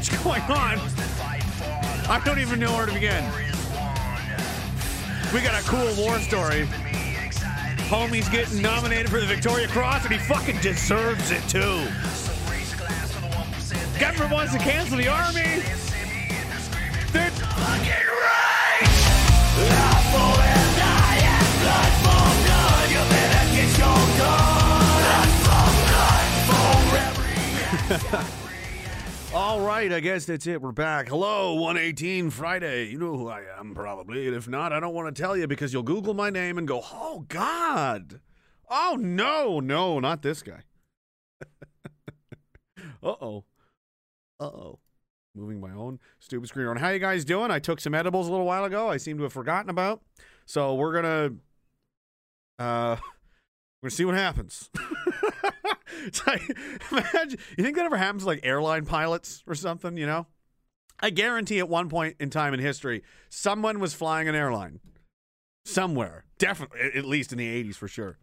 much going on. I don't even know where to begin. We got a cool war story. Homie's getting nominated for the Victoria Cross, and he fucking deserves it too. Government wants to cancel the army. They're fucking right. All right, I guess that's it. We're back. Hello, 118 Friday. You know who I am, probably. And if not, I don't want to tell you because you'll Google my name and go, oh, God. Oh, no, no, not this guy. uh oh. Uh oh. Moving my own stupid screen around. How you guys doing? I took some edibles a little while ago. I seem to have forgotten about. So we're gonna uh we're gonna see what happens. it's like, imagine you think that ever happens to like airline pilots or something, you know? I guarantee at one point in time in history, someone was flying an airline. Somewhere. Definitely at least in the 80s for sure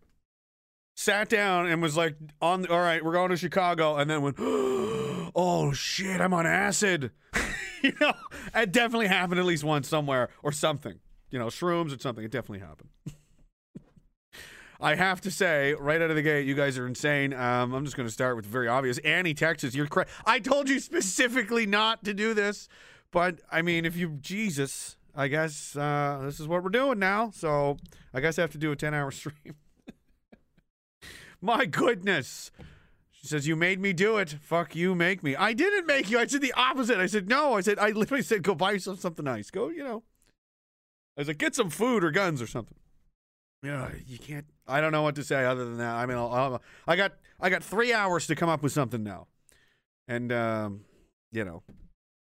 sat down and was like on all right we're going to chicago and then went oh shit i'm on acid you know it definitely happened at least once somewhere or something you know shrooms or something it definitely happened i have to say right out of the gate you guys are insane um, i'm just going to start with very obvious annie texas you're cra- i told you specifically not to do this but i mean if you jesus i guess uh, this is what we're doing now so i guess i have to do a 10 hour stream my goodness. She says, You made me do it. Fuck you, make me. I didn't make you. I said the opposite. I said, No. I said, I literally said, Go buy yourself something nice. Go, you know. I was like, Get some food or guns or something. Yeah, you can't. I don't know what to say other than that. I mean, I'll, I'll, I got I got three hours to come up with something now, and um, you know,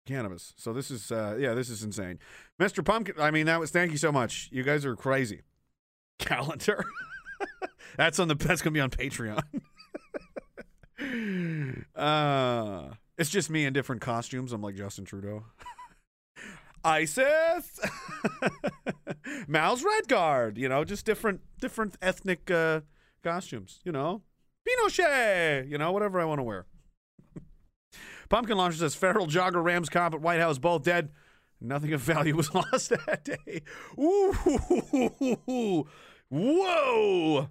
cannabis. So this is uh, yeah, this is insane, Mr. Pumpkin. I mean, that was thank you so much. You guys are crazy. Calendar. That's on the that's gonna be on Patreon. uh it's just me in different costumes. I'm like Justin Trudeau. ISIS Mao's Red Guard, you know, just different different ethnic uh costumes, you know. Pinochet, you know, whatever I want to wear. Pumpkin Launcher says feral jogger, Rams cop at White House, both dead. Nothing of value was lost that day. Ooh, whoa,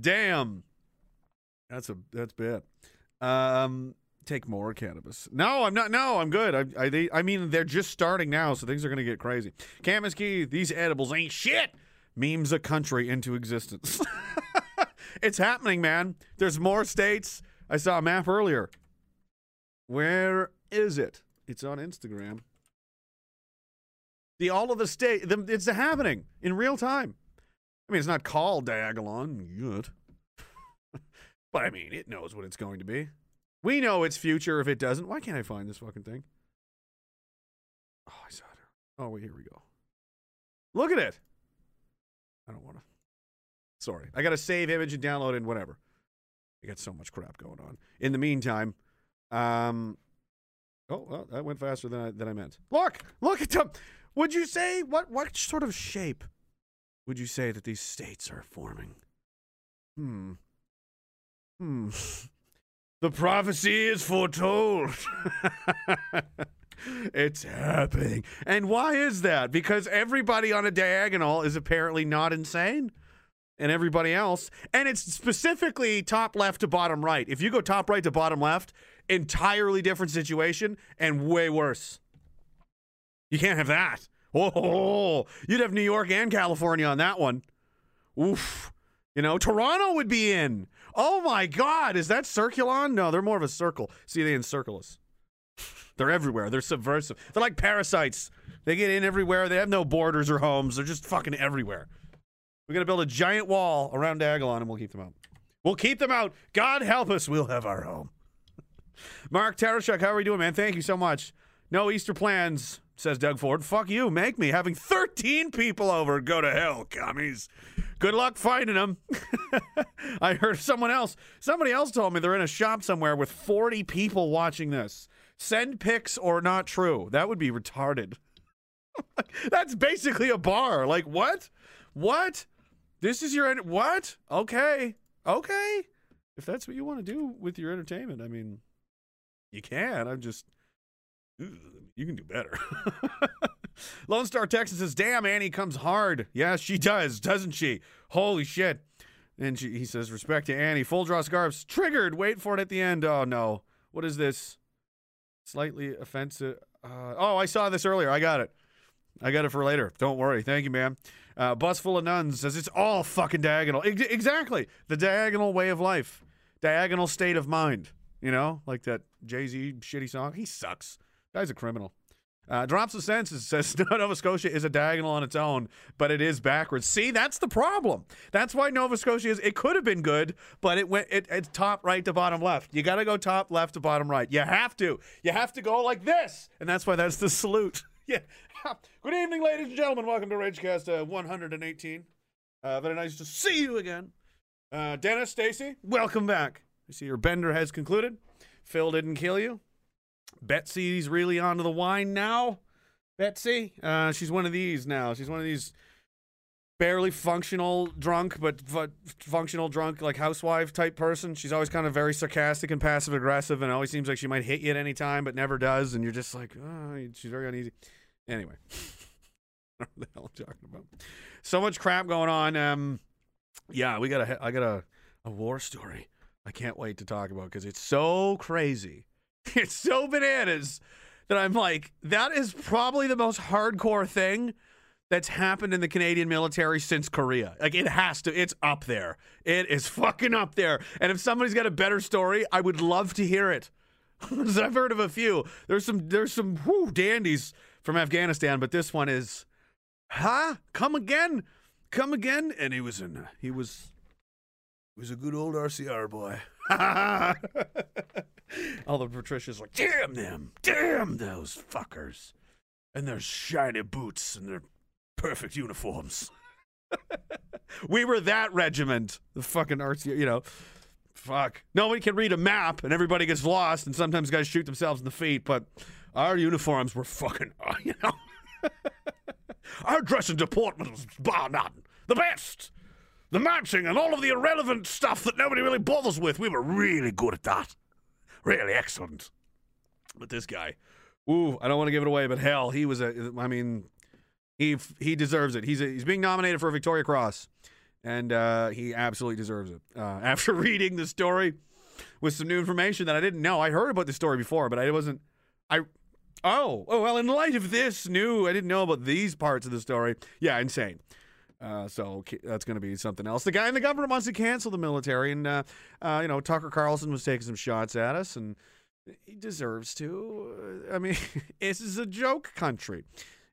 damn. That's a that's bad. Um, take more cannabis. No, I'm not. No, I'm good. I I, they, I mean, they're just starting now, so things are gonna get crazy. Kaminsky, these edibles ain't shit. Memes a country into existence. it's happening, man. There's more states. I saw a map earlier. Where is it? It's on Instagram. The all of the state. The, it's happening in real time. I mean, it's not called Diagolon yet, but I mean, it knows what it's going to be. We know its future if it doesn't. Why can't I find this fucking thing? Oh, I saw it. Oh, wait, here we go. Look at it. I don't want to. Sorry. I got to save image and download and whatever. I got so much crap going on. In the meantime, um, oh, well, that went faster than I, than I meant. Look, look at them. Would you say what what sort of shape would you say that these states are forming? Hmm. Hmm. The prophecy is foretold. it's happening. And why is that? Because everybody on a diagonal is apparently not insane. And everybody else. And it's specifically top left to bottom right. If you go top right to bottom left, entirely different situation and way worse. You can't have that. Oh, you'd have New York and California on that one. Oof. You know, Toronto would be in. Oh my God, is that Circulon? No, they're more of a circle. See, they encircle us. They're everywhere. They're subversive. They're like parasites. They get in everywhere. They have no borders or homes. They're just fucking everywhere. We're gonna build a giant wall around Diagolon, and we'll keep them out. We'll keep them out. God help us. We'll have our home. Mark Tarashuk, how are we doing, man? Thank you so much. No Easter plans, says Doug Ford. Fuck you, make me. Having 13 people over. Go to hell, commies. Good luck finding them. I heard someone else, somebody else told me they're in a shop somewhere with 40 people watching this. Send pics or not true. That would be retarded. That's basically a bar. Like, what? What? This is your, what? Okay. Okay. If that's what you want to do with your entertainment, I mean, you can. I'm just, you can do better. Lone Star Texas says, "Damn, Annie comes hard. Yeah, she does, doesn't she? Holy shit!" And she, he says, "Respect to Annie. Full draw scarves triggered. Wait for it at the end. Oh no, what is this? Slightly offensive. Uh, oh, I saw this earlier. I got it. I got it for later. Don't worry. Thank you, man. Uh, Bus full of nuns says it's all fucking diagonal. Ex- exactly. The diagonal way of life. Diagonal state of mind. You know, like that Jay Z shitty song. He sucks. Guy's a criminal. Uh, drops of senses says Nova Scotia is a diagonal on its own, but it is backwards. See, that's the problem. That's why Nova Scotia is. It could have been good, but it went. It, it's top right to bottom left. You got to go top left to bottom right. You have to. You have to go like this, and that's why that's the salute. yeah. Good evening, ladies and gentlemen. Welcome to Ragecast uh, 118. Uh, very nice to see you again. Uh, Dennis, Stacy, welcome back. I see your bender has concluded. Phil didn't kill you. Betsy's really onto the wine now. Betsy, uh, she's one of these now. She's one of these barely functional drunk, but, but functional drunk, like housewife type person. She's always kind of very sarcastic and passive aggressive, and always seems like she might hit you at any time, but never does. And you're just like, oh, she's very uneasy. Anyway, what the hell I'm talking about. So much crap going on. Um, yeah, we got a, I got a, a war story. I can't wait to talk about because it's so crazy. It's so bananas that I'm like, that is probably the most hardcore thing that's happened in the Canadian military since Korea. Like it has to. It's up there. It is fucking up there. And if somebody's got a better story, I would love to hear it. I've heard of a few. There's some there's some dandies from Afghanistan, but this one is, huh? Come again? Come again? And he was in. He was. He was a good old RCR boy. All the Patricia's like, damn them, damn those fuckers, and their shiny boots and their perfect uniforms. we were that regiment, the fucking RCR, you know. Fuck. Nobody can read a map, and everybody gets lost, and sometimes guys shoot themselves in the feet. But our uniforms were fucking, you know. our dressing deportment was bar none. The best. The matching and all of the irrelevant stuff that nobody really bothers with. We were really good at that. Really excellent. But this guy, ooh, I don't want to give it away, but hell, he was a. I mean, he he deserves it. He's a, he's being nominated for a Victoria Cross, and uh, he absolutely deserves it. Uh, after reading the story with some new information that I didn't know, I heard about the story before, but I wasn't. I oh oh well. In light of this new, I didn't know about these parts of the story. Yeah, insane. Uh, so that's going to be something else. The guy in the government wants to cancel the military, and uh, uh, you know Tucker Carlson was taking some shots at us, and he deserves to. I mean, this is a joke country.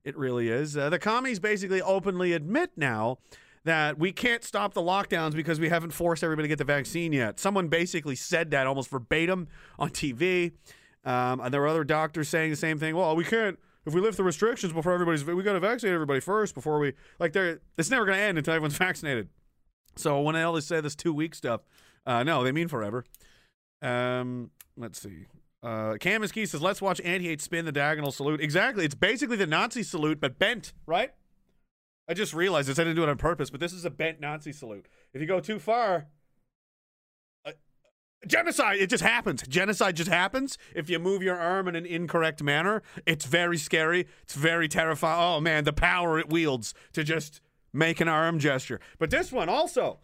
It really is. Uh, the commies basically openly admit now that we can't stop the lockdowns because we haven't forced everybody to get the vaccine yet. Someone basically said that almost verbatim on TV. Um, and there were other doctors saying the same thing. Well, we can't if we lift the restrictions before everybody's. We got to vaccinate everybody first before we like. They're it's never going to end until everyone's vaccinated. So when they always say this two week stuff, uh, no, they mean forever. Um, let's see. Uh, Cam Key says, "Let's watch anti-hate spin the diagonal salute." Exactly, it's basically the Nazi salute but bent, right? I just realized this. I didn't do it on purpose, but this is a bent Nazi salute. If you go too far, genocide. It just happens. Genocide just happens if you move your arm in an incorrect manner. It's very scary. It's very terrifying. Oh man, the power it wields to just make an arm gesture. But this one also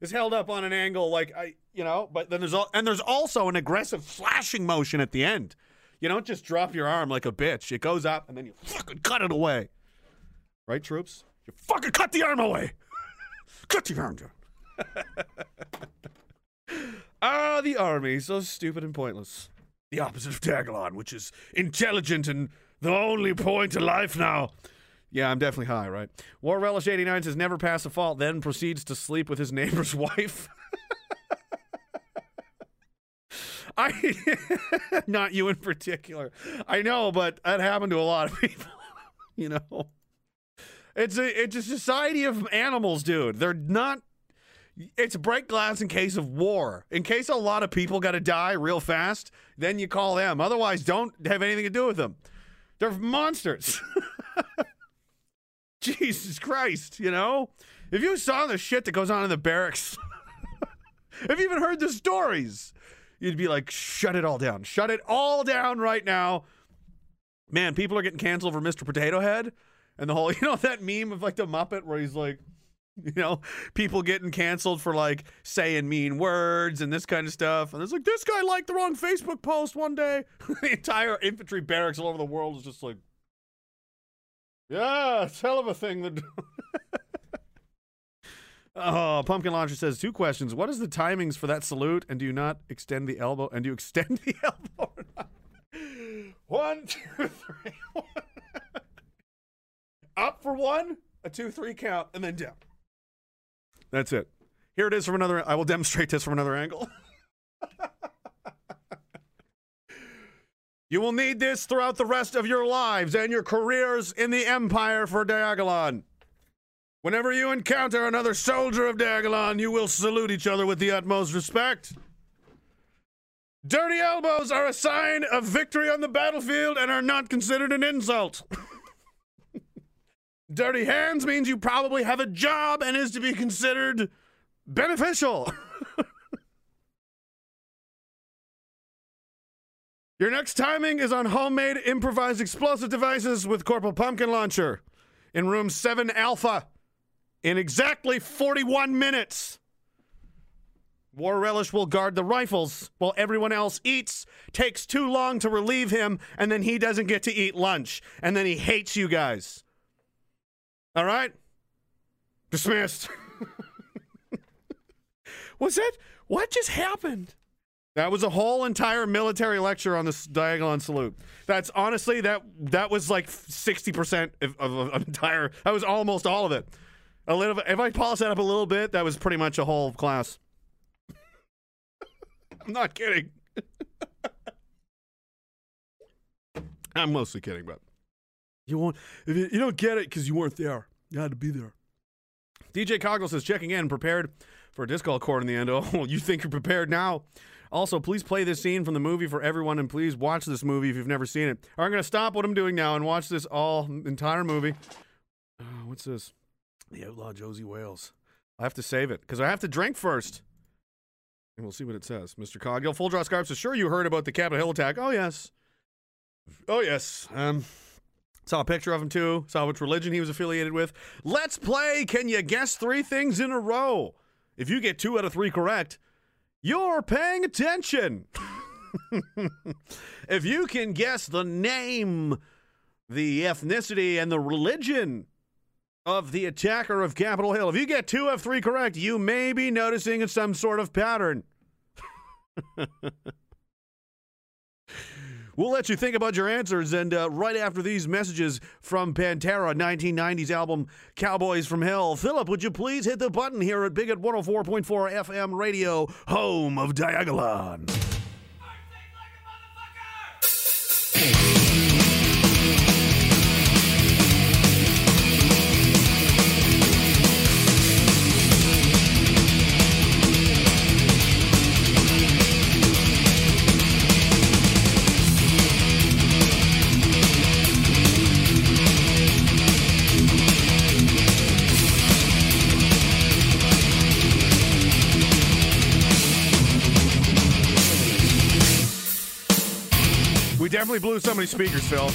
is held up on an angle like I, you know. But then there's all and there's also an aggressive flashing motion at the end. You don't just drop your arm like a bitch. It goes up and then you fucking cut it away. Right, troops? You fucking cut the arm away! cut the arm down. ah, the army, so stupid and pointless. The opposite of Diagolon, which is intelligent and the only point to life now. Yeah, I'm definitely high, right? War Relish 89 says never pass a fault, then proceeds to sleep with his neighbor's wife. I not you in particular. I know, but that happened to a lot of people. you know. It's a it's a society of animals, dude. They're not it's break glass in case of war. In case a lot of people got to die real fast, then you call them. Otherwise, don't have anything to do with them. They're monsters. Jesus Christ, you know? If you saw the shit that goes on in the barracks, if you even heard the stories, you'd be like, shut it all down. Shut it all down right now. Man, people are getting canceled for Mr. Potato Head and the whole, you know, that meme of like the Muppet where he's like, you know, people getting canceled for like saying mean words and this kind of stuff. And it's like, this guy liked the wrong Facebook post one day. the entire infantry barracks all over the world is just like, yeah, it's hell of a thing that. oh, Pumpkin Launcher says two questions. What is the timings for that salute? And do you not extend the elbow? And do you extend the elbow? one, two, three. Up for one, a two, three count, and then down. That's it. Here it is from another. I will demonstrate this from another angle. you will need this throughout the rest of your lives and your careers in the Empire for Diagolon. Whenever you encounter another soldier of Diagolon, you will salute each other with the utmost respect. Dirty elbows are a sign of victory on the battlefield and are not considered an insult. Dirty hands means you probably have a job and is to be considered beneficial. Your next timing is on homemade improvised explosive devices with Corporal Pumpkin Launcher in room 7 Alpha in exactly 41 minutes. War Relish will guard the rifles while everyone else eats, takes too long to relieve him, and then he doesn't get to eat lunch. And then he hates you guys. All right? Dismissed. was that? What just happened? That was a whole entire military lecture on this diagonal salute. That's honestly that that was like sixty percent of, of, of entire. That was almost all of it. A little. If I polish that up a little bit, that was pretty much a whole class. I'm not kidding. I'm mostly kidding, but you won't. If you, you don't get it because you weren't there. You had to be there. DJ Coggle says checking in, prepared for a disc golf court in the end. Oh, you think you're prepared now? Also, please play this scene from the movie for everyone, and please watch this movie if you've never seen it. Right, I'm going to stop what I'm doing now and watch this all entire movie. Uh, what's this? The Outlaw Josey Wales. I have to save it because I have to drink first. And we'll see what it says. Mr. Coggill, Full Draw Scarf says, sure you heard about the Capitol Hill attack. Oh, yes. Oh, yes. Um, Saw a picture of him too. Saw which religion he was affiliated with. Let's play. Can you guess three things in a row? If you get two out of three correct, you're paying attention. if you can guess the name, the ethnicity, and the religion of the attacker of Capitol Hill, if you get two of three correct, you may be noticing some sort of pattern. We'll let you think about your answers. And uh, right after these messages from Pantera, 1990s album Cowboys from Hell, Philip, would you please hit the button here at Bigot 104.4 FM radio, home of Diagolon? Definitely blew so many speakers, Phil.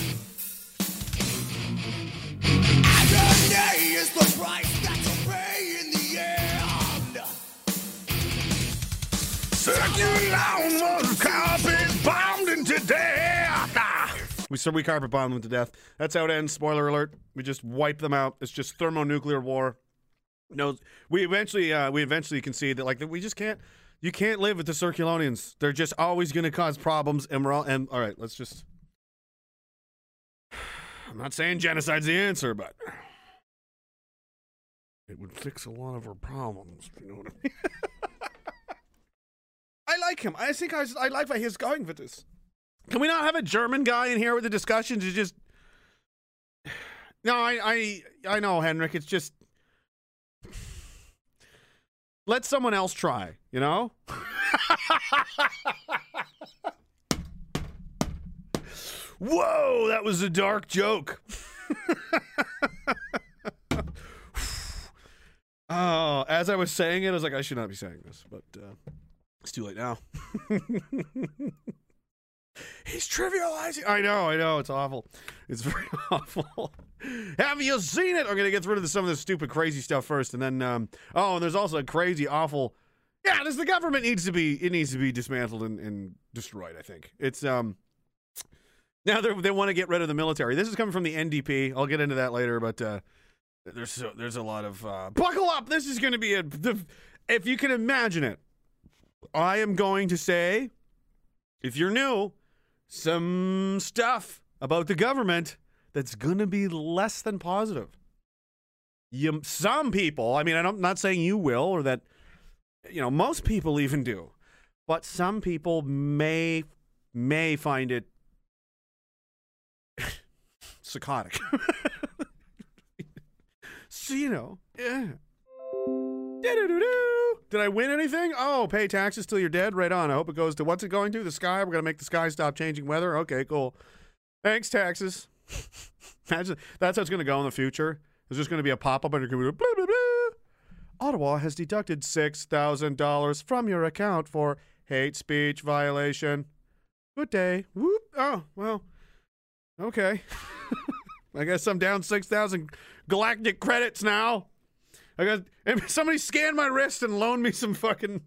We so we carpet bomb them to death. That's how it ends. Spoiler alert. We just wipe them out. It's just thermonuclear war. No, we eventually uh, we eventually concede that like that we just can't. You can't live with the Circulonians. They're just always going to cause problems, and we're all and all right. Let's just. I'm not saying genocide's the answer, but it would fix a lot of our problems. You know what I mean? I like him. I think I, I like where he's going with this. Can we not have a German guy in here with the discussion to just? No, I, I, I know, Henrik. It's just let someone else try. You know. Whoa, that was a dark joke. oh, as I was saying it, I was like, I should not be saying this, but uh, it's too late now. He's trivializing. I know, I know. It's awful. It's very awful. Have you seen it? I'm gonna get rid of some of this stupid, crazy stuff first, and then um, oh, and there's also a crazy, awful. Yeah, this the government needs to be. It needs to be dismantled and, and destroyed. I think it's um. Now they want to get rid of the military. This is coming from the NDP. I'll get into that later, but uh, there's so, there's a lot of uh, buckle up. This is going to be a if you can imagine it. I am going to say, if you're new, some stuff about the government that's going to be less than positive. You, some people, I mean, I'm not saying you will or that, you know, most people even do, but some people may may find it psychotic. so you know, yeah. Did I win anything? Oh, pay taxes till you're dead. Right on. I hope it goes to what's it going to? The sky. We're gonna make the sky stop changing weather. Okay, cool. Thanks, taxes. That's how it's gonna go in the future. There's just gonna be a pop up on your computer. Blah, blah, blah. Ottawa has deducted six thousand dollars from your account for hate speech violation. Good day. Whoop. Oh well. Okay. I guess I'm down six thousand galactic credits now. I got somebody scan my wrist and loan me some fucking.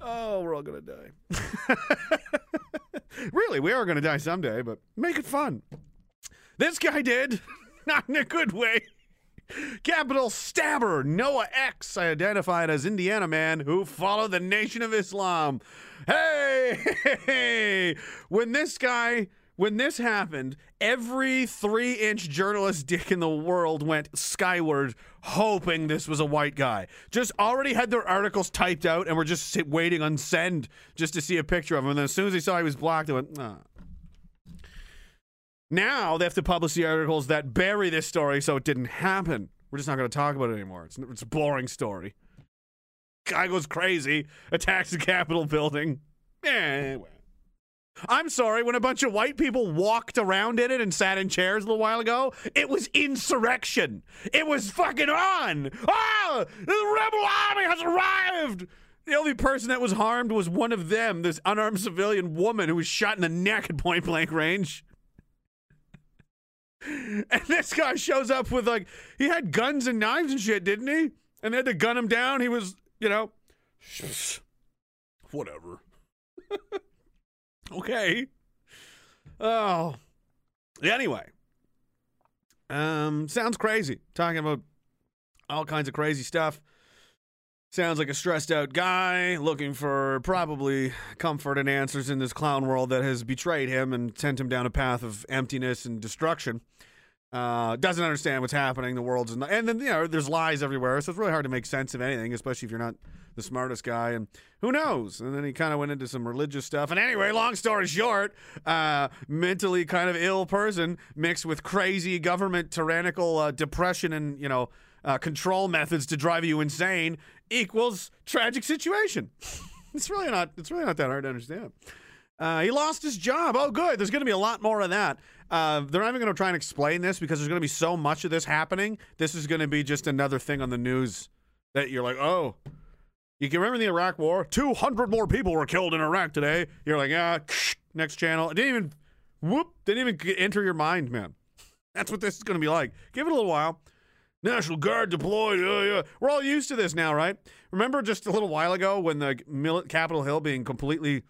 Oh, we're all gonna die. really, we are gonna die someday, but make it fun. This guy did, not in a good way. Capital stabber Noah X, identified as Indiana man who followed the Nation of Islam. Hey, hey, hey. when this guy when this happened, every three inch journalist dick in the world went skyward, hoping this was a white guy. Just already had their articles typed out and were just waiting on send just to see a picture of him. And then as soon as they saw he was black, they went, nah. Now they have to publish the articles that bury this story so it didn't happen. We're just not going to talk about it anymore. It's, it's a boring story. Guy goes crazy, attacks the Capitol building. Eh, well. I'm sorry, when a bunch of white people walked around in it and sat in chairs a little while ago, it was insurrection. It was fucking on. Ah, the rebel army has arrived. The only person that was harmed was one of them, this unarmed civilian woman who was shot in the neck at point blank range. And this guy shows up with like he had guns and knives and shit, didn't he? And they had to gun him down. He was, you know, whatever. Okay. Oh. Anyway. Um, sounds crazy. Talking about all kinds of crazy stuff. Sounds like a stressed out guy looking for probably comfort and answers in this clown world that has betrayed him and sent him down a path of emptiness and destruction. Uh, doesn't understand what's happening. The world's not, and then you know there's lies everywhere, so it's really hard to make sense of anything, especially if you're not the smartest guy. And who knows? And then he kind of went into some religious stuff. And anyway, long story short, uh, mentally kind of ill person mixed with crazy government tyrannical uh, depression and you know uh, control methods to drive you insane equals tragic situation. it's really not. It's really not that hard to understand. Uh, he lost his job. Oh, good. There's going to be a lot more of that. Uh, they're not even going to try and explain this because there's going to be so much of this happening. This is going to be just another thing on the news that you're like, oh. You can remember the Iraq War? 200 more people were killed in Iraq today. You're like, ah, next channel. It didn't even, whoop, didn't even enter your mind, man. That's what this is going to be like. Give it a little while. National Guard deployed. Yeah, yeah. We're all used to this now, right? Remember just a little while ago when the Capitol Hill being completely, you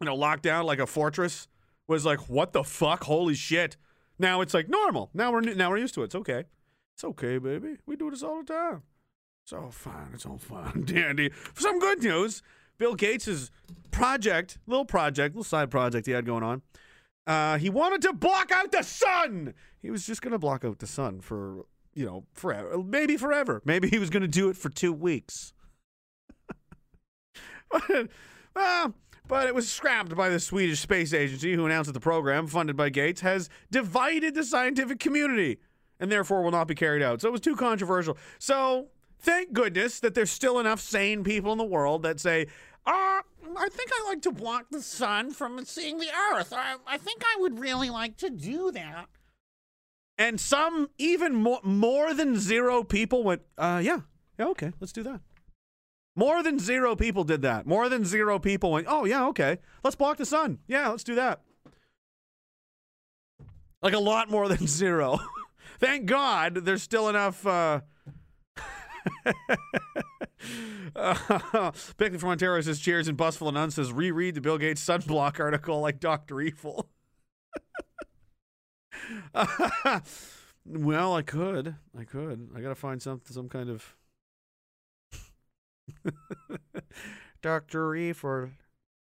know, locked down like a fortress was like, "What the fuck? Holy shit!" Now it's like normal. Now we're now we're used to it. It's okay. It's okay, baby. We do this all the time. It's all fine. It's all fine, dandy. For some good news, Bill Gates' project, little project, little side project he had going on. Uh, he wanted to block out the sun. He was just gonna block out the sun for you know forever, maybe forever. Maybe he was gonna do it for two weeks. but, but it was scrapped by the Swedish space agency, who announced that the program, funded by Gates, has divided the scientific community and therefore will not be carried out. So it was too controversial. So thank goodness that there's still enough sane people in the world that say, uh, I think I like to block the sun from seeing the earth. I, I think I would really like to do that. And some, even more, more than zero people went, uh, yeah, yeah, okay, let's do that. More than zero people did that. More than zero people went, oh, yeah, okay, let's block the sun. Yeah, let's do that. Like a lot more than zero. Thank God there's still enough. Uh, uh, Bickley from Ontario says, Cheers, and Busful and Nunn says, reread the Bill Gates sunblock article like Dr. Evil. well, I could. I could. I got to find some, some kind of. Dr. Evil.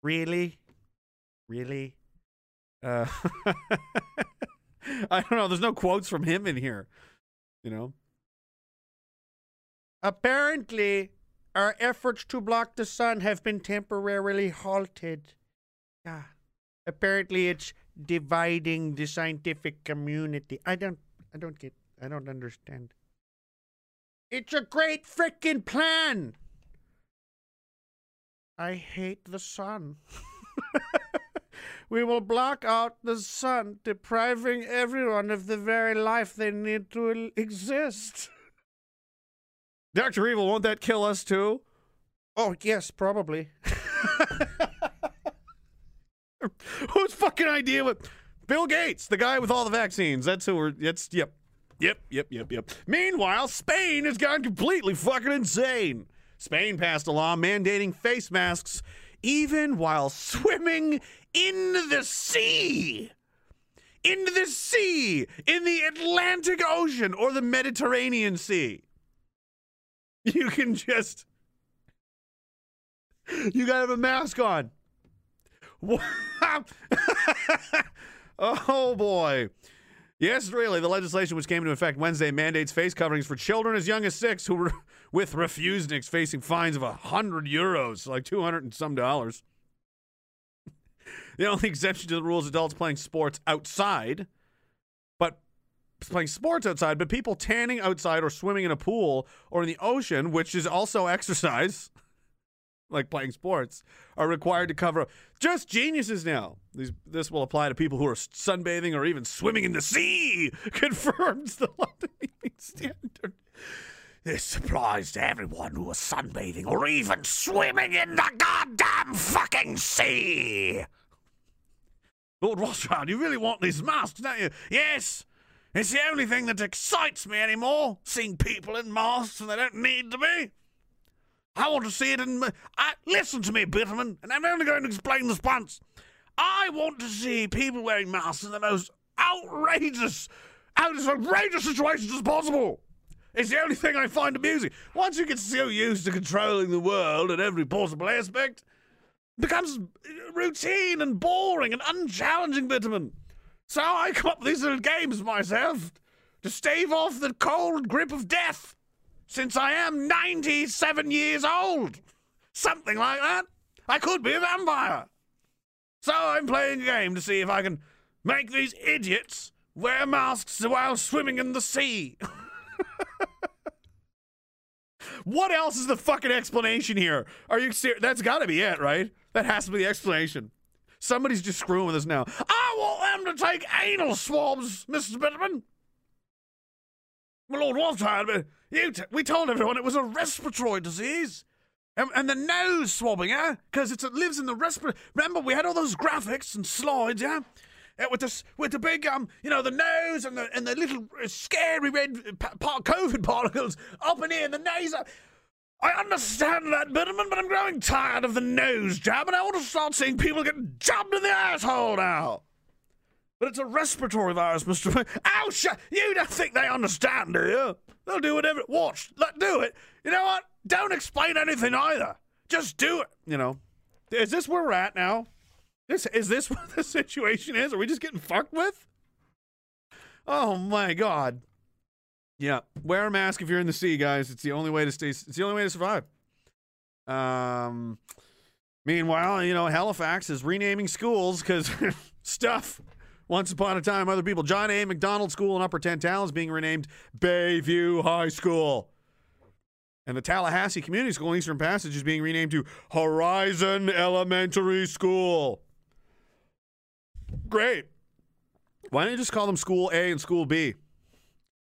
Really? Really? Uh, I don't know. There's no quotes from him in here. You know? Apparently, our efforts to block the sun have been temporarily halted. Yeah. Apparently, it's dividing the scientific community. I don't, I don't get, I don't understand. It's a great freaking plan. I hate the sun. we will block out the sun, depriving everyone of the very life they need to exist. Dr. Evil, won't that kill us too? Oh, yes, probably. Whose fucking idea was Bill Gates, the guy with all the vaccines? That's who we're. That's yep, yep, yep, yep, yep. Meanwhile, Spain has gone completely fucking insane. Spain passed a law mandating face masks even while swimming in the sea. In the sea, in the Atlantic Ocean or the Mediterranean Sea. You can just. You gotta have a mask on. oh boy. Yes, really. The legislation, which came into effect Wednesday, mandates face coverings for children as young as six who were with refuseniks facing fines of a hundred euros, like two hundred and some dollars. the only exception to the rules: adults playing sports outside, playing sports outside, but people tanning outside or swimming in a pool or in the ocean, which is also exercise like playing sports, are required to cover. Up. Just geniuses now. These, this will apply to people who are sunbathing or even swimming in the sea, confirms the London Standard. This applies to everyone who is sunbathing or even swimming in the goddamn fucking sea. Lord Rothschild, you really want these masks, don't you? Yes. It's the only thing that excites me anymore, seeing people in masks and they don't need to be. I want to see it in. I, listen to me, Bitterman, and I'm only going to explain this once. I want to see people wearing masks in the most outrageous, out as outrageous situations as possible. It's the only thing I find amusing. Once you get so used to controlling the world in every possible aspect, it becomes routine and boring and unchallenging, Bitterman. So I come up with these little games myself to stave off the cold grip of death since I am 97 years old. Something like that. I could be a vampire. So I'm playing a game to see if I can make these idiots wear masks while swimming in the sea. what else is the fucking explanation here? Are you serious? That's got to be it, right? That has to be the explanation. Somebody's just screwing with us now. I want them to take anal swabs, Mrs. Bitterman. My Lord you t- we told everyone it was a respiratory disease. And, and the nose swabbing, yeah? Because it lives in the respiratory. Remember, we had all those graphics and slides, yeah? Uh, with the with the big um, you know, the nose and the and the little uh, scary red pa- pa- COVID particles up in here, and the nose. I understand that, Bitterman, but I'm growing tired of the nose jab, and I want to start seeing people get jabbed in the asshole now. But it's a respiratory virus, Mr. Ow! You don't think they understand, do you? They'll do whatever. Watch. Let do it. You know what? Don't explain anything either. Just do it. You know. Is this where we're at now? This is this what the situation is? Are we just getting fucked with? Oh my god. Yeah. Wear a mask if you're in the sea, guys. It's the only way to stay it's the only way to survive. Um meanwhile, you know, Halifax is renaming schools because stuff. Once upon a time, other people. John A. Macdonald School in Upper Tantallon is being renamed Bayview High School. And the Tallahassee Community School in Eastern Passage is being renamed to Horizon Elementary School. Great. Why don't you just call them School A and School B?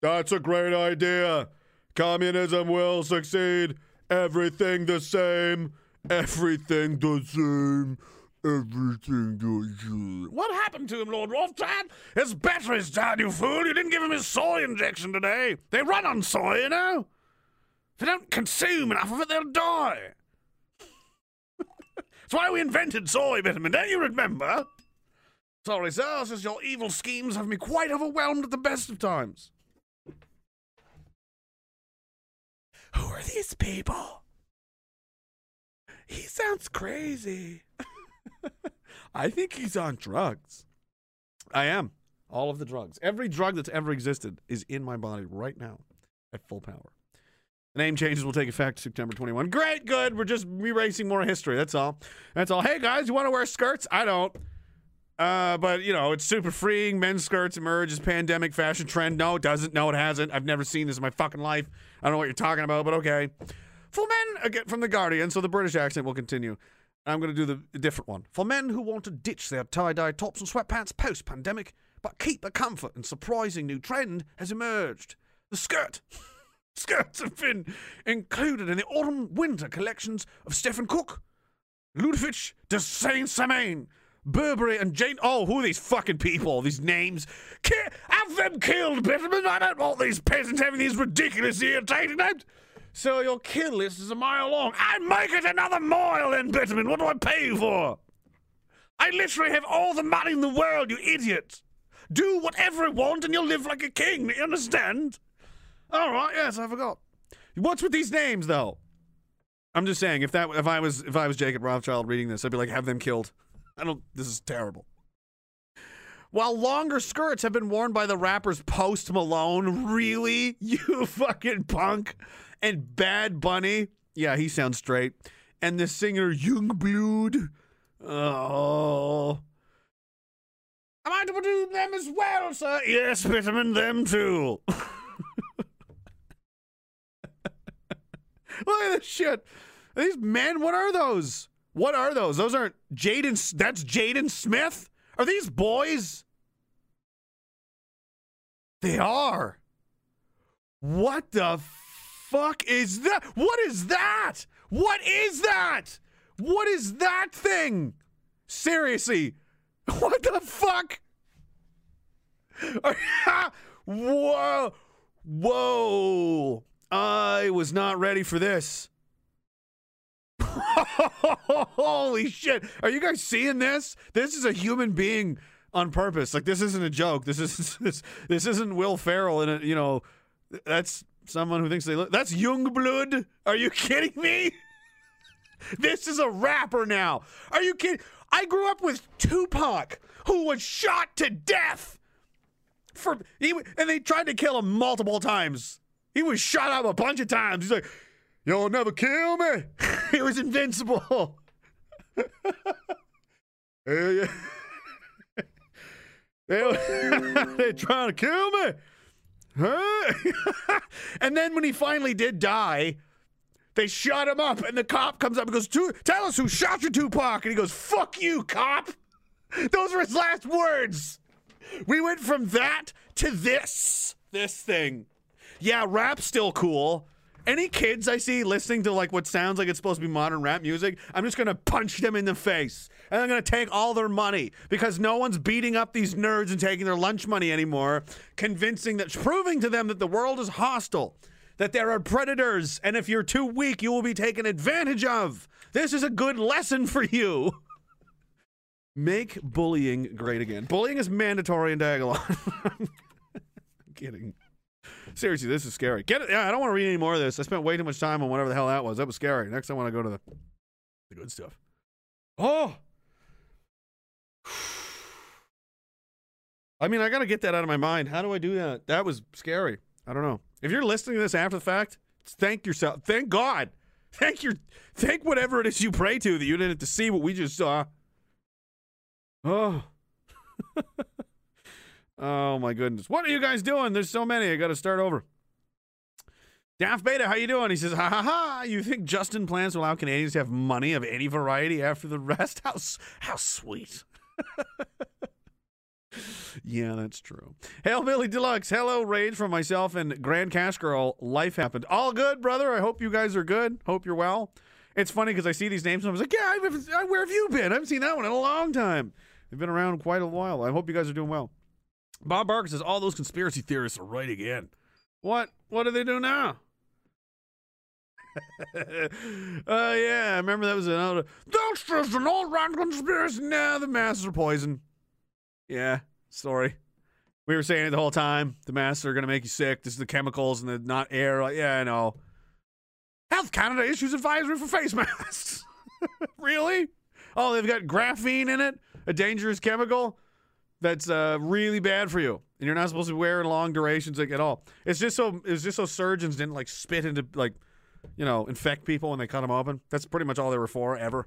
That's a great idea. Communism will succeed. Everything the same. Everything the same. Everything the same. What happened to him, Lord Wolfdad? His battery's down, you fool. You didn't give him his soy injection today. They run on soy, you know. If they don't consume enough of it, they'll die. That's why we invented soy vitamin, don't you remember? Sorry, sir, just your evil schemes have me quite overwhelmed at the best of times. Who are these people? He sounds crazy. I think he's on drugs. I am. All of the drugs. Every drug that's ever existed is in my body right now at full power. The name changes will take effect September 21. Great, good. We're just erasing more history. That's all. That's all. Hey, guys, you want to wear skirts? I don't. Uh, but you know, it's super freeing. Men's skirts emerge as pandemic fashion trend. No, it doesn't. No, it hasn't. I've never seen this in my fucking life. I don't know what you're talking about, but okay. For men, again from the Guardian, so the British accent will continue. I'm going to do the different one. For men who want to ditch their tie-dye tops and sweatpants post-pandemic, but keep the comfort and surprising new trend has emerged: the skirt. Skirts have been included in the autumn-winter collections of Stefan Cooke, Ludovic de Saint-Sernin, Burberry and Jane. Oh, who are these fucking people? These names. Ki- have them killed, Bitterman. I don't want these peasants having these ridiculous irritating names. So your kill list is a mile long. I make it another mile then, Bitterman. What do I pay you for? I literally have all the money in the world, you idiot. Do whatever I want and you'll live like a king. You understand? All right. Yes, I forgot. What's with these names, though? I'm just saying, if that if I was if I was Jacob Rothschild reading this, I'd be like, have them killed. I don't. This is terrible. While longer skirts have been worn by the rappers Post Malone, really, you fucking punk, and Bad Bunny, yeah, he sounds straight, and the singer Yungblud, oh. Am I to do them as well, sir? Yes, vitamin them too. Look at this shit. These men, what are those? What are those? Those aren't Jaden. That's Jaden Smith. Are these boys? They are. What the fuck is that? What is that? What is that? What is that thing? Seriously, what the fuck? Whoa, whoa! I was not ready for this. Holy shit. Are you guys seeing this? This is a human being on purpose. Like this isn't a joke. This is this, this isn't Will Ferrell and you know that's someone who thinks they look That's Yungblud. Are you kidding me? this is a rapper now. Are you kidding? I grew up with Tupac who was shot to death for he and they tried to kill him multiple times. He was shot up a bunch of times. He's like, You'll never kill me. he was invincible. They're trying to kill me. Huh? and then when he finally did die, they shot him up, and the cop comes up and goes, Tell us who shot you, Tupac. And he goes, Fuck you, cop. Those were his last words. We went from that to this. This thing. Yeah, rap's still cool any kids I see listening to like what sounds like it's supposed to be modern rap music, I'm just gonna punch them in the face. And I'm gonna take all their money because no one's beating up these nerds and taking their lunch money anymore, convincing that proving to them that the world is hostile, that there are predators, and if you're too weak, you will be taken advantage of. This is a good lesson for you. Make bullying great again. Bullying is mandatory in Diagolon. I'm kidding. Seriously, this is scary. Get it? Yeah, I don't want to read any more of this. I spent way too much time on whatever the hell that was. That was scary. Next, I want to go to the, the good stuff. Oh. I mean, I got to get that out of my mind. How do I do that? That was scary. I don't know. If you're listening to this after the fact, thank yourself. Thank God. Thank your thank whatever it is you pray to that you didn't have to see what we just saw. Oh. oh my goodness. What are you guys doing? There's so many. I got to start over. Daft Beta, how you doing? He says, ha ha ha. You think Justin plans to allow Canadians to have money of any variety after the rest? How, how sweet. yeah, that's true. Hail Billy Deluxe. Hello, Rage from myself and Grand Cash Girl. Life happened. All good, brother. I hope you guys are good. Hope you're well. It's funny because I see these names and I was like, yeah, where have you been? I haven't seen that one in a long time. They've been around quite a while. I hope you guys are doing well. Bob Barker says all those conspiracy theorists are right again. What? What do they do now? Oh uh, yeah, I remember that was another. That's just an old rotten conspiracy. Now the masks are poison. Yeah, sorry. We were saying it the whole time. The masks are gonna make you sick. This is the chemicals and the not air. Like, yeah, I know. Health Canada issues advisory for face masks. really? Oh, they've got graphene in it, a dangerous chemical that's uh, really bad for you, and you're not supposed to wear long durations like at all. It's just so it's just so surgeons didn't like spit into like you know infect people when they cut them open. That's pretty much all they were for ever.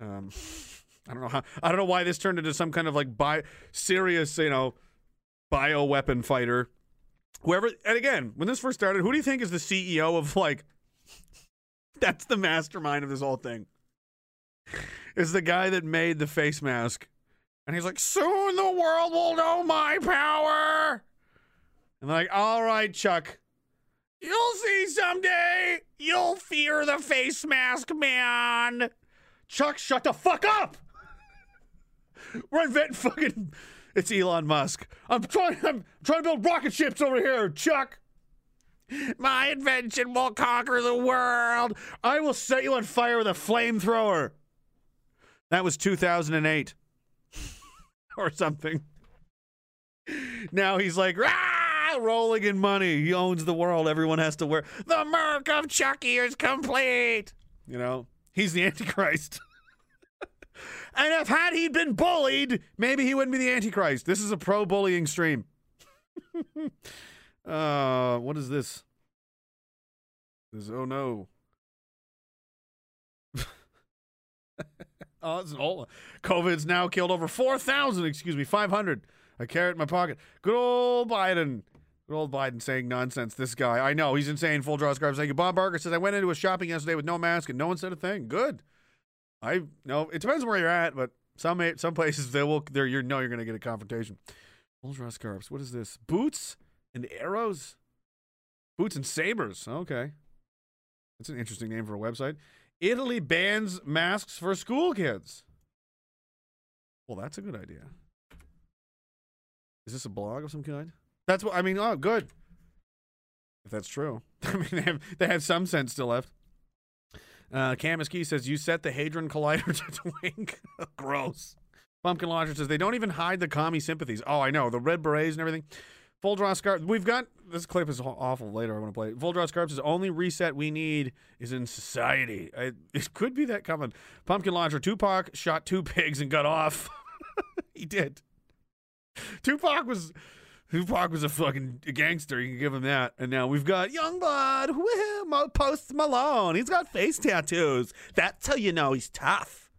Um, I don't know how. I don't know why this turned into some kind of like bi- serious you know bio weapon fighter. Whoever, and again, when this first started, who do you think is the CEO of like? That's the mastermind of this whole thing. Is the guy that made the face mask and he's like, soon the world will know my power. And like, all right, Chuck, you'll see someday. You'll fear the face mask man. Chuck, shut the fuck up. We're inventing fucking. It's Elon Musk. I'm trying. I'm trying to build rocket ships over here, Chuck. My invention will conquer the world. I will set you on fire with a flamethrower. That was 2008 or something. Now he's like, Rah! rolling in money. He owns the world. Everyone has to wear. The mark of Chucky is complete. You know, he's the Antichrist. and if had he been bullied, maybe he wouldn't be the Antichrist. This is a pro bullying stream. uh, what is this? This oh no. Oh, it's an old. COVID's now killed over 4,000, excuse me, 500. I carry it in my pocket. Good old Biden. Good old Biden saying nonsense. This guy. I know. He's insane. Full draw scarves. Thank you. Bob Barker says, I went into a shopping yesterday with no mask and no one said a thing. Good. I know. It depends where you're at, but some some places they will, there you know you're going to get a confrontation. Full draw scarves. What is this? Boots and arrows? Boots and sabers. Okay. That's an interesting name for a website. Italy bans masks for school kids. Well, that's a good idea. Is this a blog of some kind? That's what I mean. Oh, good. If that's true, I mean they have they have some sense still left. Uh, Kamiski says you set the Hadron Collider to twink. Gross. Pumpkin Launcher says they don't even hide the commie sympathies. Oh, I know the red berets and everything. Draw. We've got this clip is awful. Later, I want to play. Draw scarf only reset we need is in society. I, it could be that coming. Pumpkin launcher. Tupac shot two pigs and got off. he did. Tupac was Tupac was a fucking gangster. You can give him that. And now we've got Yungblud. Post Malone. He's got face tattoos. That's how you know he's tough.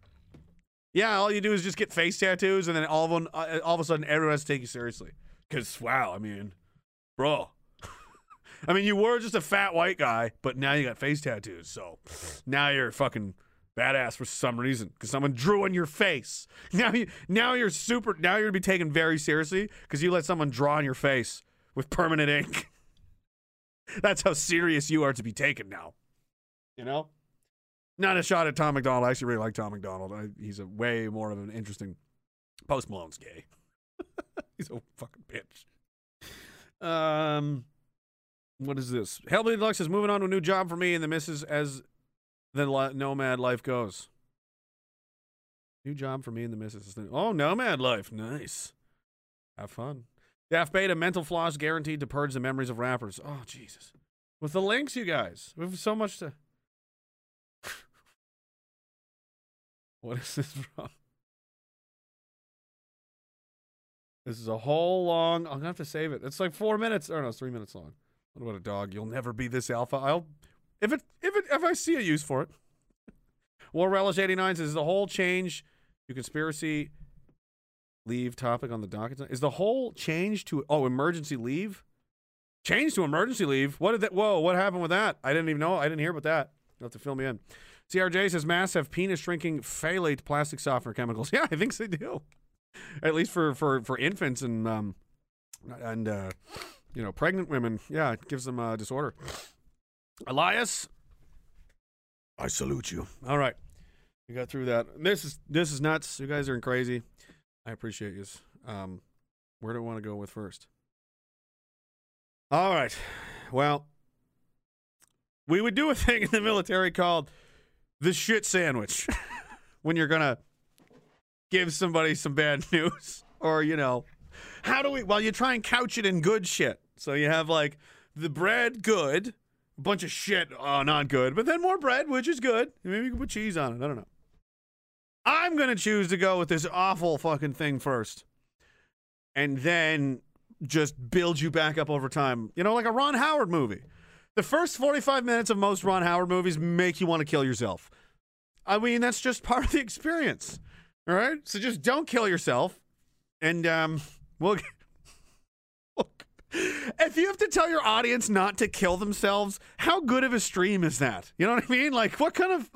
Yeah, all you do is just get face tattoos, and then all of them, uh, all of a sudden, everyone has to take you seriously. Because, wow, I mean, bro. I mean, you were just a fat white guy, but now you got face tattoos. So now you're fucking badass for some reason because someone drew on your face. Now you, now you're super. Now you're gonna be taken very seriously because you let someone draw on your face with permanent ink. That's how serious you are to be taken now. You know. Not a shot at Tom MacDonald. I actually really like Tom MacDonald. I, he's a way more of an interesting. Post Malone's gay. He's a fucking bitch. Um, what is this? Hellblade Deluxe is moving on to a new job for me and the missus as the nomad life goes. New job for me and the missus. Oh, nomad life. Nice. Have fun. Daft Beta, mental floss guaranteed to purge the memories of rappers. Oh, Jesus. With the links, you guys. We have so much to. what is this from? This is a whole long. I'm gonna have to save it. It's like four minutes. Or no, it's three minutes long. What about a dog? You'll never be this alpha. I'll if it if it if I see a use for it. War Relish 89 says the whole change to conspiracy leave topic on the docket. Is the whole change to oh emergency leave? Change to emergency leave. What did that? Whoa! What happened with that? I didn't even know. I didn't hear about that. You have to fill me in. CRJ says masks have penis shrinking phthalate plastic softener chemicals. Yeah, I think they do. At least for for for infants and um and uh you know pregnant women. Yeah, it gives them a disorder. Elias, I salute you. All right, we got through that. This is this is nuts. You guys are crazy. I appreciate you. Um, where do I want to go with first? All right. Well, we would do a thing in the military called the shit sandwich when you're gonna give somebody some bad news. Or you know how do we well you try and couch it in good shit. So you have like the bread good a bunch of shit oh, not good but then more bread which is good. Maybe you can put cheese on it i don't know. I'm gonna choose to go with this awful fucking thing first. And then just build you back up over time. You know like a ron howard movie. The first 45 minutes of most ron howard movies make you want to kill yourself. I mean that's just part of the experience all right. So just don't kill yourself. And um, we'll. if you have to tell your audience not to kill themselves, how good of a stream is that? You know what I mean? Like, what kind of.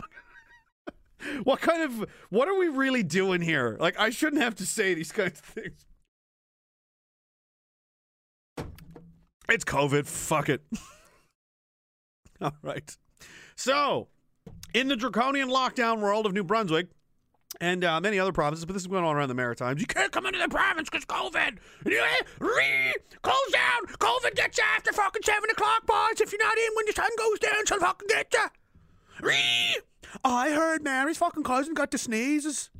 what kind of. What are we really doing here? Like, I shouldn't have to say these kinds of things. It's COVID. Fuck it. All right. So, in the draconian lockdown world of New Brunswick, and uh, many other provinces, but this is going on around the Maritimes. You can't come into the province because COVID. Re! Close down. COVID gets you after fucking 7 o'clock, boys. If you're not in when the sun goes down, she'll fucking get you. Re. I heard Mary's fucking cousin got the sneezes.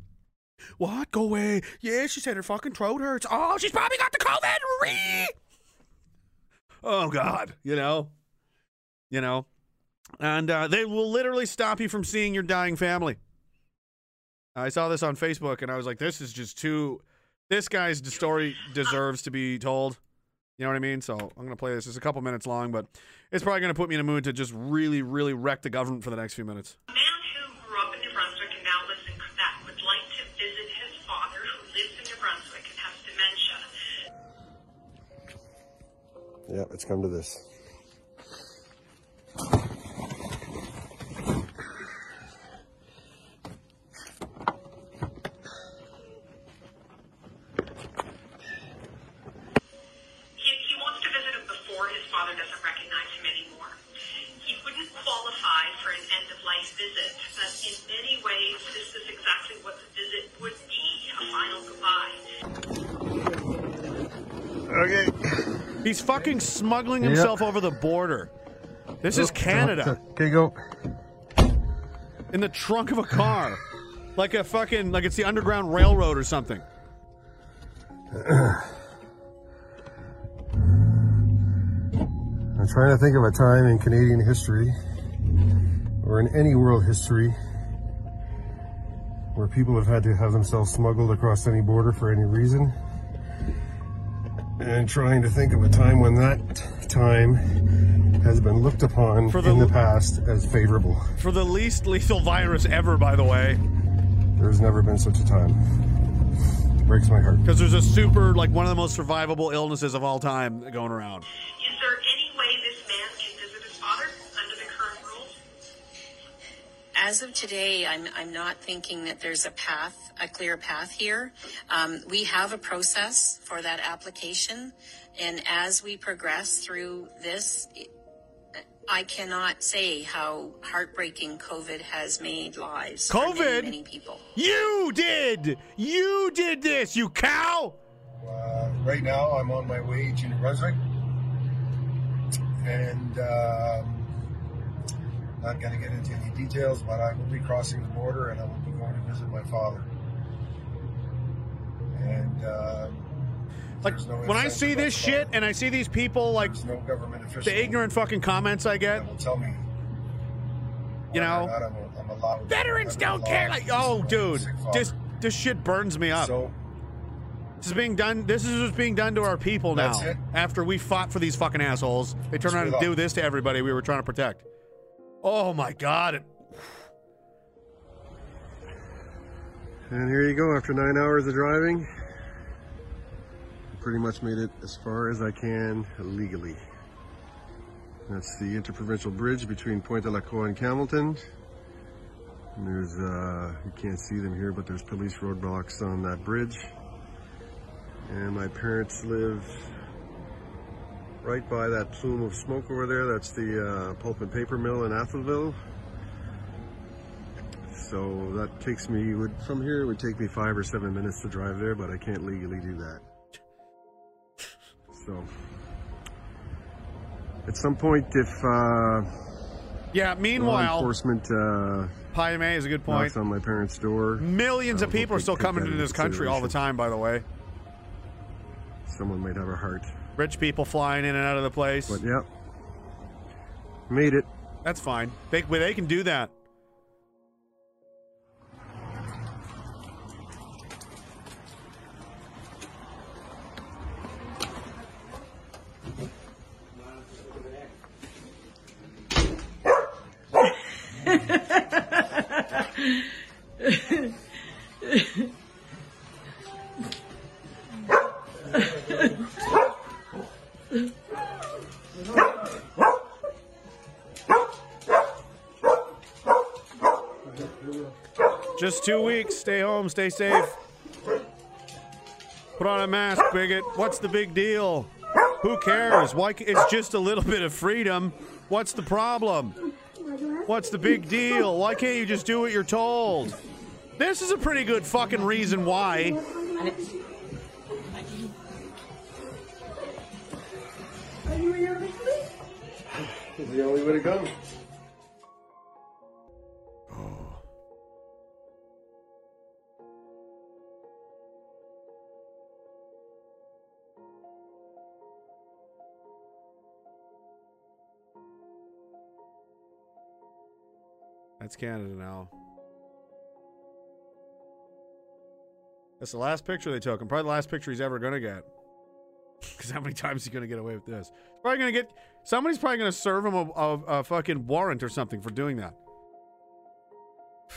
What? Go away. Yeah, she said her fucking throat hurts. Oh, she's probably got the COVID. Oh, God. You know? You know? And uh, they will literally stop you from seeing your dying family. I saw this on Facebook and I was like, this is just too. This guy's story deserves to be told. You know what I mean? So I'm going to play this. It's a couple minutes long, but it's probably going to put me in a mood to just really, really wreck the government for the next few minutes. A man come to up in New Brunswick and now lives in Quebec would like to visit his father who lives in New Brunswick and has dementia. Yeah, it's come to this. He, he wants to visit him before his father doesn't recognize him anymore. He wouldn't qualify for an end of life visit, but in many ways, this is exactly what the visit would be a final goodbye. Okay. He's fucking smuggling himself over the border. This is Canada Okay, go. in the trunk of a car. Like a fucking, like it's the Underground Railroad or something. I'm trying to think of a time in Canadian history or in any world history where people have had to have themselves smuggled across any border for any reason. And trying to think of a time when that time has been looked upon the- in the past as favorable. For the least lethal virus ever, by the way. There's never been such a time. It Breaks my heart. Because there's a super, like, one of the most survivable illnesses of all time going around. As of today, I'm, I'm not thinking that there's a path, a clear path here. Um, we have a process for that application. And as we progress through this, I cannot say how heartbreaking COVID has made lives for COVID? many, many people. You did! You did this, you cow! Uh, right now, I'm on my way to New Brunswick, and um, not going to get into any details, but I will be crossing the border, and I will be going to visit my father. And uh, Like no when I see this shit and I see these people like no government the ignorant fucking comments I get, will tell me. you know, not I'm, I'm veterans don't care. Like, oh, dude, this this shit burns me up. So This is being done. This is what's being done to our people now. That's it. After we fought for these fucking assholes, they turn around and do this to everybody we were trying to protect. Oh my god! And here you go, after nine hours of driving, pretty much made it as far as I can legally. That's the interprovincial bridge between Pointe de la Croix and Campbellton. And there's, uh, you can't see them here, but there's police roadblocks on that bridge. And my parents live right by that plume of smoke over there. That's the uh, pulp and paper mill in Atholville. So that takes me would from here it would take me five or seven minutes to drive there, but I can't legally do that. So at some point, if uh, Yeah. Meanwhile, enforcement uh, Pai Mei is a good point. on my parents' door, Millions of people are still coming into this country all the time. By the way, someone might have a heart. Rich people flying in and out of the place. But yeah, made it. That's fine. They they can do that. Just two weeks. Stay home. Stay safe. Put on a mask, bigot. What's the big deal? Who cares? Why? ca- It's just a little bit of freedom. What's the problem? What's the big deal? Why can't you just do what you're told? This is a pretty good fucking reason why. It's the only way to go. That's Canada now. That's the last picture they took, and probably the last picture he's ever gonna get. Because how many times is he gonna get away with this? Probably gonna get somebody's probably gonna serve him a, a, a fucking warrant or something for doing that.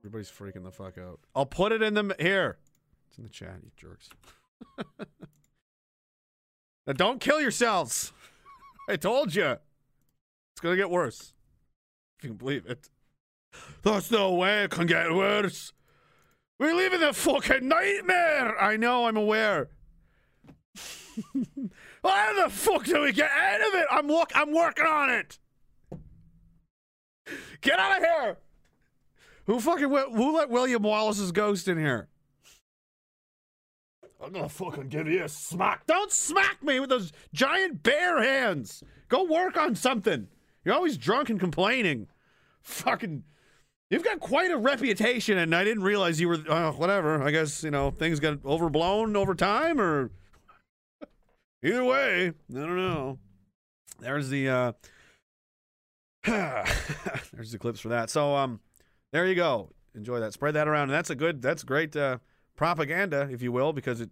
Everybody's freaking the fuck out. I'll put it in the here. It's in the chat, you jerks. now don't kill yourselves. I told you. It's gonna get worse. If you can believe it. There's no way it can get worse. We live in a fucking nightmare. I know, I'm aware. How the fuck do we get out of it? I'm look I'm working on it. Get out of here. Who fucking wi- who let William Wallace's ghost in here? I'm gonna fucking give you a smack. Don't smack me with those giant bare hands. Go work on something. You're always drunk and complaining. Fucking, you've got quite a reputation, and I didn't realize you were. Uh, whatever. I guess you know things got overblown over time, or either way, I don't know. There's the. uh There's the clips for that. So um, there you go. Enjoy that. Spread that around, and that's a good. That's great uh, propaganda, if you will, because it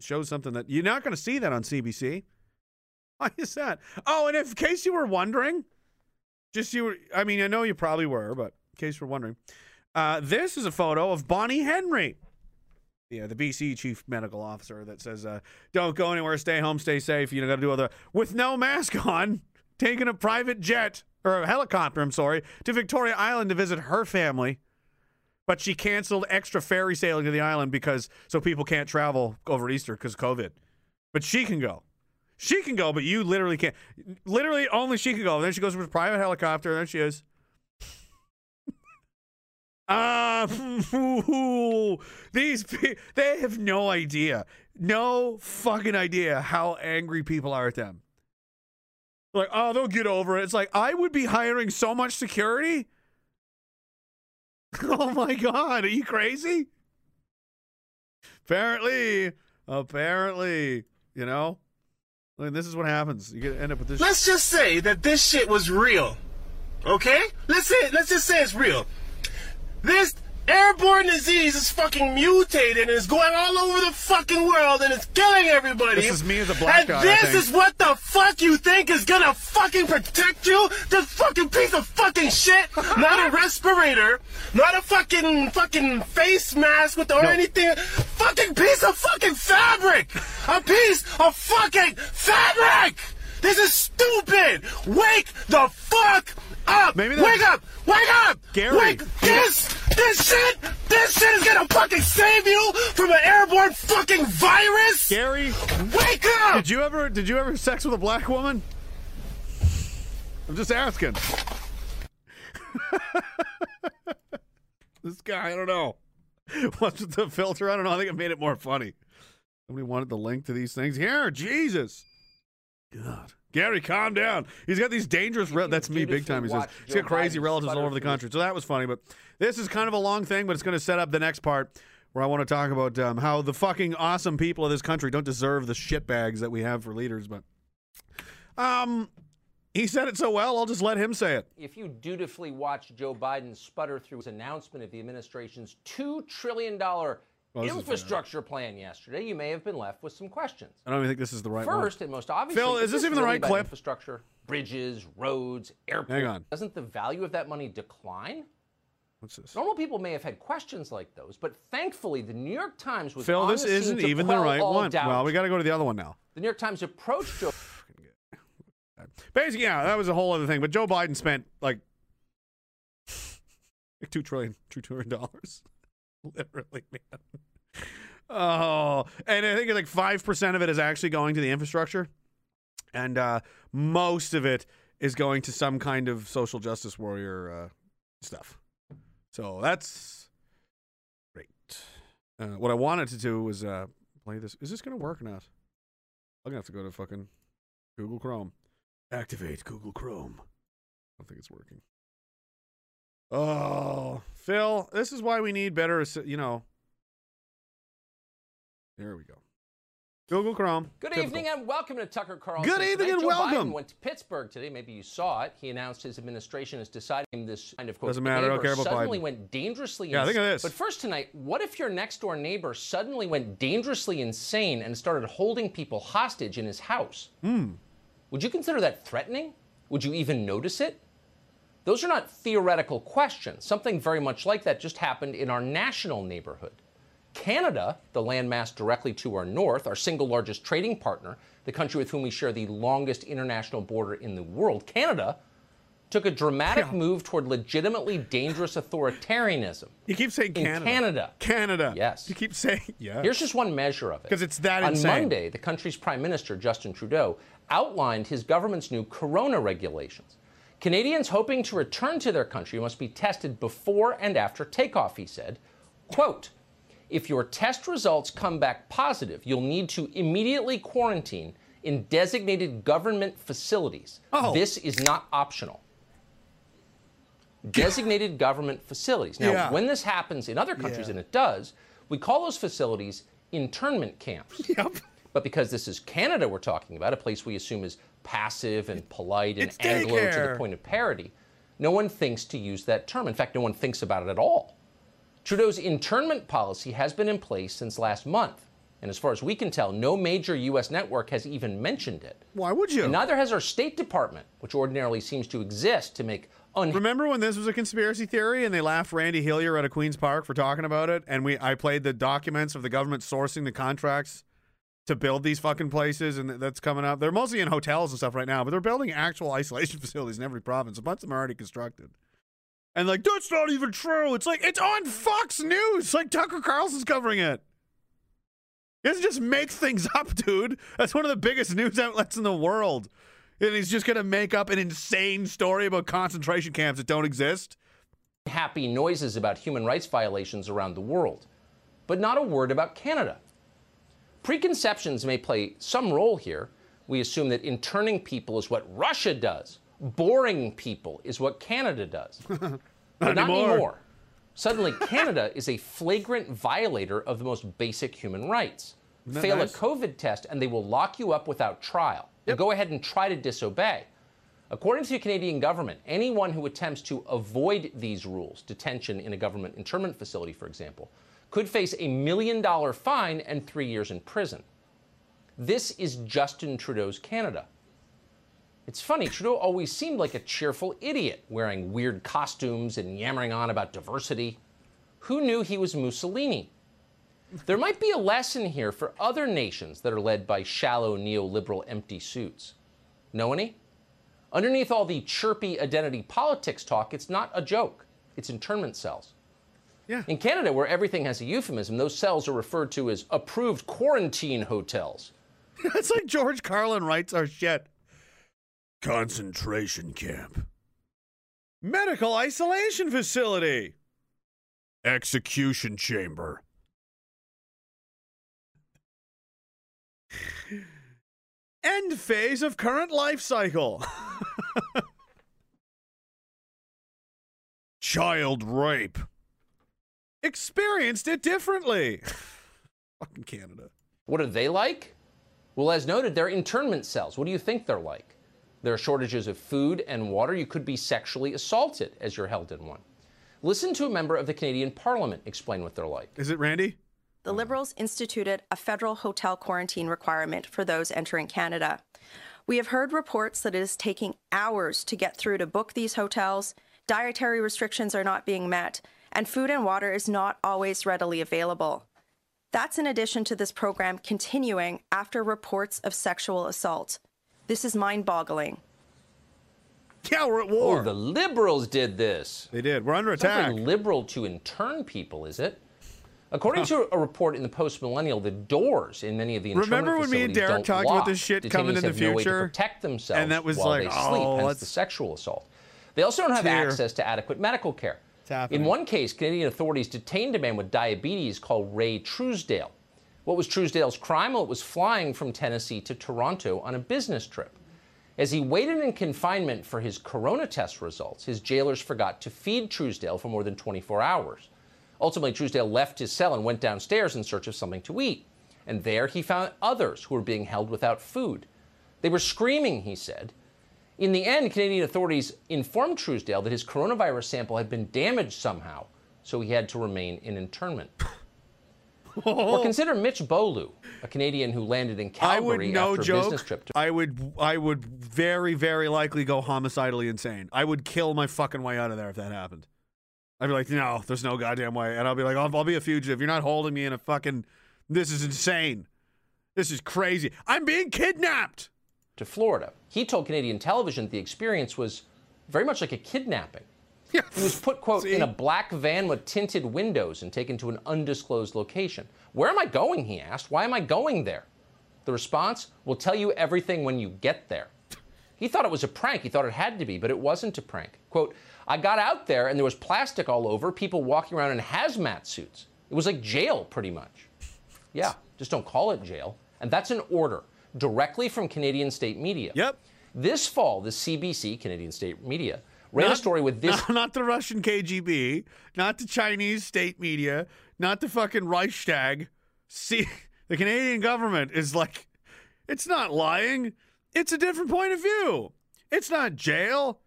shows something that you're not going to see that on CBC. Why is that? Oh, and if, in case you were wondering, just you were, I mean, I know you probably were, but in case you were wondering, uh, this is a photo of Bonnie Henry. Yeah, the BC chief medical officer that says, uh, don't go anywhere, stay home, stay safe. You know, got to do other, with no mask on, taking a private jet, or a helicopter, I'm sorry, to Victoria Island to visit her family. But she canceled extra ferry sailing to the island because, so people can't travel over Easter because COVID. But she can go. She can go, but you literally can't. Literally, only she can go. And Then she goes with a private helicopter. and There she is. Ah, these pe- they have no idea, no fucking idea how angry people are at them. Like, oh, they'll get over it. It's like I would be hiring so much security. Oh my god, are you crazy? Apparently, apparently, you know, I mean, this is what happens. You get end up with this. Let's just say that this shit was real. Okay? Let's say let's just say it's real. This airborne disease is fucking mutated and is going all over the fucking world and it's killing everybody. This is me as a black and guy, this is what the fuck you think is gonna fucking protect you? This fucking piece of fucking shit. not a respirator, not a fucking fucking face mask with or No. anything. Fucking piece of fucking fabric. A piece of fucking fabric. This is stupid. Wake the fuck up. Maybe Wake up. Wake up. Gary. Wake this. This shit. This shit is gonna fucking save you from an airborne fucking virus. Gary, Wake up. did you ever did you ever have sex with a black woman? I'm just asking. this guy, I don't know. What's with the filter? I don't know. I think it made it more funny. Somebody wanted the link to these things. Here, Jesus. God. Gary, calm down. He's got these dangerous. Re- that's me, big time. He says he's got crazy relatives all over the country. So that was funny. But this is kind of a long thing, but it's going to set up the next part where I want to talk about um, how the fucking awesome people of this country don't deserve the shit bags that we have for leaders. But um, he said it so well. I'll just let him say it. If you dutifully watch Joe Biden sputter through his announcement of the administration's $2 trillion Well, infrastructure plan yesterday, you may have been left with some questions. I don't even think this is the right one. First, and most obviously, Phil, is this even the right clip? Infrastructure, bridges, roads, airports. Hang on. Doesn't the value of that money decline? What's this? Normal people may have had questions like those, but thankfully, the New York Times was Phil, on this isn't even the right one. doubt. Well, we got to go to the other one now. the New York Times approached Joe Basically, yeah, that was a whole other thing. But Joe Biden spent like like two trillion, two trillion dollars, literally, man. Oh, and I think like five percent of it is actually going to the infrastructure, and uh, most of it is going to some kind of social justice warrior uh, stuff. So that's great. Uh, what I wanted to do was uh, play this. Is this going to work or not? I'm gonna have to go to fucking Google Chrome. Activate Google Chrome. I don't think it's working. Oh, Phil, this is why we need better, you know. There we go. Google Chrome. Good Typical. evening and welcome to Tucker Carlson. Good evening Tonight, and Joe welcome. Biden went to Pittsburgh today. Maybe you saw it. He announced his administration is deciding this kind of quote, Doesn't matter, I don't neighbor care about suddenly Biden. went dangerously Yeah, think of insane. this. But first tonight, what if your next door neighbor suddenly went dangerously insane and started holding people hostage in his house? Hmm. Would you consider that threatening? Would you even notice it? Those are not theoretical questions. Something very much like that just happened in our national neighborhood. Canada, the landmass directly to our north, our single largest trading partner, the country with whom we share the longest international border in the world, Canada, took a dramatic Yeah. move toward legitimately dangerous authoritarianism. You keep saying In Canada. Canada. Canada. Yes. You keep saying, yeah. Here's just one measure of it. Because it's that On insane. Monday, the country's prime minister, Justin Trudeau, outlined his government's new corona regulations. Canadians hoping to return to their country must be tested before and after takeoff, he said. Quote, if your test results come back positive, you'll need to immediately quarantine in designated government facilities. Oh. This is not optional. Designated government facilities. Now, Yeah. when this happens in other countries, Yeah. and it does, we call those facilities internment camps. Yep. But because this is Canada we're talking about, a place we assume is passive and polite and It's Anglo to the point of parody, no one thinks to use that term. In fact, no one thinks about it at all. Trudeau's internment policy has been in place since last month. And as far as we can tell, no major U.S. network has even mentioned it. Why would you? And neither has our State Department, which ordinarily seems to exist to make un- Remember when this was a conspiracy theory and they laughed Randy Hillier out of Queens Park for talking about it? And we I played the documents of the government sourcing the contracts to build these fucking places, and that's coming up. They're mostly in hotels and stuff right now, but they're building actual isolation facilities in every province. A bunch of them are already constructed. And like, that's not even true. It's like it's on Fox News. Like Tucker Carlson's covering it. He doesn't just make things up, dude. That's one of the biggest news outlets in the world. And he's just gonna make up an insane story about concentration camps that don't exist. happy noises about human rights violations around the world, but not a word about Canada. Preconceptions may play some role here. We assume that interning people is what Russia does, boring people is what Canada does. but not anymore. anymore. Suddenly, Canada is a flagrant violator of the most basic human rights. Fail nice? a COVID test, and they will lock you up without trial. And go ahead and try to disobey. According to the Canadian government, anyone who attempts to avoid these rules, detention in a government internment facility, for example, could face a million dollar fine and three years in prison. This is Justin Trudeau's Canada. It's funny, Trudeau always seemed like a cheerful idiot, wearing weird costumes and yammering on about diversity. Who knew he was Mussolini? There might be a lesson here for other nations that are led by shallow neoliberal empty suits. Know any? Underneath all the chirpy identity politics talk, it's not a joke. It's internment cells. Yeah. In Canada, where everything has a euphemism, those cells are referred to as approved quarantine hotels. It's like George Carlin writes our shit. Concentration camp. Medical isolation facility. Execution chamber. End phase of current life cycle. Child rape. Experienced it differently. Fucking Canada. What are they like? Well, as noted, they're internment cells. What do you think they're like? There are shortages of food and water. You could be sexually assaulted as you're held in one. Listen to a member of the Canadian Parliament explain what they're like. Is it Randy? The mm. Liberals instituted a federal hotel quarantine requirement for those entering Canada. We have heard reports that it is taking hours to get through to book these hotels, dietary restrictions are not being met, and food and water is not always readily available. That's in addition to this program continuing after reports of sexual assault. This is mind boggling. Yeah, we're at war. Oh, the Liberals did this. they did. We're under attack. very liberal to intern people, is it? According to a report in the Post Millennial, the doors in many of the Remember when me and Derek talked about this shit Detainees coming in the have no way to future? protect themselves And that was while like, they oh, sleep, hence let's- the sexual assault. They also don't have Tear. access to adequate medical care. In one case, Canadian authorities detained a man with diabetes called Ray Truesdale. What was Truesdale's crime? Well, it was flying from Tennessee to Toronto on a business trip. As he waited in confinement for his corona test results, his jailers forgot to feed Truesdale for more than 24 hours. Ultimately, Truesdale left his cell and went downstairs in search of something to eat. And there he found others who were being held without food. They were screaming, he said. In the end, Canadian authorities informed Truesdale that his coronavirus sample had been damaged somehow, so he had to remain in internment. or consider Mitch Bolu, a Canadian who landed in I would Calgary no after a business joke. trip to I would I would very very likely go homicidally insane. I would kill my fucking way out of there if that happened. I'd be like, no, there's no goddamn way, and I'll be like, I'll, I'll be a fugitive. You're not holding me in a fucking. This is insane. This is crazy. I'm being kidnapped. to Florida. He told Canadian television that the experience was very much like a kidnapping. Yeah. He was put, quote, See? in a black van with tinted windows and taken to an undisclosed location. Where am I going? He asked. Why am I going there? The response We'll tell you everything when you get there. He thought it was a prank. He thought it had to be, but it wasn't a prank. Quote, I got out there and there was plastic all over, people walking around in hazmat suits. It was like jail, pretty much. Yeah, just don't call it jail. And that's an order directly from Canadian state media. Yep. This fall, the CBC, Canadian State Media, ran a story with this No, not the Russian KGB, not the Chinese state media, not the fucking Reichstag. See, the Canadian government is like, it's not lying. It's a different point of view. It's not jail.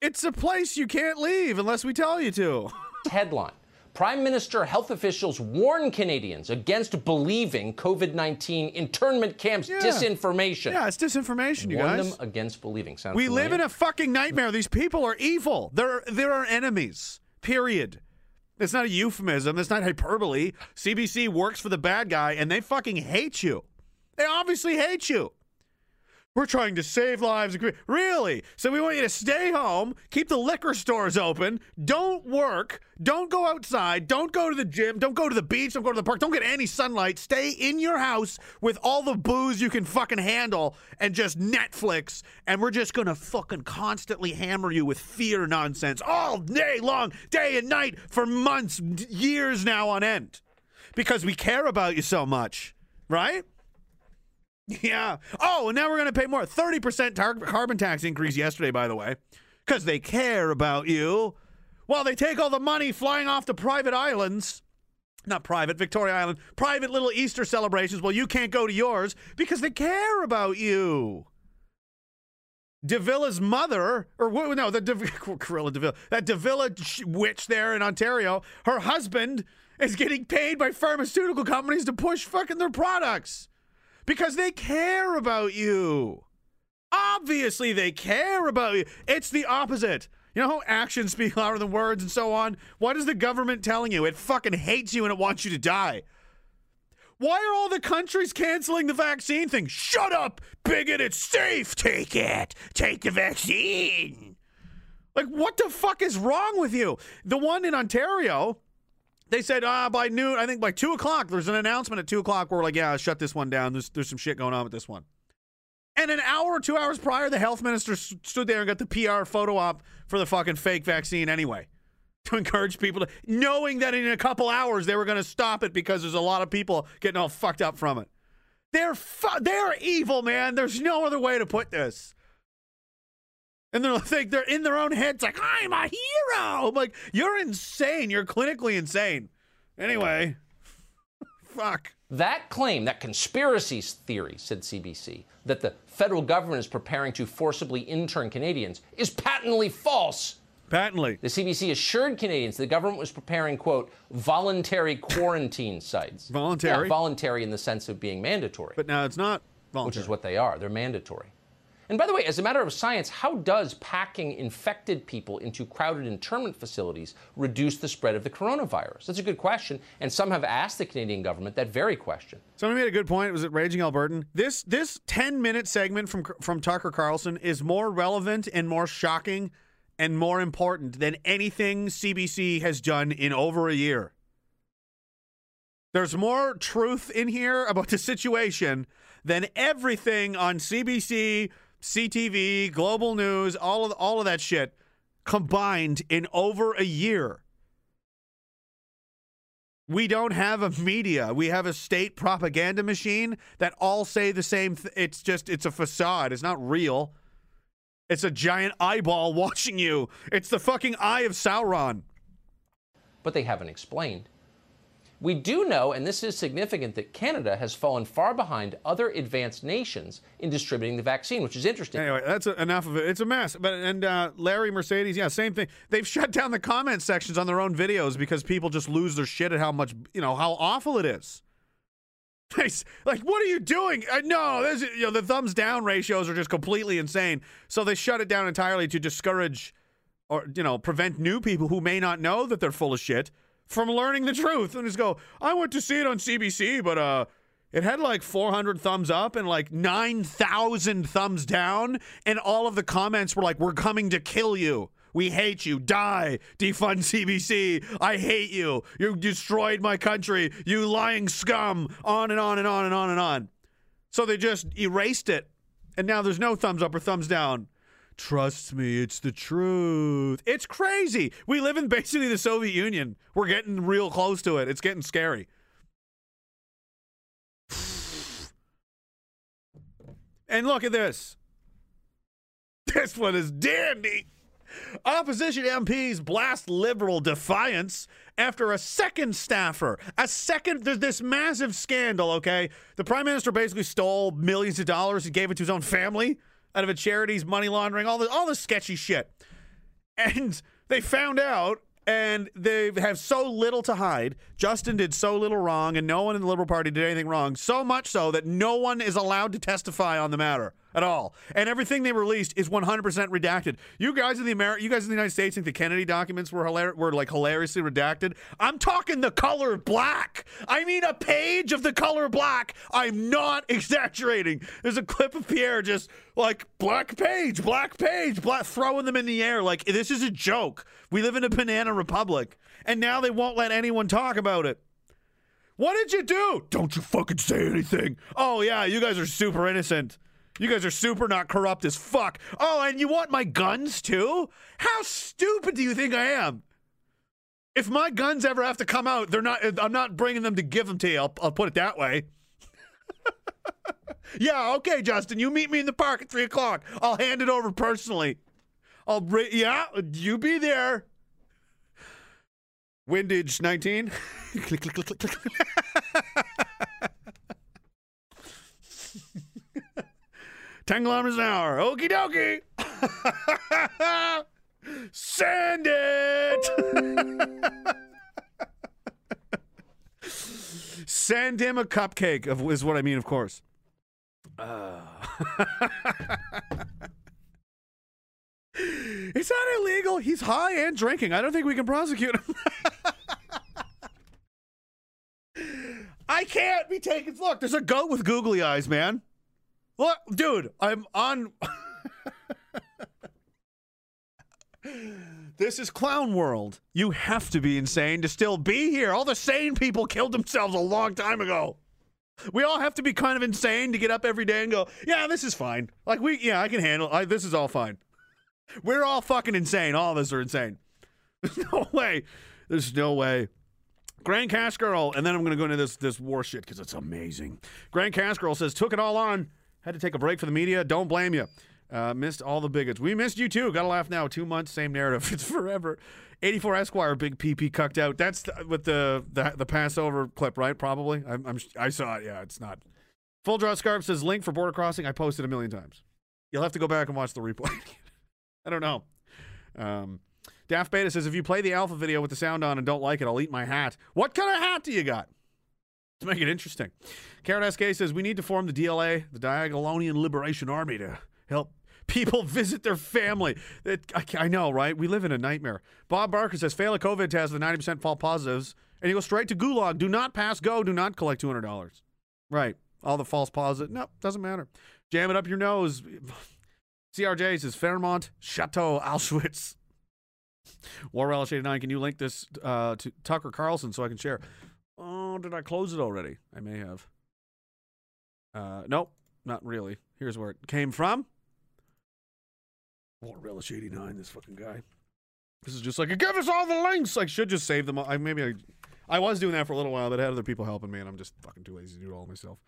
It's a place you can't leave unless we tell you to. headline. Prime Minister health officials warn Canadians against believing COVID 19 internment camps Yeah. disinformation. Yeah, it's disinformation, you warn guys. them against believing. Sound We live in a fucking nightmare. These people are evil. They're they're our enemies. Period. It's not a euphemism. It's not hyperbole. CBC works for the bad guy, and they fucking hate you. They obviously hate you. We're trying to save lives. Really? So we want you to stay home, keep the liquor stores open, don't work, don't go outside, don't go to the gym, don't go to the beach, don't go to the park, don't get any sunlight. Stay in your house with all the booze you can fucking handle and just Netflix. And we're just gonna fucking constantly hammer you with fear nonsense all day long, day and night for months, years now on end. Because we care about you so much, right? Yeah. Oh, and now we're going to pay more. 30% tar- carbon tax increase yesterday, by the way, because they care about you. while they take all the money flying off to private islands. Not private, Victoria Island, private little Easter celebrations. Well, you can't go to yours because they care about you. de Villa's mother, or no, the De- Corilla de Villa, that de Villa witch there in Ontario, her husband is getting paid by pharmaceutical companies to push fucking their products because they care about you. Obviously, they care about you. It's the opposite. You know how actions speak louder than words and so on? What is the government telling you? It fucking hates you and it wants you to die. Why are all the countries canceling the vaccine thing? Shut up, bigot. It's safe. Take it. Take the vaccine. Like, what the fuck is wrong with you? The one in Ontario, they said, ah, by noon, I think by two o'clock, there's an announcement at two o'clock where we're like, yeah, shut this one down. There's, there's some shit going on with this one. And an hour or two hours prior, the health minister stood there and got the PR photo op for the fucking fake vaccine anyway. To encourage people to, knowing that in a couple hours they were going to stop it because there's a lot of people getting all fucked up from it. They're fu- they're evil, man. There's no other way to put this. And they're like they're in their own heads, like I'm a hero. I'm like you're insane. You're clinically insane. Anyway, fuck. That claim, that conspiracy theory, said CBC, that the federal government is preparing to forcibly intern Canadians is patently false. Patently. The CBC assured Canadians the government was preparing, quote, voluntary quarantine sites. Voluntary? Yeah, voluntary in the sense of being mandatory, But now it's not voluntary. which is what they are. They're mandatory. And by the way, as a matter of science, how does packing infected people into crowded internment facilities reduce the spread of the coronavirus? That's a good question. And some have asked the Canadian government that very question. Somebody made a good point. Was it Raging Albertan? This this ten minute segment from from Tucker Carlson is more relevant and more shocking and more important than anything CBC has done in over a year. There's more truth in here about the situation than everything on CBC, CTV, Global News, all of all of that shit combined in over a year. We don't have a media. We have a state propaganda machine that all say the same. Th- it's just it's a facade. It's not real. It's a giant eyeball watching you. It's the fucking eye of Sauron. but they haven't explained. We do know, and this is significant, that Canada has fallen far behind other advanced nations in distributing the vaccine, which is interesting. Anyway, that's enough of it. It's a mess. But and uh, Larry Mercedes, yeah, same thing. They've shut down the comment sections on their own videos because people just lose their shit at how much you know how awful it is. Like, what are you doing? Uh, no, there's you know the thumbs down ratios are just completely insane. So they shut it down entirely to discourage or you know prevent new people who may not know that they're full of shit from learning the truth and just go, I went to see it on CBC, but uh. It had like 400 thumbs up and like 9,000 thumbs down, and all of the comments were like, "We're coming to kill you. We hate you. Die. Defund CBC. I hate you. You destroyed my country. You lying scum." On and on and on and on and on. So they just erased it, and now there's no thumbs up or thumbs down. Trust me, it's the truth. It's crazy. We live in basically the Soviet Union. We're getting real close to it. It's getting scary. And look at this. This one is dandy. Opposition MPs blast liberal defiance after a second staffer, a second, there's this massive scandal, okay? The prime minister basically stole millions of dollars and gave it to his own family out of a charity's money laundering, all the all the sketchy shit. And they found out and they have so little to hide. Justin did so little wrong, and no one in the Liberal Party did anything wrong. So much so that no one is allowed to testify on the matter at all. And everything they released is 100% redacted. You guys in the Ameri- you guys in the United States think the Kennedy documents were hilar- were like hilariously redacted? I'm talking the color black. I mean a page of the color black. I'm not exaggerating. There's a clip of Pierre just like black page, black page, black throwing them in the air like this is a joke. We live in a banana republic, and now they won't let anyone talk about it. What did you do? Don't you fucking say anything. Oh, yeah, you guys are super innocent. You guys are super not corrupt as fuck. Oh, and you want my guns too? How stupid do you think I am? If my guns ever have to come out, they're not. I'm not bringing them to give them to you. I'll, I'll put it that way. yeah, okay, Justin. You meet me in the park at three o'clock. I'll hand it over personally. I'll bring. Yeah, you be there. Windage 19. click, click, click, click, click. 10 kilometers an hour. Okie dokie. Send it. Send him a cupcake, of, is what I mean, of course. Uh. it's not illegal. He's high and drinking. I don't think we can prosecute him. I can't be taken. Look, there's a goat with googly eyes, man. Look, dude, I'm on. this is clown world. You have to be insane to still be here. All the sane people killed themselves a long time ago. We all have to be kind of insane to get up every day and go, yeah, this is fine. Like we, yeah, I can handle. This is all fine. We're all fucking insane. All of us are insane. There's no way. There's no way. Grand Cash Girl, and then I'm going to go into this this war shit because it's amazing. Grand Cash Girl says, took it all on. Had to take a break for the media. Don't blame you. Uh, missed all the bigots. We missed you too. Gotta laugh now. Two months, same narrative. It's forever. 84 Esquire, big PP cucked out. That's the, with the, the the Passover clip, right? Probably. I'm, I'm I saw it. Yeah, it's not. Full Draw Scarf says link for border crossing. I posted a million times. You'll have to go back and watch the replay. I don't know. Um, Daft Beta says if you play the alpha video with the sound on and don't like it, I'll eat my hat. What kind of hat do you got? To make it interesting. Carrot SK says we need to form the DLA, the Diagolonian Liberation Army, to help people visit their family. It, I, I know, right? We live in a nightmare. Bob Barker says fail a COVID test with 90% false positives, and you go straight to Gulag. Do not pass go. Do not collect $200. Right. All the false positives. No, doesn't matter. Jam it up your nose. CRJ says Fairmont, Chateau, Auschwitz. War Relish 89, can you link this uh, to Tucker Carlson so I can share? Oh, did I close it already? I may have. Uh, nope, not really. Here's where it came from. War Relish 89, this fucking guy. This is just like, give us all the links. I should just save them. I maybe I, I was doing that for a little while, but I had other people helping me, and I'm just fucking too lazy to do it all myself.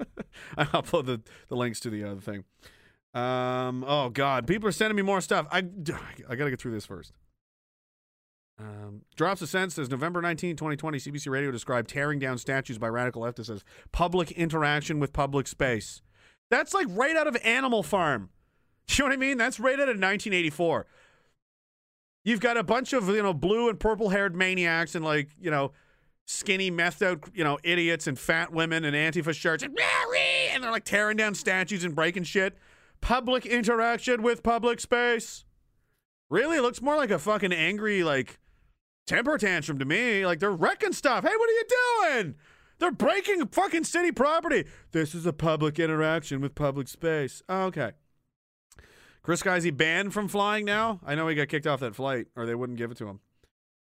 I upload the, the links to the other thing. Um. Oh God, people are sending me more stuff. I I gotta get through this first. Um, drops a sense says November 19, 2020, CBC Radio described tearing down statues by radical leftists as public interaction with public space. That's like right out of Animal Farm. You know what I mean? That's right out of 1984. You've got a bunch of you know blue and purple haired maniacs and like you know skinny methed out you know idiots and fat women and antifa shirts and, and they're like tearing down statues and breaking shit. Public interaction with public space. Really, it looks more like a fucking angry like temper tantrum to me. Like they're wrecking stuff. Hey, what are you doing? They're breaking fucking city property. This is a public interaction with public space. okay. Chris he banned from flying now? I know he got kicked off that flight, or they wouldn't give it to him.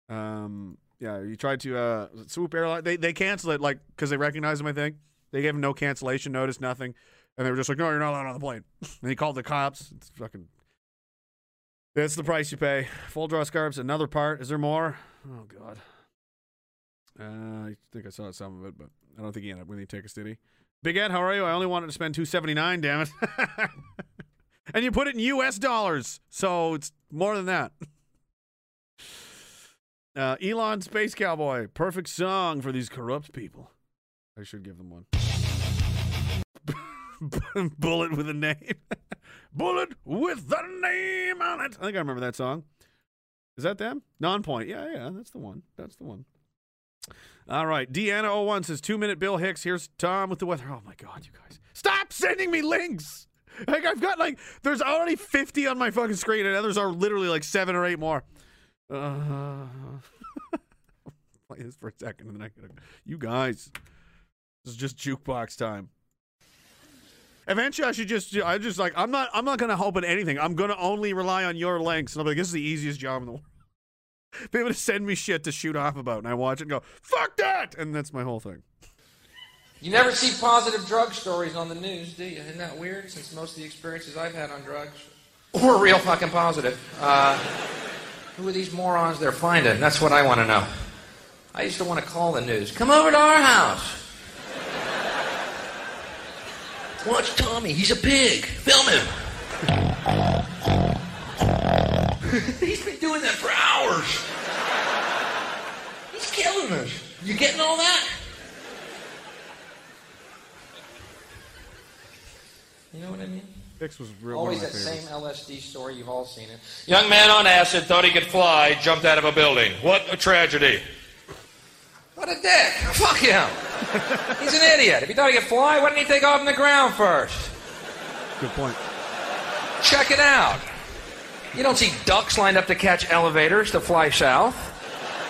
Um, yeah, he tried to uh, swoop airline. They they canceled it like because they recognized him. I think they gave him no cancellation notice, nothing, and they were just like, "No, you're not allowed on the plane." and he called the cops. It's fucking. That's the price you pay. Full draw scarps, another part. Is there more? Oh God. Uh, I think I saw some of it, but I don't think he ended up winning Take a City. Big Ed, how are you? I only wanted to spend two seventy nine. Damn it! and you put it in U.S. dollars, so it's more than that. Uh, Elon Space Cowboy, perfect song for these corrupt people. I should give them one. Bullet with a name. Bullet with the name on it. I think I remember that song. Is that them? Nonpoint. Yeah, yeah, that's the one. That's the one. All right. Deanna01 says two minute Bill Hicks. Here's Tom with the weather. Oh my God, you guys. Stop sending me links. Like I've got like there's already 50 on my fucking screen, and others are literally like seven or eight more. Uh, play this for a second, and then I gotta. You guys, this is just jukebox time. Eventually, I should just. I just like. I'm not. I'm not gonna hope at anything. I'm gonna only rely on your links, and I'm like, this is the easiest job in the world. Be able to send me shit to shoot off about, and I watch it and go, "Fuck that," and that's my whole thing. You never see positive drug stories on the news, do you? Isn't that weird? Since most of the experiences I've had on drugs were real fucking positive. Uh, who are these morons they're finding? That's what I want to know. I used to want to call the news. Come over to our house. Watch Tommy. He's a pig. Film him. He's been doing that for hours. He's killing us. You getting all that? You know what I mean? Hicks was real. Always that my same. LSD story. You've all seen it. Young man on acid thought he could fly, jumped out of a building. What a tragedy. What a dick. Fuck him. He's an idiot. If he thought he could fly, why didn't he take off from the ground first? Good point. Check it out. You don't see ducks lined up to catch elevators to fly south.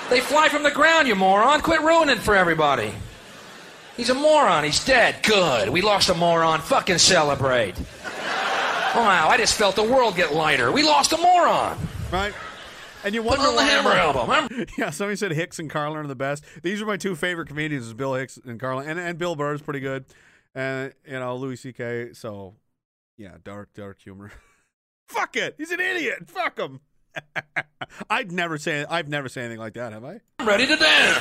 They fly from the ground, you moron. Quit ruining it for everybody. He's a moron. He's dead. Good. We lost a moron. Fucking celebrate. Oh, wow, I just felt the world get lighter. We lost a moron. Right. And you Put wonder it on the why- Hammer album. Remember? Yeah, somebody said Hicks and Carlin are the best. These are my two favorite comedians: is Bill Hicks and Carlin, and and Bill Burr is pretty good, and you know Louis C.K. So, yeah, dark, dark humor. Fuck it, he's an idiot. Fuck him. I'd never say I've never said anything like that, have I? I'm ready to dance.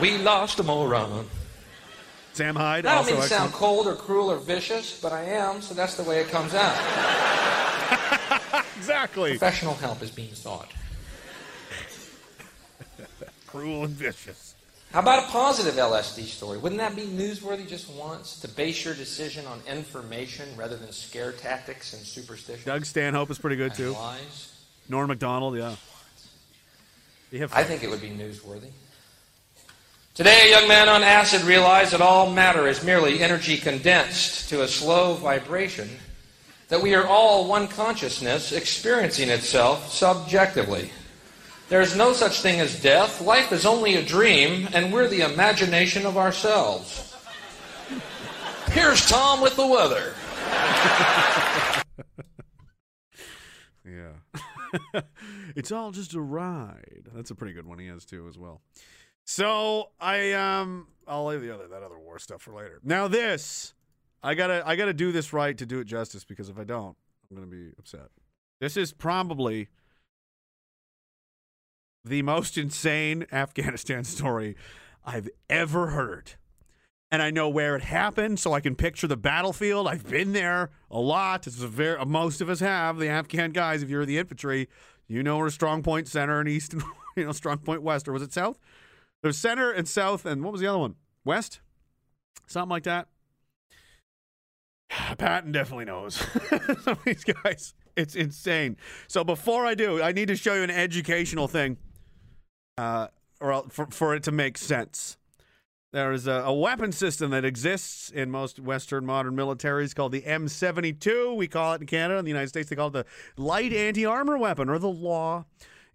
We lost a moron. Sam Hyde. I don't also mean to sound cold or cruel or vicious, but I am, so that's the way it comes out. Exactly. Professional help is being sought. Cruel and vicious. How about a positive LSD story? Wouldn't that be newsworthy just once? To base your decision on information rather than scare tactics and superstition? Doug Stanhope is pretty good and too. lies? Norm Macdonald, yeah. Have I think it would be newsworthy. Today, a young man on acid realized that all matter is merely energy condensed to a slow vibration, that we are all one consciousness experiencing itself subjectively. There is no such thing as death. Life is only a dream, and we're the imagination of ourselves. Here's Tom with the weather. Yeah. it's all just a ride. That's a pretty good one he has too as well. So I um I'll leave the other that other war stuff for later. Now this I gotta I gotta do this right to do it justice because if I don't, I'm gonna be upset. This is probably the most insane Afghanistan story I've ever heard. And I know where it happened, so I can picture the battlefield. I've been there a lot. It's a very most of us have. The Afghan guys, if you're the infantry, you know where Strong Point Center and East, and you know Strong Point West, or was it South? There's Center and South, and what was the other one? West, something like that. Patton definitely knows. Some of these guys, it's insane. So before I do, I need to show you an educational thing, uh, or for for it to make sense. There is a, a weapon system that exists in most Western modern militaries called the M72. We call it in Canada. In the United States, they call it the light anti-armor weapon or the law.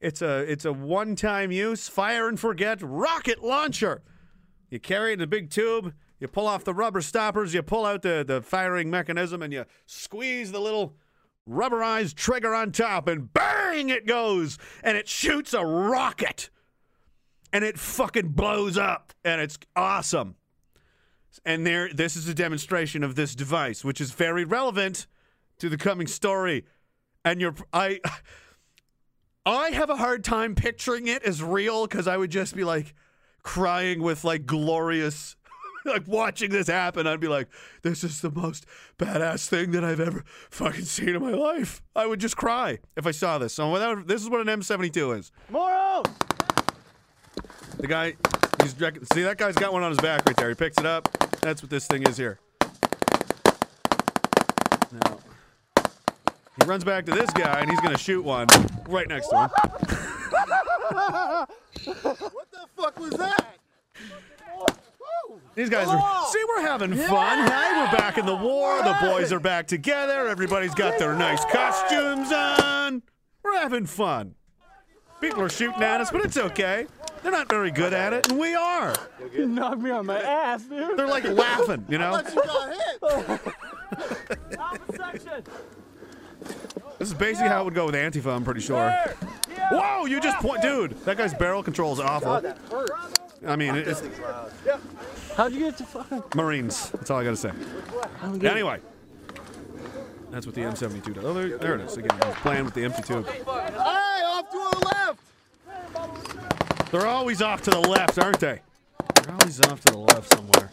It's a it's a one-time use, fire and forget rocket launcher. You carry it in a big tube. You pull off the rubber stoppers. You pull out the, the firing mechanism, and you squeeze the little rubberized trigger on top, and bang! It goes, and it shoots a rocket and it fucking blows up and it's awesome. And there this is a demonstration of this device which is very relevant to the coming story. And you're I I have a hard time picturing it as real cuz I would just be like crying with like glorious like watching this happen I'd be like this is the most badass thing that I've ever fucking seen in my life. I would just cry if I saw this. So without this is what an M72 is. Morals! The guy, he's see that guy's got one on his back right there. He picks it up. That's what this thing is here. Now, he runs back to this guy and he's gonna shoot one right next to him. what the fuck was that? These guys are see, we're having fun. Hey, we're back in the war. The boys are back together. Everybody's got their nice costumes on. We're having fun. People are shooting at us, but it's okay. They're not very good at it, and we are. You knocked me on my ass, dude. They're like laughing, you know. you got hit. This is basically how it would go with Antifa, I'm pretty sure. Whoa, you just point. Dude, that guy's barrel control is awful. I mean, it's How'd you get to fucking? Marines. That's all I got to say. Anyway, that's what the M72 does. Oh, there, there it is. Again, I was playing with the empty tube. Hey, off to the left. They're always off to the left, aren't they? They're always off to the left somewhere.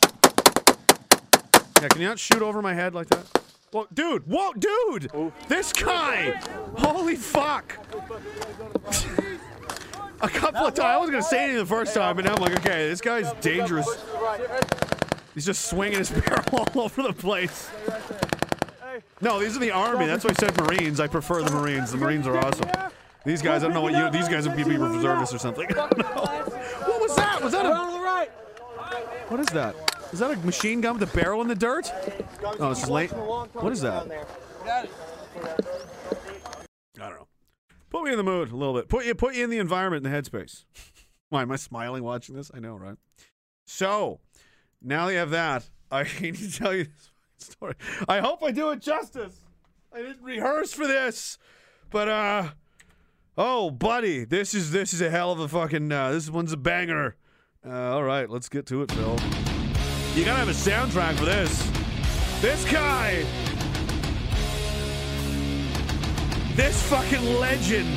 Yeah, can you not shoot over my head like that? Well, dude, whoa, dude! This guy! Holy fuck! A couple of times. I wasn't gonna say anything the first time, but now I'm like, okay, this guy's dangerous. He's just swinging his barrel all over the place. No, these are the army. That's why I said Marines. I prefer the Marines. The Marines are awesome. These guys, I don't know what you. These guys are people reservists or something. What was that? Was that a? What is that? Is that a machine gun with a barrel in the dirt? Oh, it's late. What is that? I don't know. Put me in the mood a little bit. Put you put you in the environment, in the headspace. Why am I smiling watching this? I know, right? So now that you have that, I need to tell you this story. I hope I do it justice. I didn't rehearse for this, but uh, oh, buddy, this is this is a hell of a fucking. Uh, this one's a banger. Uh, all right, let's get to it, Phil. You gotta have a soundtrack for this. This guy. This fucking legend.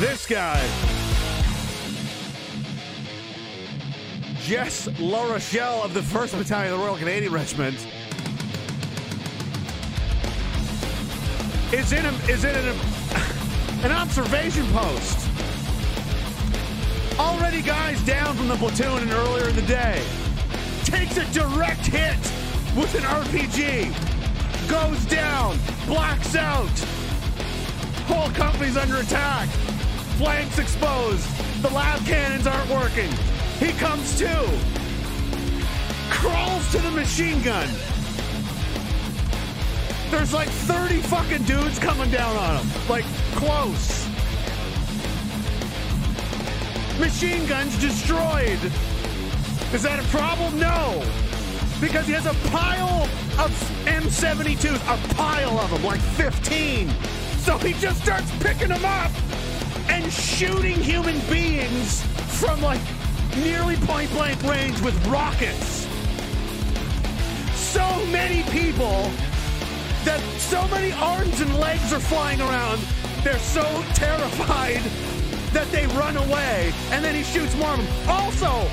This guy. Jess Larochelle of the 1st Battalion of the Royal Canadian Regiment is in a, is in an, an observation post. Already guys down from the platoon and earlier in the day. Takes a direct hit with an RPG. Goes down. Blacks out. Whole company's under attack. Flanks exposed. The LAV cannons aren't working. He comes to. Crawls to the machine gun. There's like 30 fucking dudes coming down on him. Like, close. Machine guns destroyed. Is that a problem? No. Because he has a pile of M72s, a pile of them, like 15. So he just starts picking them up and shooting human beings from like nearly point blank range with rockets. So many people that so many arms and legs are flying around. They're so terrified that they run away, and then he shoots more of them. Also,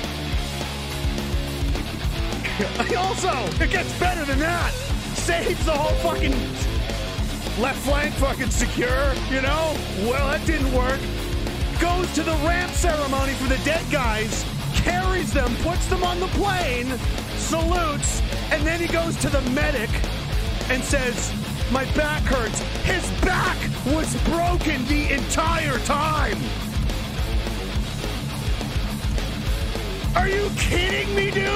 also, it gets better than that. Saves the whole fucking left flank fucking secure, you know? Well, that didn't work. Goes to the ramp ceremony for the dead guys, carries them, puts them on the plane, salutes, and then he goes to the medic and says, My back hurts. His back was broken the entire time. Are you kidding me, dude?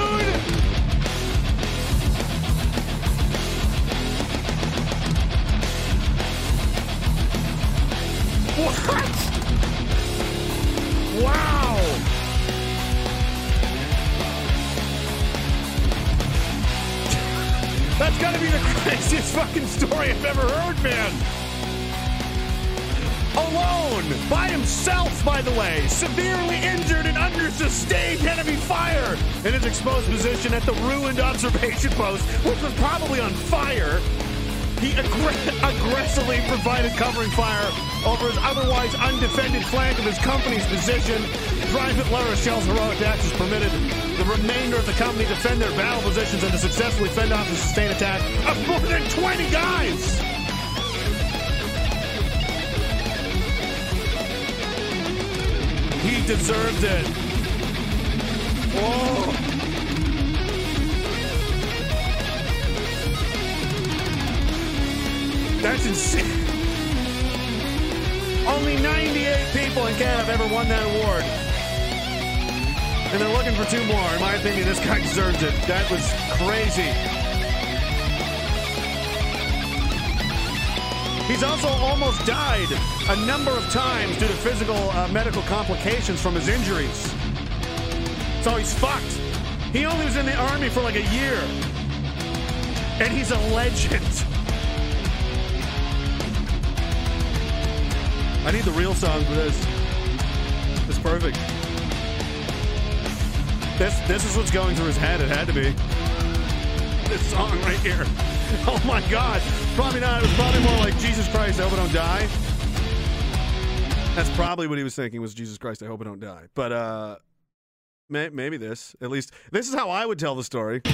What? Wow. That's gotta be the craziest fucking story I've ever heard, man. Alone, by himself, by the way, severely injured and under sustained enemy fire in his exposed position at the ruined observation post, which was probably on fire. He aggr- aggressively provided covering fire over his otherwise undefended flank of his company's position. Private La heroic actions permitted the remainder of the company defend their battle positions and to successfully fend off the sustained attack of more than 20 guys. Deserved it. Whoa. That's insane. Only 98 people in Canada have ever won that award. And they're looking for two more. In my opinion, this guy deserves it. That was crazy. He's also almost died a number of times due to physical uh, medical complications from his injuries. So he's fucked. He only was in the army for like a year. And he's a legend. I need the real song for this. It's perfect. This this is what's going through his head. It had to be. This song right here. Oh my God. Probably not. It was probably more like Jesus Christ, I hope I don't die. That's probably what he was thinking was Jesus Christ, I hope I don't die. But uh may- maybe this. At least this is how I would tell the story. Cheers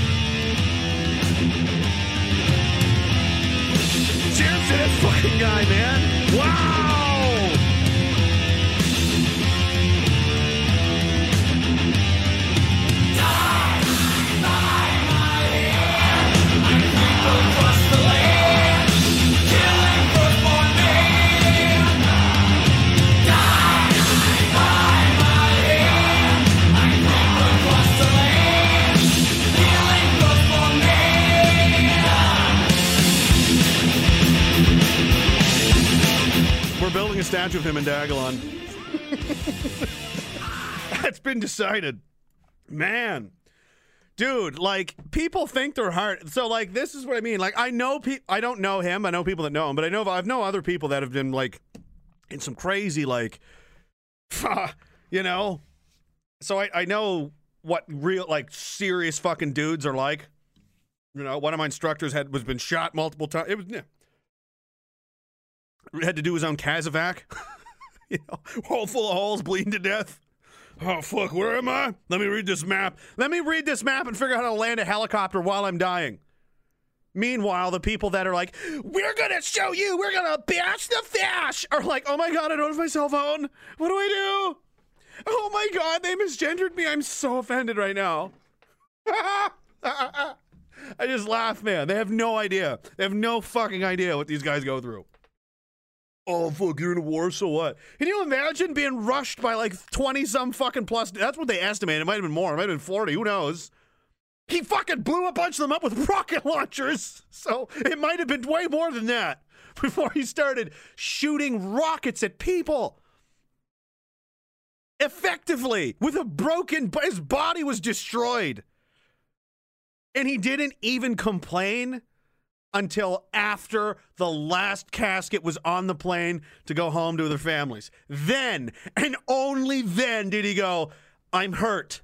to this fucking guy, man. Wow! We're building a statue of him in Diagolon. That's been decided. Man. Dude, like people think they're hard. So like this is what I mean. Like I know pe- I don't know him. I know people that know him, but I know I've know other people that have been like in some crazy like you know. So I I know what real like serious fucking dudes are like. You know, one of my instructors had was been shot multiple times. It was yeah. Had to do his own CASEVAC. you know, hole full of holes, bleeding to death. Oh fuck, where am I? Let me read this map. Let me read this map and figure out how to land a helicopter while I'm dying. Meanwhile, the people that are like, "We're gonna show you. We're gonna bash the fash," are like, "Oh my god, I don't have my cell phone. What do I do? Oh my god, they misgendered me. I'm so offended right now." I just laugh, man. They have no idea. They have no fucking idea what these guys go through. Oh fuck, you're in a war, so what? Can you imagine being rushed by like twenty some fucking plus? That's what they estimated. It might have been more. It might have been forty. Who knows? He fucking blew a bunch of them up with rocket launchers, so it might have been way more than that before he started shooting rockets at people. Effectively, with a broken, his body was destroyed, and he didn't even complain until after the last casket was on the plane to go home to their families. Then, and only then, did he go, I'm hurt.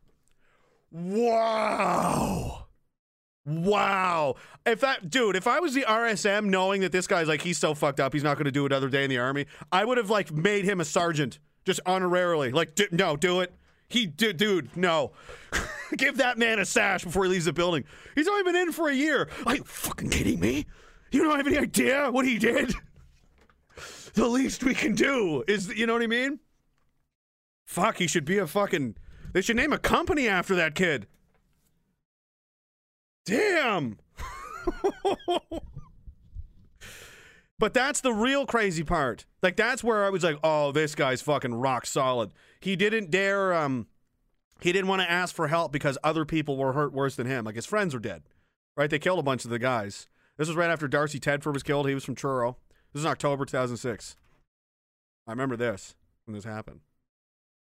Wow. Wow. If that, dude, if I was the RSM knowing that this guy's like, he's so fucked up, he's not going to do another day in the army, I would have like made him a sergeant just honorarily. Like, d- no, do it. He, d- dude, no. Give that man a sash before he leaves the building. He's only been in for a year. Are you fucking kidding me? You don't have any idea what he did? The least we can do is, you know what I mean? Fuck, he should be a fucking. They should name a company after that kid. Damn. but that's the real crazy part. Like that's where I was like, "Oh, this guy's fucking rock solid." He didn't dare um he didn't want to ask for help because other people were hurt worse than him. Like his friends were dead. Right? They killed a bunch of the guys. This was right after Darcy Tedford was killed. He was from Truro. This is October 2006. I remember this when this happened.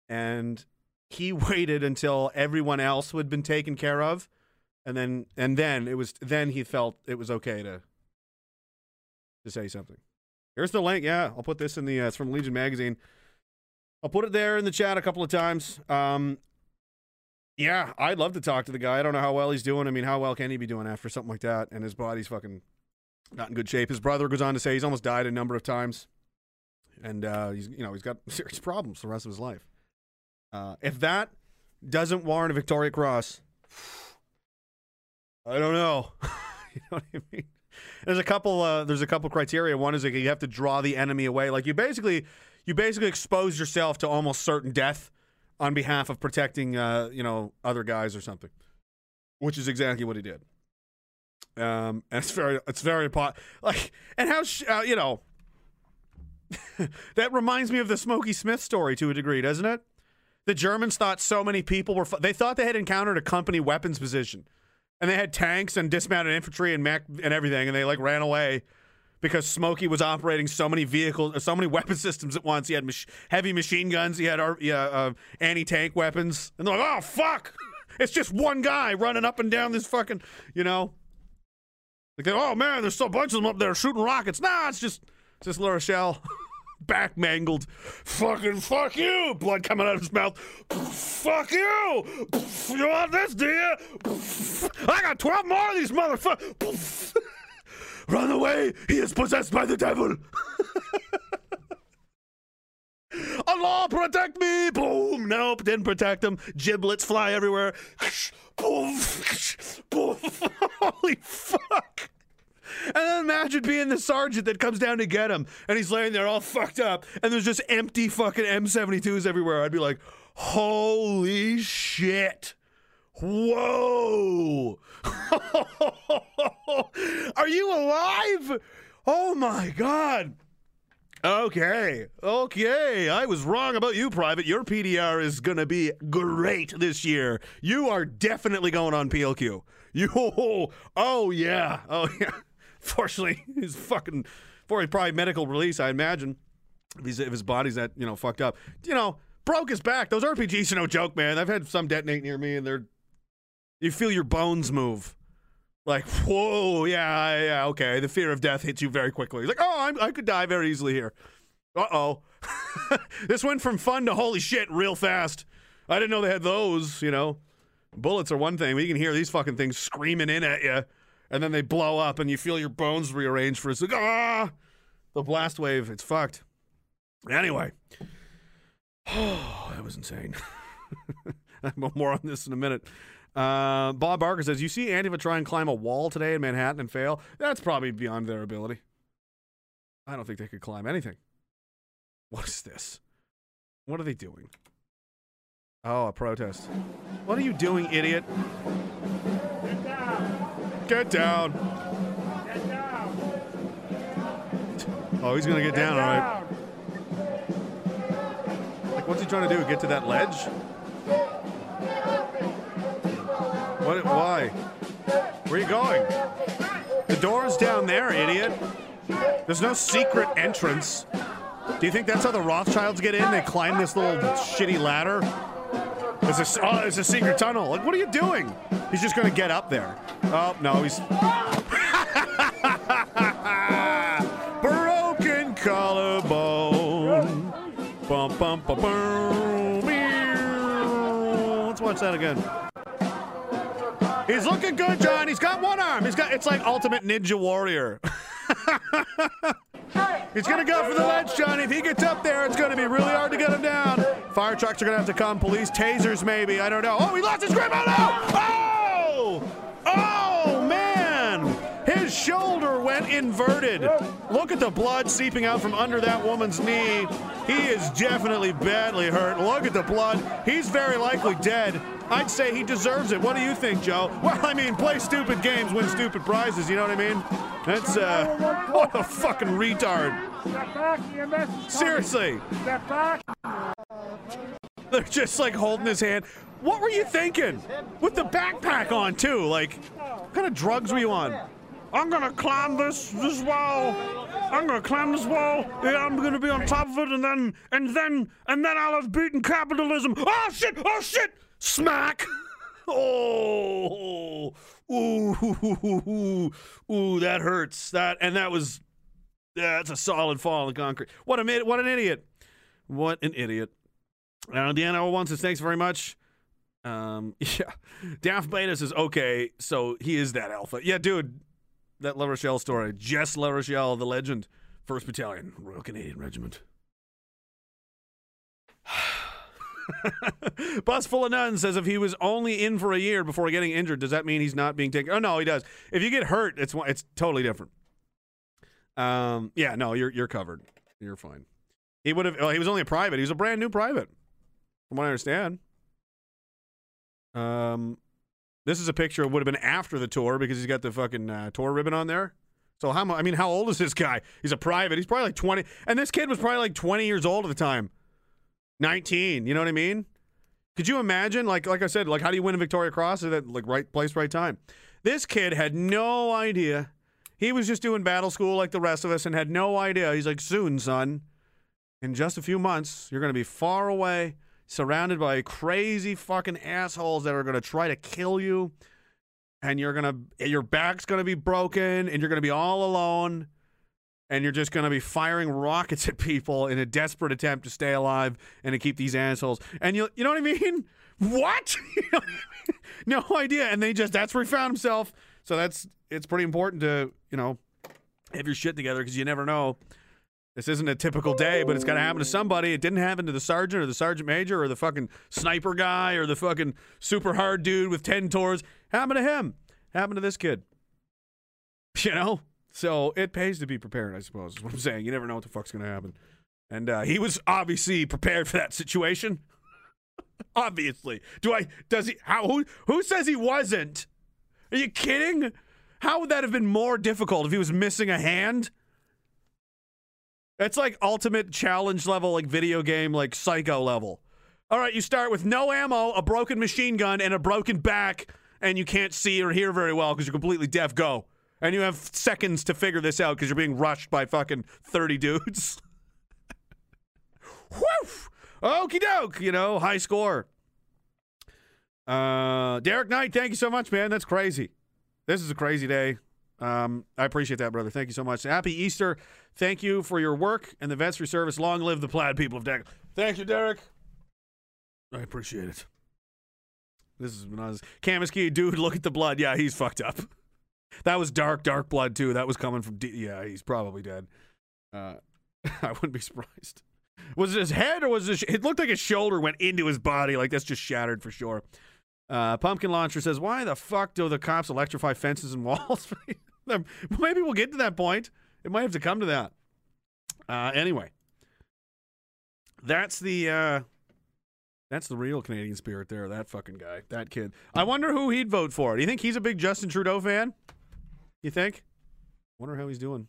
And he waited until everyone else had been taken care of and then and then it was then he felt it was okay to to say something. Here's the link. Yeah, I'll put this in the uh, it's from Legion magazine. I'll put it there in the chat a couple of times. Um yeah, I'd love to talk to the guy. I don't know how well he's doing. I mean, how well can he be doing after something like that? And his body's fucking not in good shape. His brother goes on to say he's almost died a number of times, and uh, he's you know he's got serious problems the rest of his life. Uh, if that doesn't warrant a Victoria Cross, I don't know. you know what I mean? There's a couple. Uh, there's a couple criteria. One is like you have to draw the enemy away. Like you basically, you basically expose yourself to almost certain death on behalf of protecting, uh, you know, other guys or something, which is exactly what he did. Um, and it's very, it's very pot like, and how sh- uh, you know, that reminds me of the Smokey Smith story to a degree, doesn't it? The Germans thought so many people were. They thought they had encountered a company weapons position, and they had tanks and dismounted infantry and mech and everything, and they like ran away because Smokey was operating so many vehicles, so many weapon systems at once. He had mach- heavy machine guns, he had yeah, uh, anti-tank weapons, and they're like, "Oh fuck, it's just one guy running up and down this fucking," you know. Like, oh man, there's so a bunch of them up there shooting rockets. Nah, it's just, it's just Larochelle. Back mangled. Fucking fuck you! Blood coming out of his mouth. Fuck you! You want this, do you? I got 12 more of these motherfuckers. Run away! He is possessed by the devil! Allah protect me! Boom! Nope, didn't protect him. Giblets fly everywhere. Boom! Holy fuck! And then imagine being the sergeant that comes down to get him, and he's laying there all fucked up, and there's just empty fucking M72s everywhere. I'd be like, holy shit. Whoa. Are you alive? Oh my God. Okay. Okay. I was wrong about you, Private. Your PDR is going to be great this year. You are definitely going on PLQ. You, oh, yeah. Oh, yeah. Fortunately, he's fucking, for his probably medical release, I imagine. If, he's, if his body's that, you know, fucked up. You know, broke his back. Those RPGs are no joke, man. I've had some detonate near me and they're, you feel your bones move. Like, whoa, yeah, yeah, okay. The fear of death hits you very quickly. Like, oh, I'm, I could die very easily here. Uh oh. this went from fun to holy shit real fast. I didn't know they had those, you know. Bullets are one thing, but you can hear these fucking things screaming in at you, and then they blow up, and you feel your bones rearrange for a second. Ah! The blast wave, it's fucked. Anyway. Oh, that was insane. More on this in a minute. Uh, Bob Barker says, You see Antifa try and climb a wall today in Manhattan and fail? That's probably beyond their ability. I don't think they could climb anything. What is this? What are they doing? Oh, a protest. What are you doing, idiot? Get down. Get down. Get down. Oh, he's gonna get down, all right. Like, what's he trying to do? Get to that ledge? What? Why? Where are you going? The door's down there, idiot. There's no secret entrance. Do you think that's how the Rothschilds get in? They climb this little shitty ladder. There's a, oh, there's a secret tunnel. Like, what are you doing? He's just gonna get up there. Oh no, he's broken collarbone. Bum bum bum bum. Let's watch that again. He's looking good, John. He's got one arm. He's got. It's like Ultimate Ninja Warrior. He's gonna go for the ledge, Johnny. If he gets up there, it's gonna be really hard to get him down. Fire trucks are gonna have to come. Police tasers, maybe. I don't know. Oh, he lost his grip. Oh no! Oh! Oh! His shoulder went inverted. Look at the blood seeping out from under that woman's knee. He is definitely badly hurt. Look at the blood. He's very likely dead. I'd say he deserves it. What do you think, Joe? Well, I mean, play stupid games, win stupid prizes. You know what I mean? That's uh, what a fucking retard. Seriously. They're just like holding his hand. What were you thinking? With the backpack on too. Like, what kind of drugs were you on? I'm gonna climb this this wall. I'm gonna climb this wall. Yeah, I'm gonna be on top of it, and then and then and then I'll have beaten capitalism. Oh shit! Oh shit! Smack! Oh, ooh, ooh, ooh, ooh, that hurts. That and that was that's a solid fall in the concrete. What a what an idiot! What an idiot! Uh, Deanna one says, thanks very much. Um, yeah. Daft Beta says, okay, so he is that alpha. Yeah, dude, that Larochelle story. Jess Larochelle, the legend. 1st Battalion, Royal Canadian Regiment. Bus full of nuns says if he was only in for a year before getting injured, does that mean he's not being taken? Oh no, he does. If you get hurt, it's it's totally different. Um, yeah, no, you're you're covered. You're fine. He would have. Well, he was only a private. He was a brand new private, from what I understand. Um, this is a picture. Would have been after the tour because he's got the fucking uh, tour ribbon on there. So how I mean, how old is this guy? He's a private. He's probably like twenty, and this kid was probably like twenty years old at the time. Nineteen. You know what I mean? Could you imagine? Like, like I said, like how do you win a Victoria Cross? at that like right place, right time? This kid had no idea. He was just doing battle school like the rest of us and had no idea. He's like, soon, son, in just a few months, you're going to be far away, surrounded by crazy fucking assholes that are going to try to kill you. And you're going to, your back's going to be broken and you're going to be all alone. And you're just going to be firing rockets at people in a desperate attempt to stay alive and to keep these assholes. And you, you know what I mean? What? No idea. And they just, that's where he found himself. So that's, it's pretty important to, you know, have your shit together because you never know. This isn't a typical day, but it's to happen to somebody. It didn't happen to the sergeant or the sergeant major or the fucking sniper guy or the fucking super hard dude with 10 tours. Happened to him. Happened to this kid. You know? So it pays to be prepared, I suppose, is what I'm saying. You never know what the fuck's going to happen. And uh, he was obviously prepared for that situation. obviously. Do I, does he, how, who, who says he wasn't? Are you kidding? How would that have been more difficult if he was missing a hand? It's like ultimate challenge level, like video game, like psycho level. All right, you start with no ammo, a broken machine gun, and a broken back, and you can't see or hear very well because you're completely deaf. Go. And you have seconds to figure this out because you're being rushed by fucking 30 dudes. Woof! Okie doke, you know, high score. Uh, Derek Knight, thank you so much, man. That's crazy. This is a crazy day. Um, I appreciate that, brother. Thank you so much. Happy Easter. Thank you for your work and the vets service. Long live the plaid people of Deck. Thank you, Derek. I appreciate it. This is when I was Kaminsky, dude. Look at the blood. Yeah, he's fucked up. That was dark, dark blood too. That was coming from. D- yeah, he's probably dead. Uh, I wouldn't be surprised. Was it his head or was it? It looked like his shoulder went into his body. Like that's just shattered for sure. Uh, Pumpkin Launcher says, "Why the fuck do the cops electrify fences and walls?" Maybe we'll get to that point. It might have to come to that. Uh, anyway, that's the uh, that's the real Canadian spirit there. That fucking guy, that kid. I wonder who he'd vote for. Do you think he's a big Justin Trudeau fan? You think? Wonder how he's doing.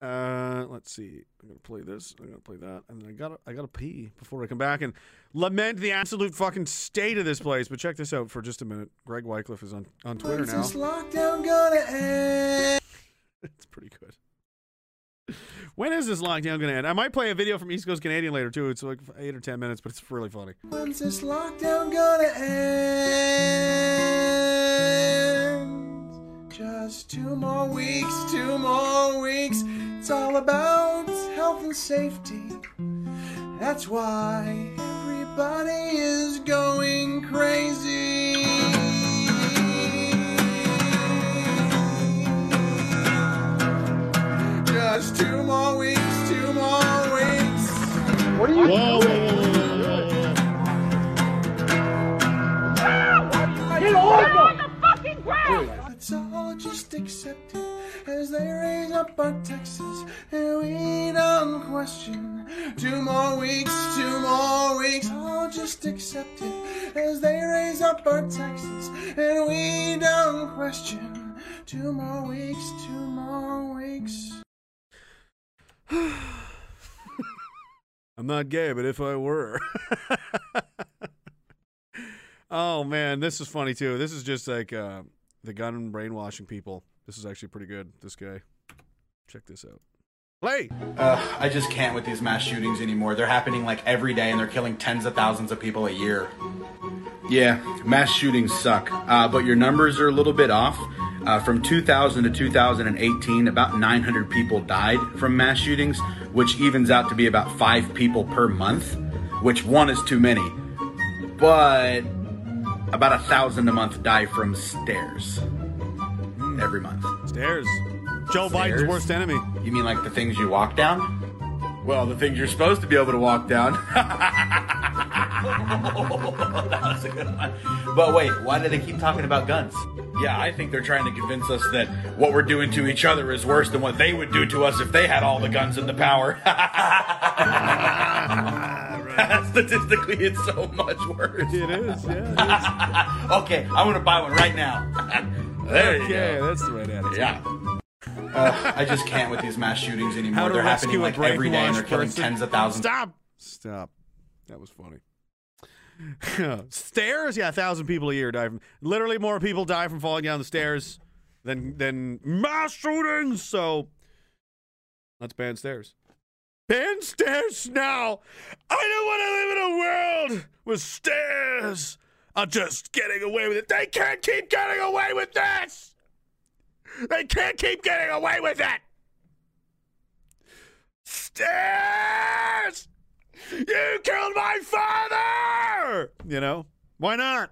Uh, let's see. I'm gonna play this. I'm gonna play that, and then I gotta I gotta pee before I come back and lament the absolute fucking state of this place. But check this out for just a minute. Greg Wycliffe is on on Twitter now. When's this lockdown gonna end? it's pretty good. When is this lockdown gonna end? I might play a video from East Coast Canadian later too. It's like eight or ten minutes, but it's really funny. When's this lockdown gonna end? Just two more weeks, two more weeks. It's all about health and safety. That's why everybody is going crazy. Just two more weeks, two more weeks. What are you Whoa, whoa, Get accept it as they raise up our taxes and we don't question. Two more weeks, two more weeks, all just accept it as they raise up our taxes and we don't question. Two more weeks, two more weeks. I'm not gay, but if I were. oh man, this is funny too. This is just like uh, the gun brainwashing people. This is actually pretty good. This guy. Check this out. Play. Uh, I just can't with these mass shootings anymore. They're happening like every day and they're killing tens of thousands of people a year. Yeah, mass shootings suck, uh, but your numbers are a little bit off. Uh, from 2000 to 2018, about 900 people died from mass shootings, which evens out to be about five people per month, which one is too many. But about a thousand a month die from stairs every month. Stairs. Joe Biden's worst enemy. You mean like the things you walk down? Well, the things you're supposed to be able to walk down. that was a good one. But wait, why do they keep talking about guns? Yeah, I think they're trying to convince us that what we're doing to each other is worse than what they would do to us if they had all the guns and the power. Statistically, it's so much worse. It is, yeah. okay, I'm gonna buy one right now. There you okay, go. that's the right attitude. Yeah. Uh, I just can't with these mass shootings How anymore. to They're rescue happening a like every day and they're killing person. tens of thousands. Stop. Stop. That was funny. stairs? Yeah, a thousand people a year die from. Literally, more people die from falling down the stairs than than mass shootings. So let's ban stairs. Ban stairs now. I don't want to live in a world with stairs are just getting away with it. They can't keep getting away with this. They can't keep getting away with it. Stairs! You killed my father! You know, why not?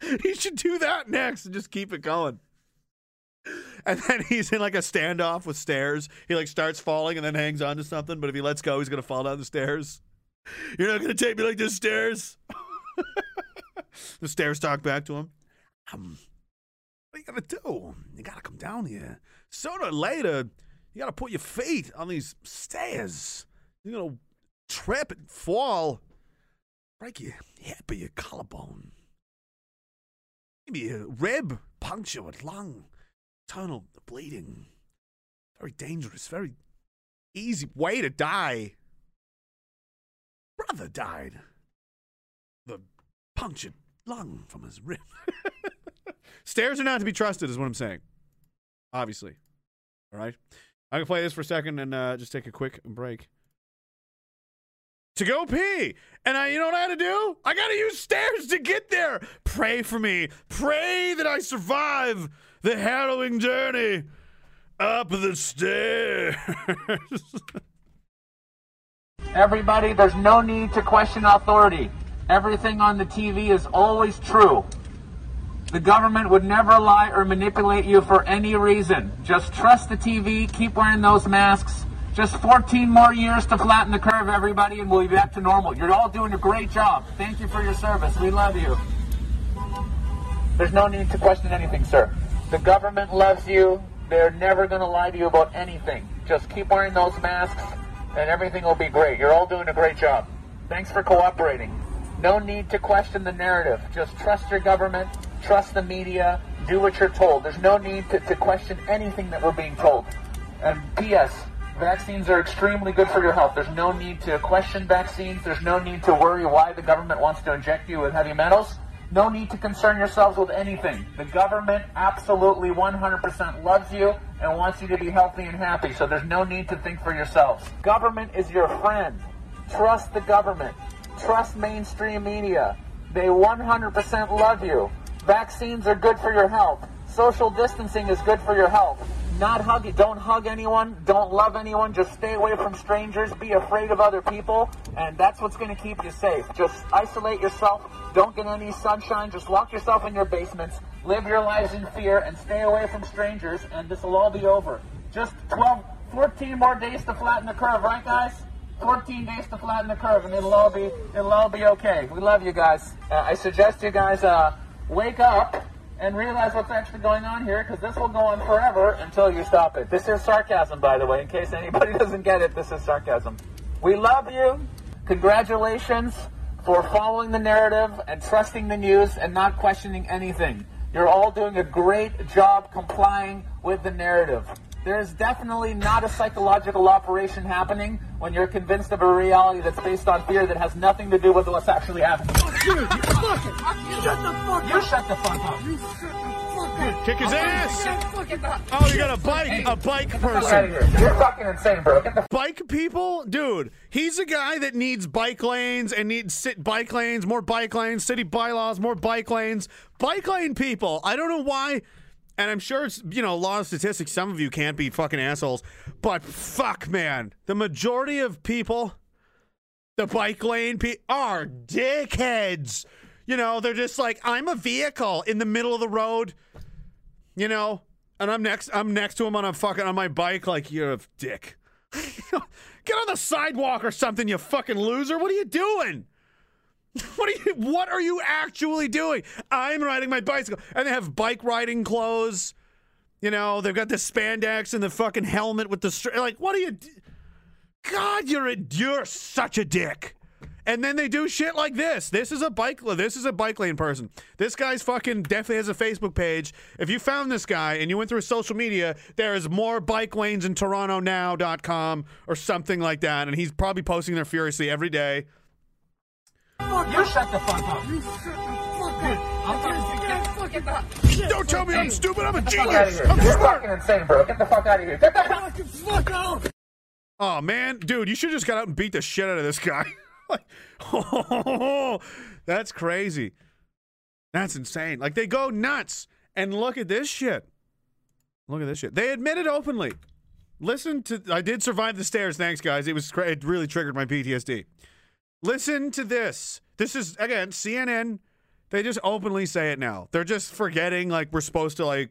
he should do that next and just keep it going. And then he's in like a standoff with stairs. He like starts falling and then hangs on to something, but if he lets go, he's gonna fall down the stairs. You're not gonna take me like this, stairs. the stairs talk back to him. Um, what are you gonna do? You gotta come down here. Sooner or later, you gotta put your feet on these stairs. You're gonna trip and fall, break your hip or your collarbone. Maybe a rib puncture lung, internal bleeding. Very dangerous, very easy way to die. Brother died. The punctured lung from his rib. Stairs are not to be trusted, is what I'm saying. Obviously. All right. I'm going to play this for a second and uh, just take a quick break. To go pee. And I, you know what I had to do? I got to use stairs to get there. Pray for me. Pray that I survive the harrowing journey up the stairs. Everybody, there's no need to question authority. Everything on the TV is always true. The government would never lie or manipulate you for any reason. Just trust the TV, keep wearing those masks. Just 14 more years to flatten the curve, everybody, and we'll be back to normal. You're all doing a great job. Thank you for your service. We love you. There's no need to question anything, sir. The government loves you. They're never going to lie to you about anything. Just keep wearing those masks, and everything will be great. You're all doing a great job. Thanks for cooperating. No need to question the narrative. Just trust your government, trust the media, do what you're told. There's no need to, to question anything that we're being told. And P.S. Vaccines are extremely good for your health. There's no need to question vaccines. There's no need to worry why the government wants to inject you with heavy metals. No need to concern yourselves with anything. The government absolutely 100% loves you and wants you to be healthy and happy, so there's no need to think for yourselves. Government is your friend. Trust the government. Trust mainstream media. They 100% love you. Vaccines are good for your health. Social distancing is good for your health. Not hug Don't hug anyone. Don't love anyone. Just stay away from strangers. Be afraid of other people. And that's what's going to keep you safe. Just isolate yourself. Don't get any sunshine. Just lock yourself in your basements. Live your lives in fear and stay away from strangers. And this will all be over. Just 12, 14 more days to flatten the curve, right, guys? 14 days to flatten the curve, and it'll all be it'll all be okay. We love you guys. Uh, I suggest you guys uh, wake up and realize what's actually going on here, because this will go on forever until you stop it. This is sarcasm, by the way, in case anybody doesn't get it. This is sarcasm. We love you. Congratulations for following the narrative and trusting the news and not questioning anything. You're all doing a great job complying with the narrative. There is definitely not a psychological operation happening when you're convinced of a reality that's based on fear that has nothing to do with what's actually happening. Dude, you fucking, you shut the fuck You shut the fuck up. You shut the fuck up. Kick his I'm ass. gonna fucking up. Oh, you got a bike, a bike Get out of person. You're fucking insane, bro. Get the Bike people, dude. He's a guy that needs bike lanes and needs sit bike lanes, more bike lanes, city bylaws, more bike lanes. Bike lane people. I don't know why. And I'm sure it's you know law of statistics. Some of you can't be fucking assholes, but fuck, man, the majority of people, the bike lane people are dickheads. You know, they're just like, I'm a vehicle in the middle of the road. You know, and I'm next. I'm next to him on a fucking on my bike. Like you're a dick. Get on the sidewalk or something, you fucking loser. What are you doing? What are you what are you actually doing? I'm riding my bicycle. And they have bike riding clothes. You know, they've got the spandex and the fucking helmet with the str- like what are you God, you're a you're such a dick. And then they do shit like this. This is a bike this is a bike lane person. This guy's fucking definitely has a Facebook page. If you found this guy and you went through his social media, there is more bike lanes in toronto torontonow.com or something like that and he's probably posting there furiously every day. You shut the fuck up. You shut the fuck up. I'm fucking Get the fucking up. Don't tell me I'm stupid. I'm a Get the fuck out of genius. I'm You're smart. fucking insane, bro. Get the fuck out of here. Get the fuck Fucking fuck out. Oh man, dude, you should just got out and beat the shit out of this guy. like, that's crazy. That's insane. Like they go nuts. And look at this shit. Look at this shit. They admitted openly. Listen to. I did survive the stairs. Thanks, guys. It was. It really triggered my PTSD. Listen to this. This is again CNN. They just openly say it now. They're just forgetting. Like we're supposed to like.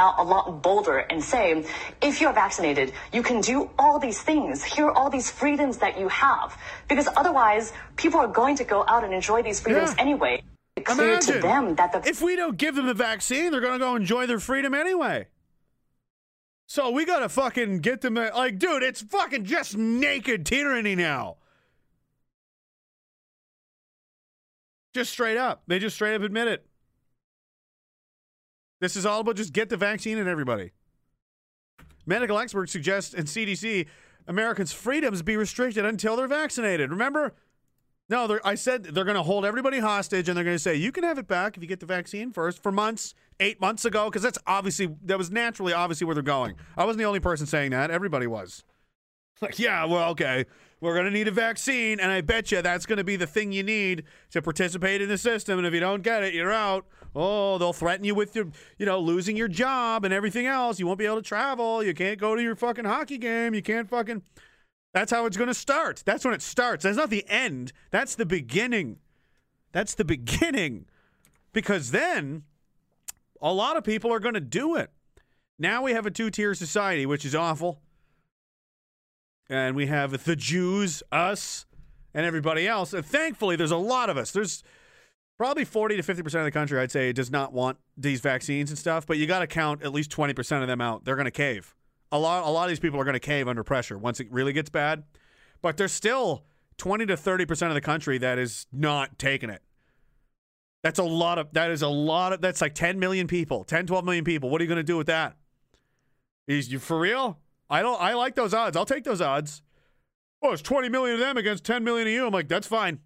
out a lot bolder and say, if you're vaccinated, you can do all these things. Here are all these freedoms that you have. Because otherwise, people are going to go out and enjoy these freedoms Yeah. anyway. Clear to Imagine them that the if we don't give them the vaccine, they're gonna go enjoy their freedom anyway. So we gotta fucking get them. uh, Like, dude, it's fucking just naked tyranny now. Just straight up, they just straight up admit it. This is all about just get the vaccine and everybody. Medical experts suggest and CDC Americans' freedoms be restricted until they're vaccinated. Remember? No, I said they're going to hold everybody hostage and they're going to say you can have it back if you get the vaccine first for months, eight months ago, because that's obviously that was naturally obviously where they're going. I wasn't the only person saying that; everybody was. Like, yeah, well, okay, we're going to need a vaccine, and I bet you that's going to be the thing you need to participate in the system. And if you don't get it, you're out. Oh, they'll threaten you with your, you know, losing your job and everything else. You won't be able to travel. You can't go to your fucking hockey game. You can't fucking. That's how it's going to start. That's when it starts. That's not the end. That's the beginning. That's the beginning. Because then a lot of people are going to do it. Now we have a two tier society, which is awful. And we have the Jews, us, and everybody else. And thankfully, there's a lot of us. There's probably 40 to 50% of the country, I'd say, does not want these vaccines and stuff, but you got to count at least 20% of them out. They're going to cave. A lot, a lot of these people are going to cave under pressure once it really gets bad. But there's still 20 to 30% of the country that is not taking it. That's a lot of, that is a lot of, that's like 10 million people, 10, 12 million people. What are you going to do with that? Is you for real? I don't, I like those odds. I'll take those odds. Oh, it's 20 million of them against 10 million of you. I'm like, that's fine.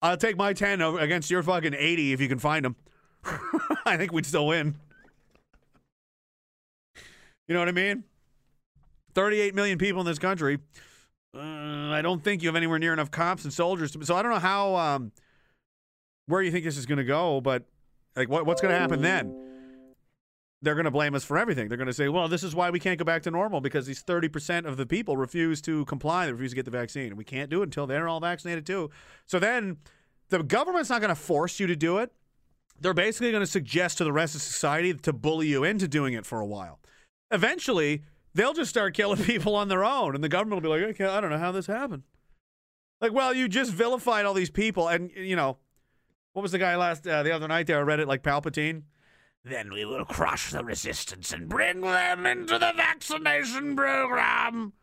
I'll take my 10 over against your fucking 80 if you can find them. I think we'd still win. You know what I mean? 38 million people in this country. Uh, I don't think you have anywhere near enough cops and soldiers. To, so I don't know how, um, where you think this is going to go, but like, what, what's going to happen then? They're going to blame us for everything. They're going to say, well, this is why we can't go back to normal because these 30% of the people refuse to comply. They refuse to get the vaccine. And we can't do it until they're all vaccinated too. So then the government's not going to force you to do it. They're basically going to suggest to the rest of society to bully you into doing it for a while. Eventually, they'll just start killing people on their own, and the government will be like, okay, I don't know how this happened. Like, well, you just vilified all these people, and you know, what was the guy last uh, the other night there? I read it like Palpatine. Then we will crush the resistance and bring them into the vaccination program.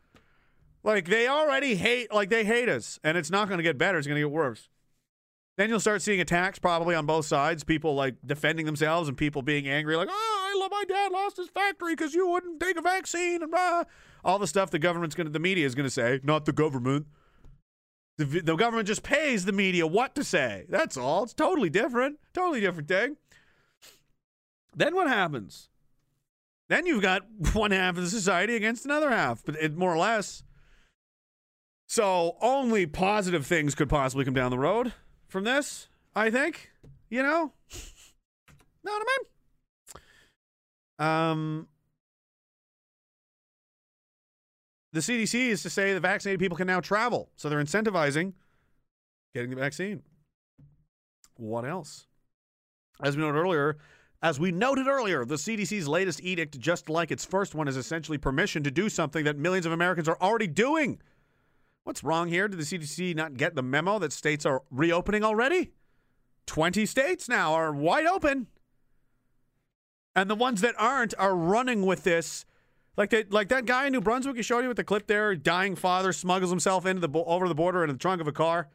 Like they already hate, like they hate us, and it's not going to get better. It's going to get worse. Then you'll start seeing attacks probably on both sides. People like defending themselves and people being angry, like, "Oh, I love my dad lost his factory because you wouldn't take a vaccine," and blah. all the stuff the government's going to, the media is going to say, not the government. The, the government just pays the media what to say. That's all. It's totally different. Totally different thing. Then what happens? Then you've got one half of the society against another half, but it, more or less. So only positive things could possibly come down the road from this, I think. You know? know what I mean? Um, the CDC is to say that vaccinated people can now travel. So they're incentivizing getting the vaccine. What else? As we noted earlier, as we noted earlier, the CDC's latest edict, just like its first one, is essentially permission to do something that millions of Americans are already doing. What's wrong here? Did the CDC not get the memo that states are reopening already? 20 states now are wide open. And the ones that aren't are running with this. Like that, like that guy in New Brunswick you showed you with the clip there, dying father smuggles himself into the over the border in the trunk of a car.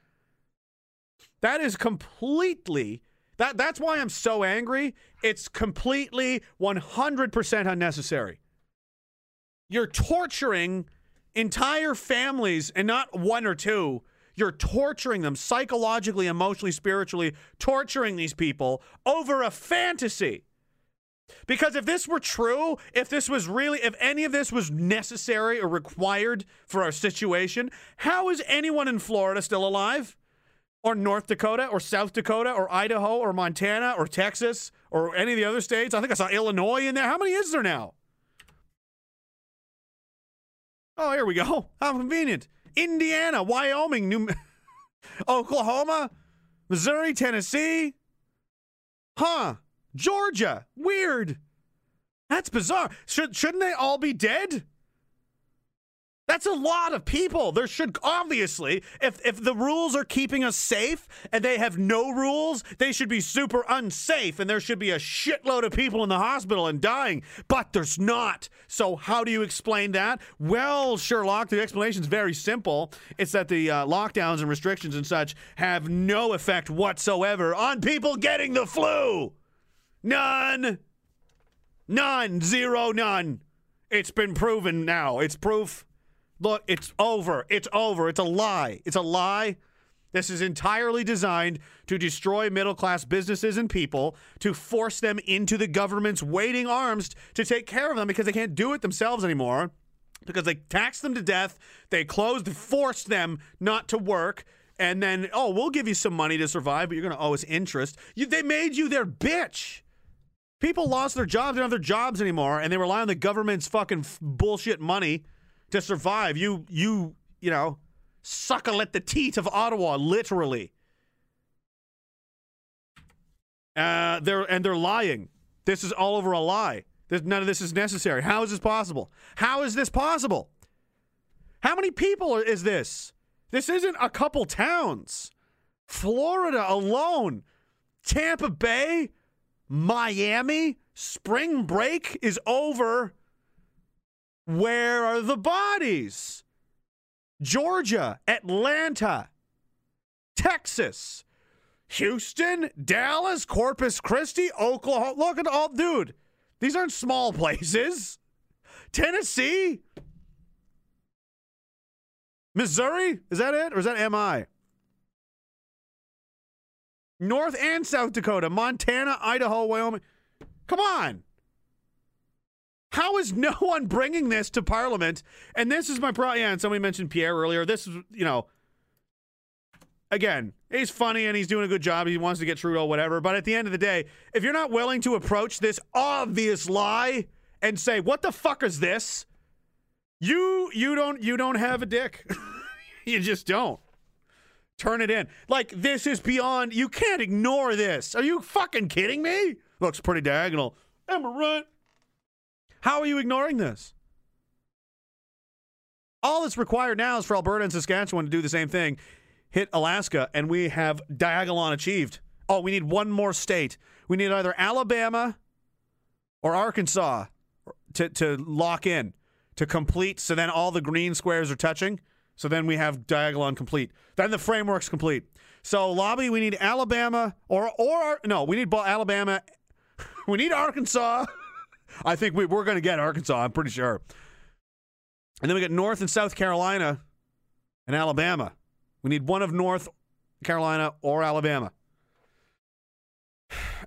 That is completely that that's why I'm so angry. It's completely 100% unnecessary. You're torturing entire families and not one or two. You're torturing them psychologically, emotionally, spiritually, torturing these people over a fantasy. Because if this were true, if this was really, if any of this was necessary or required for our situation, how is anyone in Florida still alive? Or North Dakota, or South Dakota, or Idaho, or Montana, or Texas, or any of the other states? I think I saw Illinois in there. How many is there now? Oh, here we go. How convenient. Indiana, Wyoming, New Oklahoma, Missouri, Tennessee. Huh. Georgia. Weird. That's bizarre. Should shouldn't they all be dead? That's a lot of people. There should obviously, if if the rules are keeping us safe and they have no rules, they should be super unsafe and there should be a shitload of people in the hospital and dying. But there's not. So how do you explain that? Well, Sherlock, the explanation is very simple. It's that the uh, lockdowns and restrictions and such have no effect whatsoever on people getting the flu. None. None. Zero. None. It's been proven now. It's proof. Look, it's over. It's over. It's a lie. It's a lie. This is entirely designed to destroy middle class businesses and people, to force them into the government's waiting arms to take care of them because they can't do it themselves anymore. Because they taxed them to death, they closed, forced them not to work, and then, oh, we'll give you some money to survive, but you're going to owe us interest. You, they made you their bitch. People lost their jobs, they don't have their jobs anymore, and they rely on the government's fucking bullshit money to survive. You, you, you know, suckle at the teat of Ottawa, literally. Uh, they're and they're lying. This is all over a lie. There's, none of this is necessary. How is this possible? How is this possible? How many people is this? This isn't a couple towns. Florida alone, Tampa Bay, Miami, spring break is over. Where are the bodies? Georgia, Atlanta, Texas, Houston, Dallas, Corpus Christi, Oklahoma. Look at all, dude. These aren't small places. Tennessee, Missouri, is that it? Or is that MI? North and South Dakota, Montana, Idaho, Wyoming. Come on. How is no one bringing this to Parliament? And this is my problem. Yeah, and somebody mentioned Pierre earlier. This is, you know, again, he's funny and he's doing a good job. He wants to get Trudeau, whatever. But at the end of the day, if you're not willing to approach this obvious lie and say, "What the fuck is this?" You you don't you don't have a dick. you just don't. Turn it in. Like this is beyond. You can't ignore this. Are you fucking kidding me? Looks pretty diagonal. Am I right? How are you ignoring this? All that's required now is for Alberta and Saskatchewan to do the same thing, hit Alaska, and we have Diagolon achieved. Oh, we need one more state. We need either Alabama or Arkansas to, to lock in, to complete. So then all the green squares are touching. So then we have Diagolon complete. Then the framework's complete. So lobby, we need Alabama or or no, we need Alabama. We need Arkansas. I think we, we're going to get Arkansas. I'm pretty sure. And then we got North and South Carolina and Alabama. We need one of North Carolina or Alabama.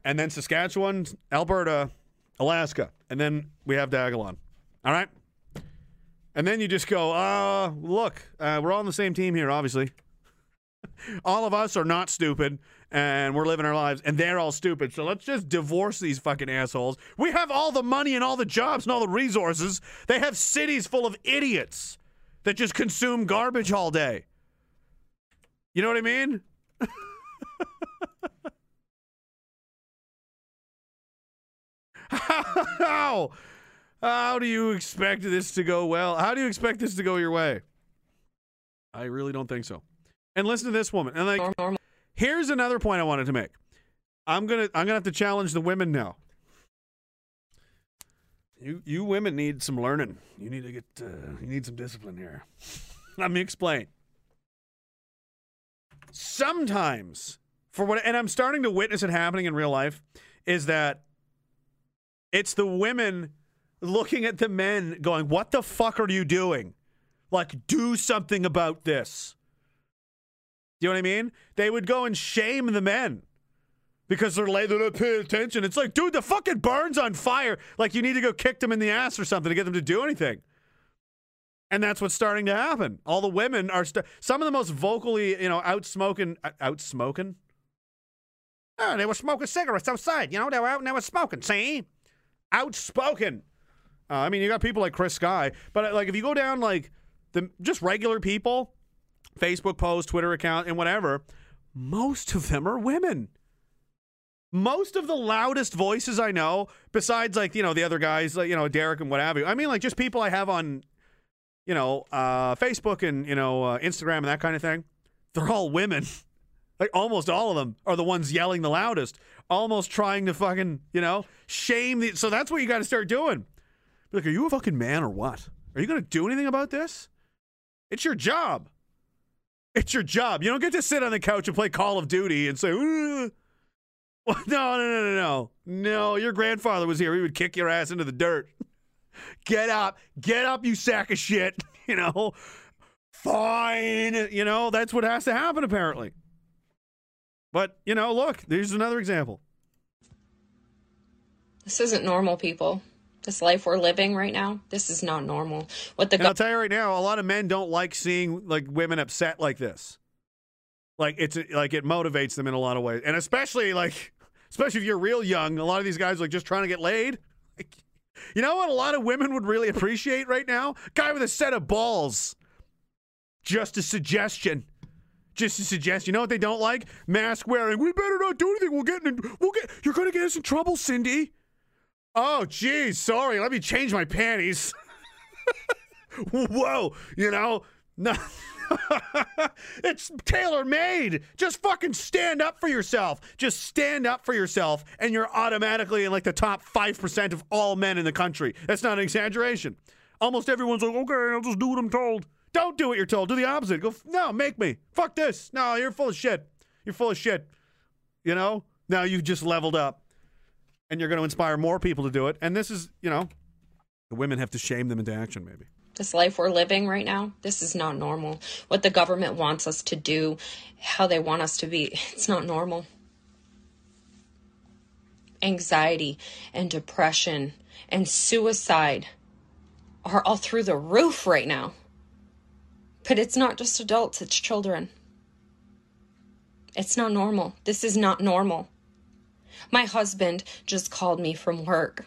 And then Saskatchewan, Alberta, Alaska. And then we have Diagolon. All right? And then you just go, uh, look, uh, we're all on the same team here, obviously. all of us are not stupid and we're living our lives and they're all stupid. So let's just divorce these fucking assholes. We have all the money and all the jobs and all the resources. They have cities full of idiots that just consume garbage all day. You know what I mean? How? How do you expect this to go well? How do you expect this to go your way? I really don't think so. And listen to this woman. And like Here's another point I wanted to make. I'm gonna I'm gonna have to challenge the women now. You you women need some learning. You need to get uh, you need some discipline here. Let me explain. Sometimes for what and I'm starting to witness it happening in real life is that it's the women looking at the men going, "What the fuck are you doing? Like do something about this." Do you know what I mean? They would go and shame the men. because they're late, they're not paying attention. It's like, dude, the fucking barn's on fire. Like you need to go kick them in the ass or something to get them to do anything. And that's what's starting to happen. All the women are st- some of the most vocally, you know, outsmoking, uh, outsmoking. Oh, they were smoking cigarettes outside. You know, they were out and they were smoking. See, outspoken. Uh, I mean, you got people like Chris Sky, but uh, like if you go down like the just regular people, Facebook post, Twitter account, and whatever, most of them are women. Most of the loudest voices I know, besides like you know the other guys, like you know Derek and what have you. I mean, like just people I have on, you know, uh, Facebook and you know uh, Instagram and that kind of thing. They're all women. like almost all of them are the ones yelling the loudest, almost trying to fucking you know shame the. So that's what you got to start doing. Be Like, are you a fucking man or what? Are you going to do anything about this? It's your job. It's your job. You don't get to sit on the couch and play Call of Duty and say, "Ugh." No, no, no, no, no. No, your grandfather was here. He would kick your ass into the dirt. Get up. Get up, you sack of shit. You know, fine. You know, that's what has to happen, apparently. But, you know, look, there's another example. This isn't normal, people. This life we're living right now, this is not normal. What the And I'll tell you right now, a lot of men don't like seeing like women upset like this. Like it's like it motivates them in a lot of ways, and especially like especially if you're real young. A lot of these guys are like just trying to get laid. Like, you know what? A lot of women would really appreciate right now. Guy with a set of balls. Just a suggestion. Just a suggestion. You know what they don't like? Mask wearing. We better not do anything. We'll get in. We'll get. You're gonna get us in trouble, Cindy. Oh, geez, sorry. Let me change my panties. Whoa, you know, no. it's tailor made. Just fucking stand up for yourself. Just stand up for yourself, and you're automatically in like the top 5% of all men in the country. That's not an exaggeration. Almost everyone's like, okay, I'll just do what I'm told. Don't do what you're told. Do the opposite. Go, no, make me. Fuck this. No, you're full of shit. You're full of shit. You know? Now you've just leveled up and you're going to inspire more people to do it. And this is, you know, the women have to shame them into action, maybe. this life we're living right now, this is not normal. What the government wants us to do, how they want us to be, it's not normal. Anxiety and depression and suicide are all through the roof right now. But it's not just adults, it's children. It's not normal. This is not normal. My husband just called me from work.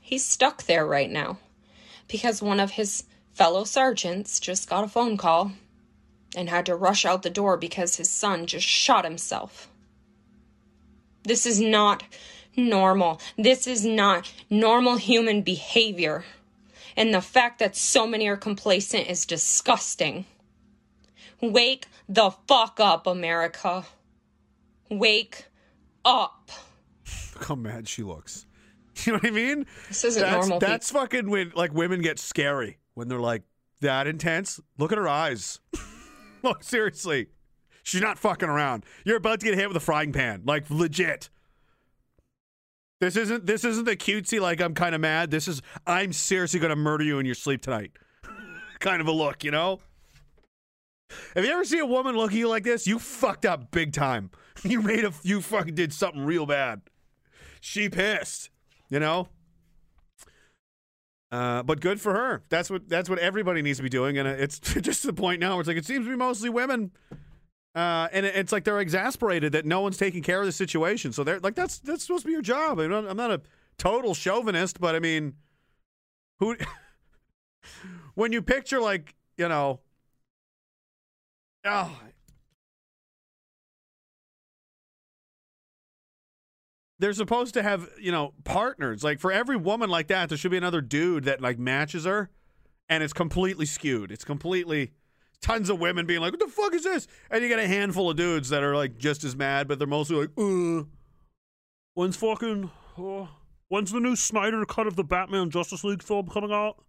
He's stuck there right now because one of his fellow sergeants just got a phone call and had to rush out the door because his son just shot himself. This is not normal. This is not normal human behavior. And the fact that so many are complacent is disgusting. Wake the fuck up, America. Wake up. Look how mad she looks. You know what I mean? This isn't that's, normal, That's fucking when like women get scary when they're like that intense. Look at her eyes. Look, seriously. She's not fucking around. You're about to get hit with a frying pan. Like legit. This isn't this isn't the cutesy like I'm kind of mad. This is I'm seriously gonna murder you in your sleep tonight. kind of a look, you know? Have you ever seen a woman look at you like this? You fucked up big time. You made a you fucking did something real bad. She pissed, you know? Uh, but good for her. That's what that's what everybody needs to be doing, and it's just the point now where it's like it seems to be mostly women, uh, and it- it's like they're exasperated that no one's taking care of the situation. So they're like, that's that's supposed to be your job. I mean, I'm not a total chauvinist, but I mean, who? when you picture like you know, oh, they're supposed to have you know partners. Like for every woman like that there should be another dude that like matches her and it's completely skewed. It's completely tons of women being like what the fuck is this? And you get a handful of dudes that are like just as mad but they're mostly like uh when's fucking uh, when's the new snyder cut of the batman justice league film coming out?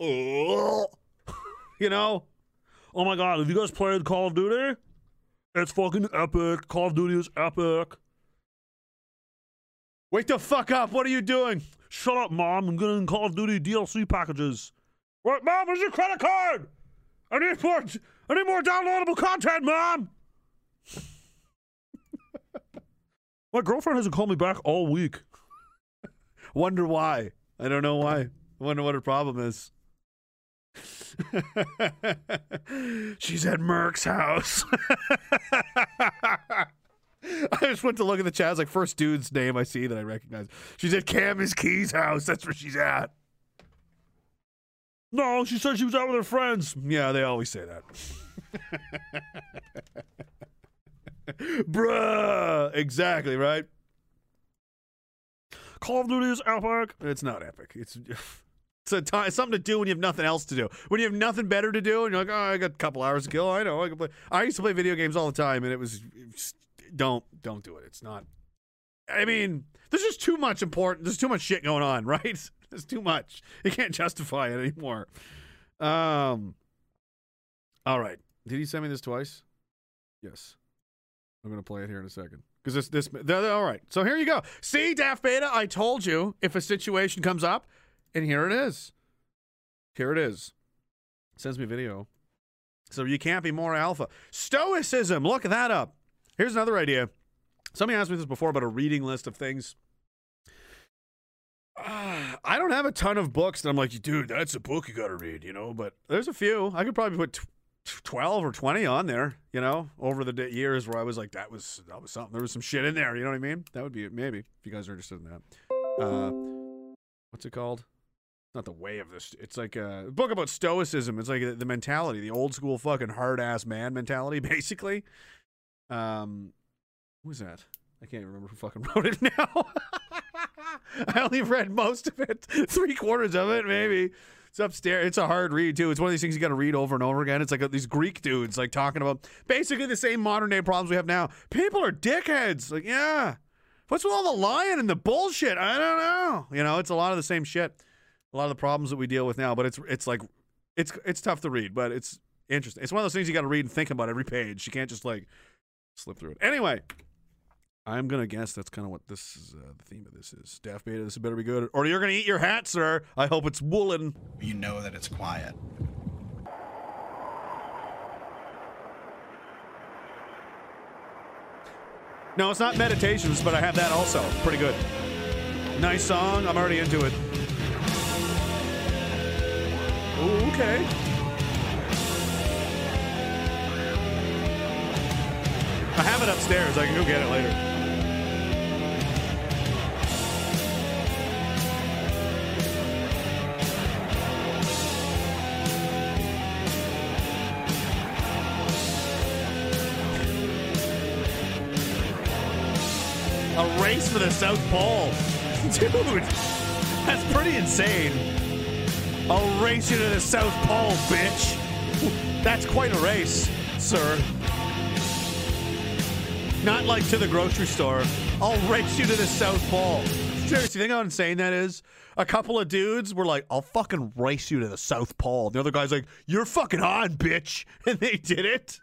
Uh, you know? Oh my god have you guys played call of duty? It's fucking epic. Call of duty is epic Wake the fuck up. What are you doing? Shut up, Mom. I'm getting Call of Duty DLC packages. What, Mom? Where's your credit card? I need more, I need more downloadable content, Mom. My girlfriend hasn't called me back all week. Wonder why. I don't know why. Wonder what her problem is. She's at Merck's house. I just went to look at the chat. I was like, first dude's name I see that I recognize. She's at Camus Key's house. That's where she's at. No, she said she was out with her friends. Yeah, they always say that. Bruh. Exactly, right? Call of Duty is epic. It's not epic. It's it's something to do when you have nothing else to do. When you have nothing better to do, and you're like, oh, I got a couple hours to kill. I know. I can play. I used to play video games all the time, and it was it's- don't don't do it. It's not. I mean, there's just too much important. There's too much shit going on, right? There's too much. You can't justify it anymore. Um. All right. Did he send me this twice? Yes. I'm gonna play it here in a second because this this all right. So here you go. See, Daft Beta, I told you if a situation comes up, and here it is. Here it is. sends me video. So you can't be more alpha. Stoicism. Look that up. Here's another idea. Somebody asked me this before about a reading list of things. Ah, I don't have a ton of books that I'm like, dude, that's a book you got to read, you know. But there's a few. I could probably put tw- twelve or twenty on there, you know, over the years where I was like, that was that was something. There was some shit in there. You know what I mean? That would be it, maybe if you guys are interested in that. Uh, what's it called? Not the way of this. It's like a book about stoicism. It's like the mentality, the old school fucking hard ass man mentality, basically. Um, who's that? I can't even remember who fucking wrote it now. I only read most of it, three quarters of it, maybe. It's upstairs. It's a hard read too. It's one of these things you got to read over and over again. It's like uh, these Greek dudes like talking about basically the same modern day problems we have now. People are dickheads. Like, yeah, what's with all the lying and the bullshit? I don't know. You know, it's a lot of the same shit. A lot of the problems that we deal with now. But it's it's like it's it's tough to read, but it's interesting. It's one of those things you got to read and think about every page. You can't just like slip through it. Anyway, I'm gonna guess that's kind of what this is. Uh, the theme of this is. Daft Beta, this better be good, or you're gonna eat your hat, sir. I hope it's woolen. You know that it's quiet. No, it's not meditations, but I have that also. Pretty good. Nice song. I'm already into it. Ooh, okay. I have it upstairs. I can go get it later. A race for the South Pole. Dude, that's pretty insane. I'll race you to the South Pole, bitch. That's quite a race, sir. Not like to the grocery store. I'll race you to the South Pole. Seriously, think how insane that is? A couple of dudes were like, I'll fucking race you to the South Pole. The other guy's like, You're fucking on, bitch. And they did it.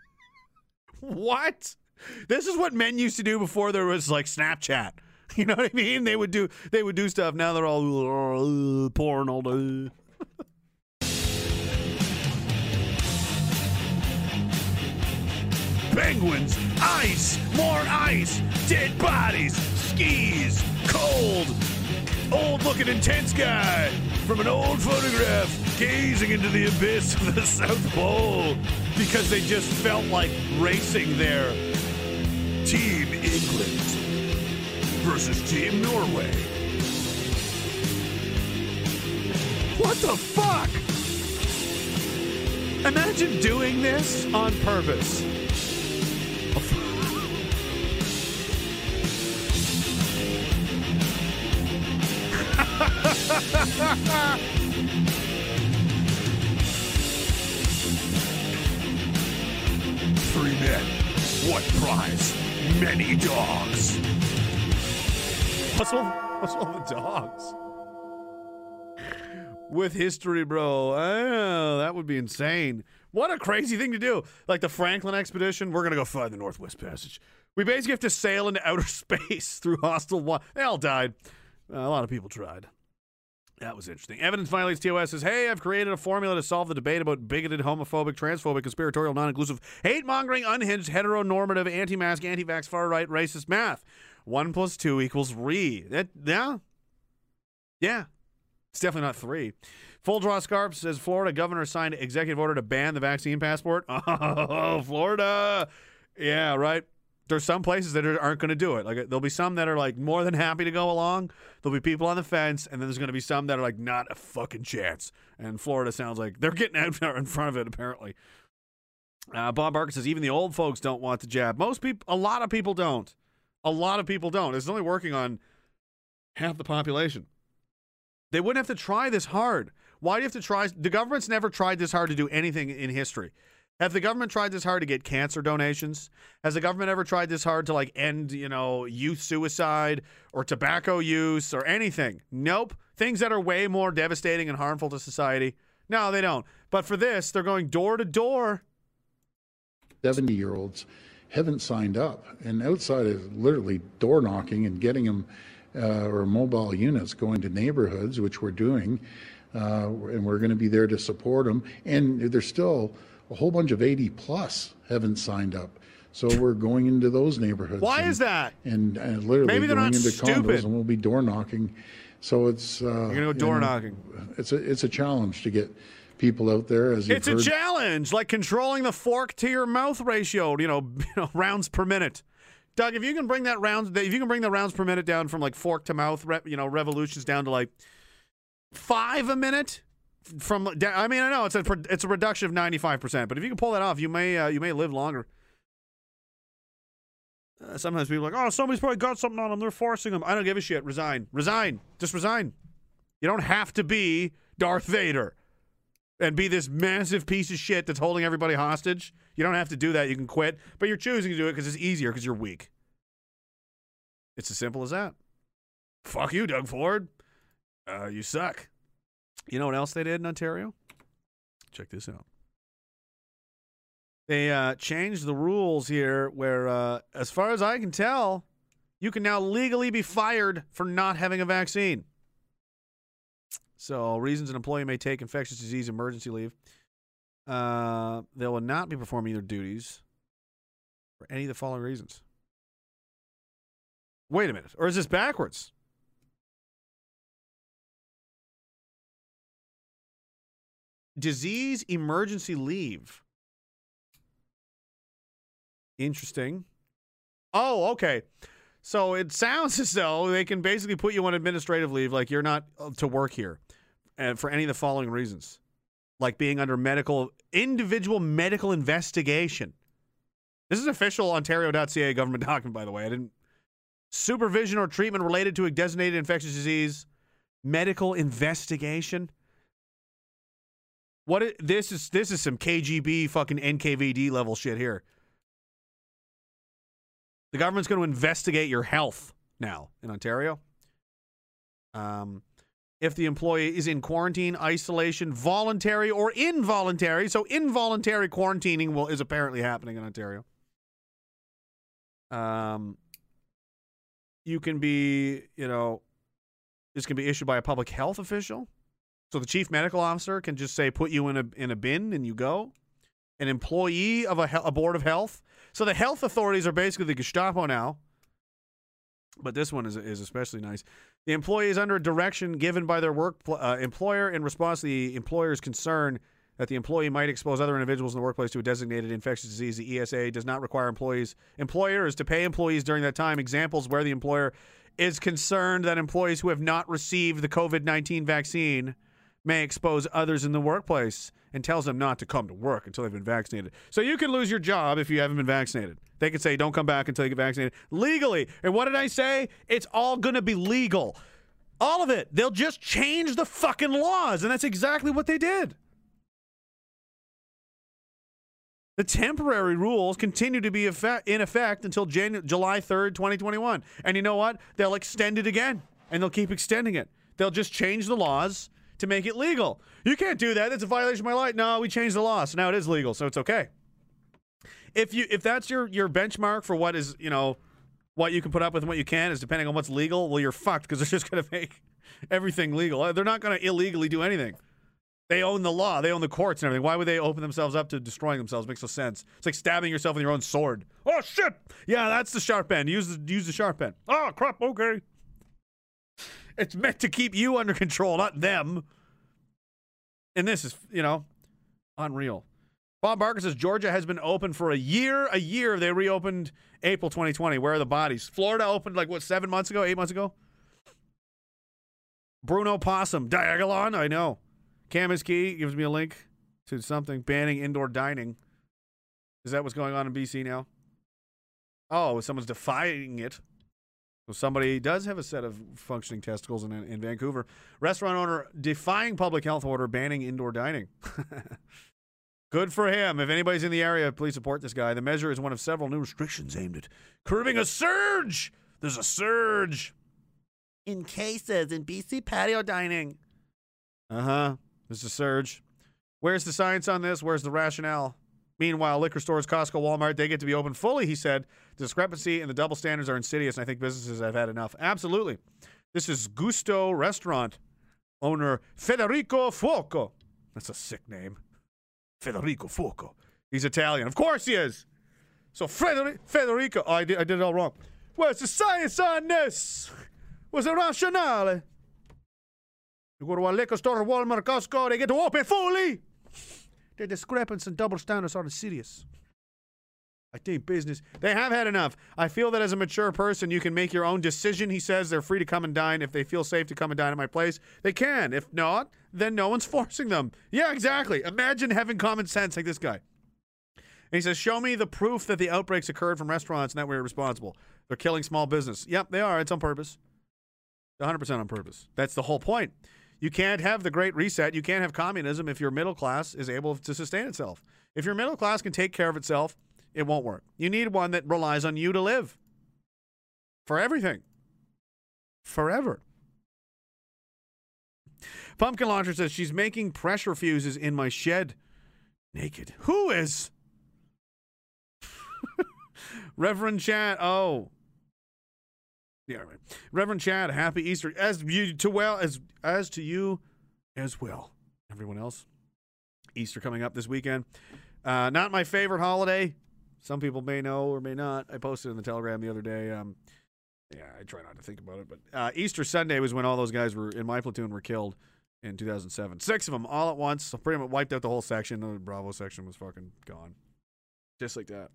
What? This is what men used to do before there was like Snapchat. You know what I mean? They would do they would do stuff. Now they're all porn all day. Penguins, ice, more ice, dead bodies, skis, cold, old looking intense guy from an old photograph gazing into the abyss of the South Pole because they just felt like racing there. Team England versus Team Norway. What the fuck? Imagine doing this on purpose. Three men. What prize? Many dogs. What's all, what's all the dogs? With history, bro. Oh, that would be insane. What a crazy thing to do. Like the Franklin expedition, we're going to go find the Northwest Passage. We basically have to sail into outer space through hostile water. They all died. Uh, a lot of people tried. That was interesting. Evidence Violates TOS says, Hey, I've created a formula to solve the debate about bigoted, homophobic, transphobic, conspiratorial, non inclusive, hate mongering, unhinged, heteronormative, anti mask, anti vax, far right, racist math. One plus two equals re. That yeah, yeah. It's definitely not three. Full draw scarp says Florida governor signed executive order to ban the vaccine passport. Oh, Florida. Yeah, right. There's some places that are, aren't going to do it. Like there'll be some that are like more than happy to go along. There'll be people on the fence, and then there's going to be some that are like not a fucking chance. And Florida sounds like they're getting out in front of it. Apparently, uh, Bob Barker says even the old folks don't want the jab. Most people, a lot of people don't. A lot of people don't. It's only working on half the population. They wouldn't have to try this hard. Why do you have to try? The government's never tried this hard to do anything in history. Have the government tried this hard to get cancer donations? Has the government ever tried this hard to like end, you know, youth suicide or tobacco use or anything? Nope. Things that are way more devastating and harmful to society. No, they don't. But for this, they're going door to door. 70 year olds haven't signed up. And outside of literally door knocking and getting them uh, or mobile units going to neighborhoods, which we're doing, uh, and we're going to be there to support them. And there's still a whole bunch of 80 plus haven't signed up. So we're going into those neighborhoods. Why and, is that? And, and literally Maybe they're going not into stupid. condos, and we'll be door knocking. So it's uh, You're gonna go you door know, knocking. It's a it's a challenge to get people out there. As It's a challenge, like controlling the fork to your mouth ratio. You know, you know, rounds per minute. Doug, if you can bring that rounds, if you can bring the rounds per minute down from like fork to mouth, you know, revolutions down to like five a minute. From I mean, I know it's a it's a reduction of ninety five percent, but if you can pull that off, you may uh, you may live longer. Uh, sometimes people are like, oh, somebody's probably got something on them. They're forcing them. I don't give a shit. Resign. Resign. Just resign. You don't have to be Darth Vader and be this massive piece of shit that's holding everybody hostage. You don't have to do that. You can quit, but you're choosing to do it because it's easier because you're weak. It's as simple as that. Fuck you, Doug Ford. Uh, you suck. You know what else they did in Ontario? Check this out. They uh, changed the rules here where, uh, as far as I can tell, you can now legally be fired for not having a vaccine. So, reasons an employee may take infectious disease emergency leave. Uh, they will not be performing their duties for any of the following reasons. Wait a minute. Or is this backwards? Disease emergency leave. Interesting. Oh, okay. So it sounds as though they can basically put you on administrative leave, like you're not uh, to work here, and for any of the following reasons, like being under medical individual medical investigation. This is official Ontario.ca government document, by the way. I didn't supervision or treatment related to a designated infectious disease, medical investigation. What it, this is? This is some KGB fucking NKVD level shit here. The government's going to investigate your health now in Ontario. Um, if the employee is in quarantine, isolation, voluntary or involuntary, so involuntary quarantining will is apparently happening in Ontario. Um, you can be, you know, this can be issued by a public health official. So the chief medical officer can just say, put you in a in a bin and you go. An employee of a, a board of health. So the health authorities are basically the Gestapo now. But this one is is especially nice. The employee is under direction given by their work uh, employer in response to the employer's concern that the employee might expose other individuals in the workplace to a designated infectious disease. The ESA does not require employees employers to pay employees during that time. Examples where the employer is concerned that employees who have not received the COVID nineteen vaccine may expose others in the workplace and tells them not to come to work until they've been vaccinated. So you can lose your job if you haven't been vaccinated. They can say, don't come back until you get vaccinated legally. And what did I say? It's all going to be legal. All of it. They'll just change the fucking laws. And that's exactly what they did. The temporary rules continue to be effect, in effect until July 3rd, 2021. And you know what? They'll extend it again and they'll keep extending it. They'll just change the laws to make it legal. You can't do that. That's a violation of my life. No, we changed the law. So now it is legal. So it's okay. If you if that's your your benchmark for what is, you know, what you can put up with and what you can is depending on what's legal, well you're fucked because they're just to make everything legal. Uh, they're not to illegally do anything. They own the law. They own the courts and everything. Why would they open themselves up to destroying themselves? Makes no sense. It's like stabbing yourself with your own sword. Oh shit! Yeah, that's the sharp end. Use the use the sharp end. Oh crap! Okay. It's meant to keep you under control, not them. And this is, you know, unreal. Bob Barker says Georgia has been open for a year. A year. They reopened April 2020. Where are the bodies? Florida opened like what seven months ago? Eight months ago. Bruno Possum, Diagolon. I know. Cam is key gives me a link to something banning indoor dining. Is that what's going on in BC now? Oh, someone's defying it. So somebody does have a set of functioning testicles in, in Vancouver. Restaurant owner defying public health order banning indoor dining. Good for him. If anybody's in the area, please support this guy. The measure is one of several new restrictions aimed at curbing a surge. There's a surge in cases in BC patio dining. Uh huh. There's a surge. Where's the science on this? Where's the rationale? Meanwhile, liquor stores, Costco, Walmart, they get to be open fully, he said. Discrepancy and the double standards are insidious, and I think businesses have had enough. Absolutely. This is Gusto Restaurant owner Federico Fuoco. That's a sick name. Federico Fuoco. He's Italian. Of course he is. So Federico. Oh, I did, I did it all wrong. Where's the science on this? Where's the rationale? You go to a liquor store, Walmart, Costco, they get to open fully. The discrepancy and double standards are insidious. I think business. They have had enough. I feel that as a mature person, you can make your own decision. He says they're free to come and dine. If they feel safe to come and dine at my place, they can. If not, then no one's forcing them. Yeah, exactly. Imagine having common sense like this guy. And he says, Show me the proof that the outbreaks occurred from restaurants and that we're responsible. They're killing small business. Yep, they are. It's on purpose. 100% on purpose. That's the whole point. You can't have the great reset. You can't have communism if your middle class is able to sustain itself. If your middle class can take care of itself, it won't work. You need one that relies on you to live for everything, forever. Pumpkin Launcher says she's making pressure fuses in my shed naked. Who is? Reverend Chad. Oh. Yeah, right. Reverend Chad, happy Easter. As you to well as as to you as well. Everyone else. Easter coming up this weekend. Uh, not my favorite holiday. Some people may know or may not. I posted in the Telegram the other day. Um, yeah, I try not to think about it, but uh, Easter Sunday was when all those guys were in my platoon were killed in 2007. Six of them all at once. So pretty much wiped out the whole section. The Bravo section was fucking gone, just like that.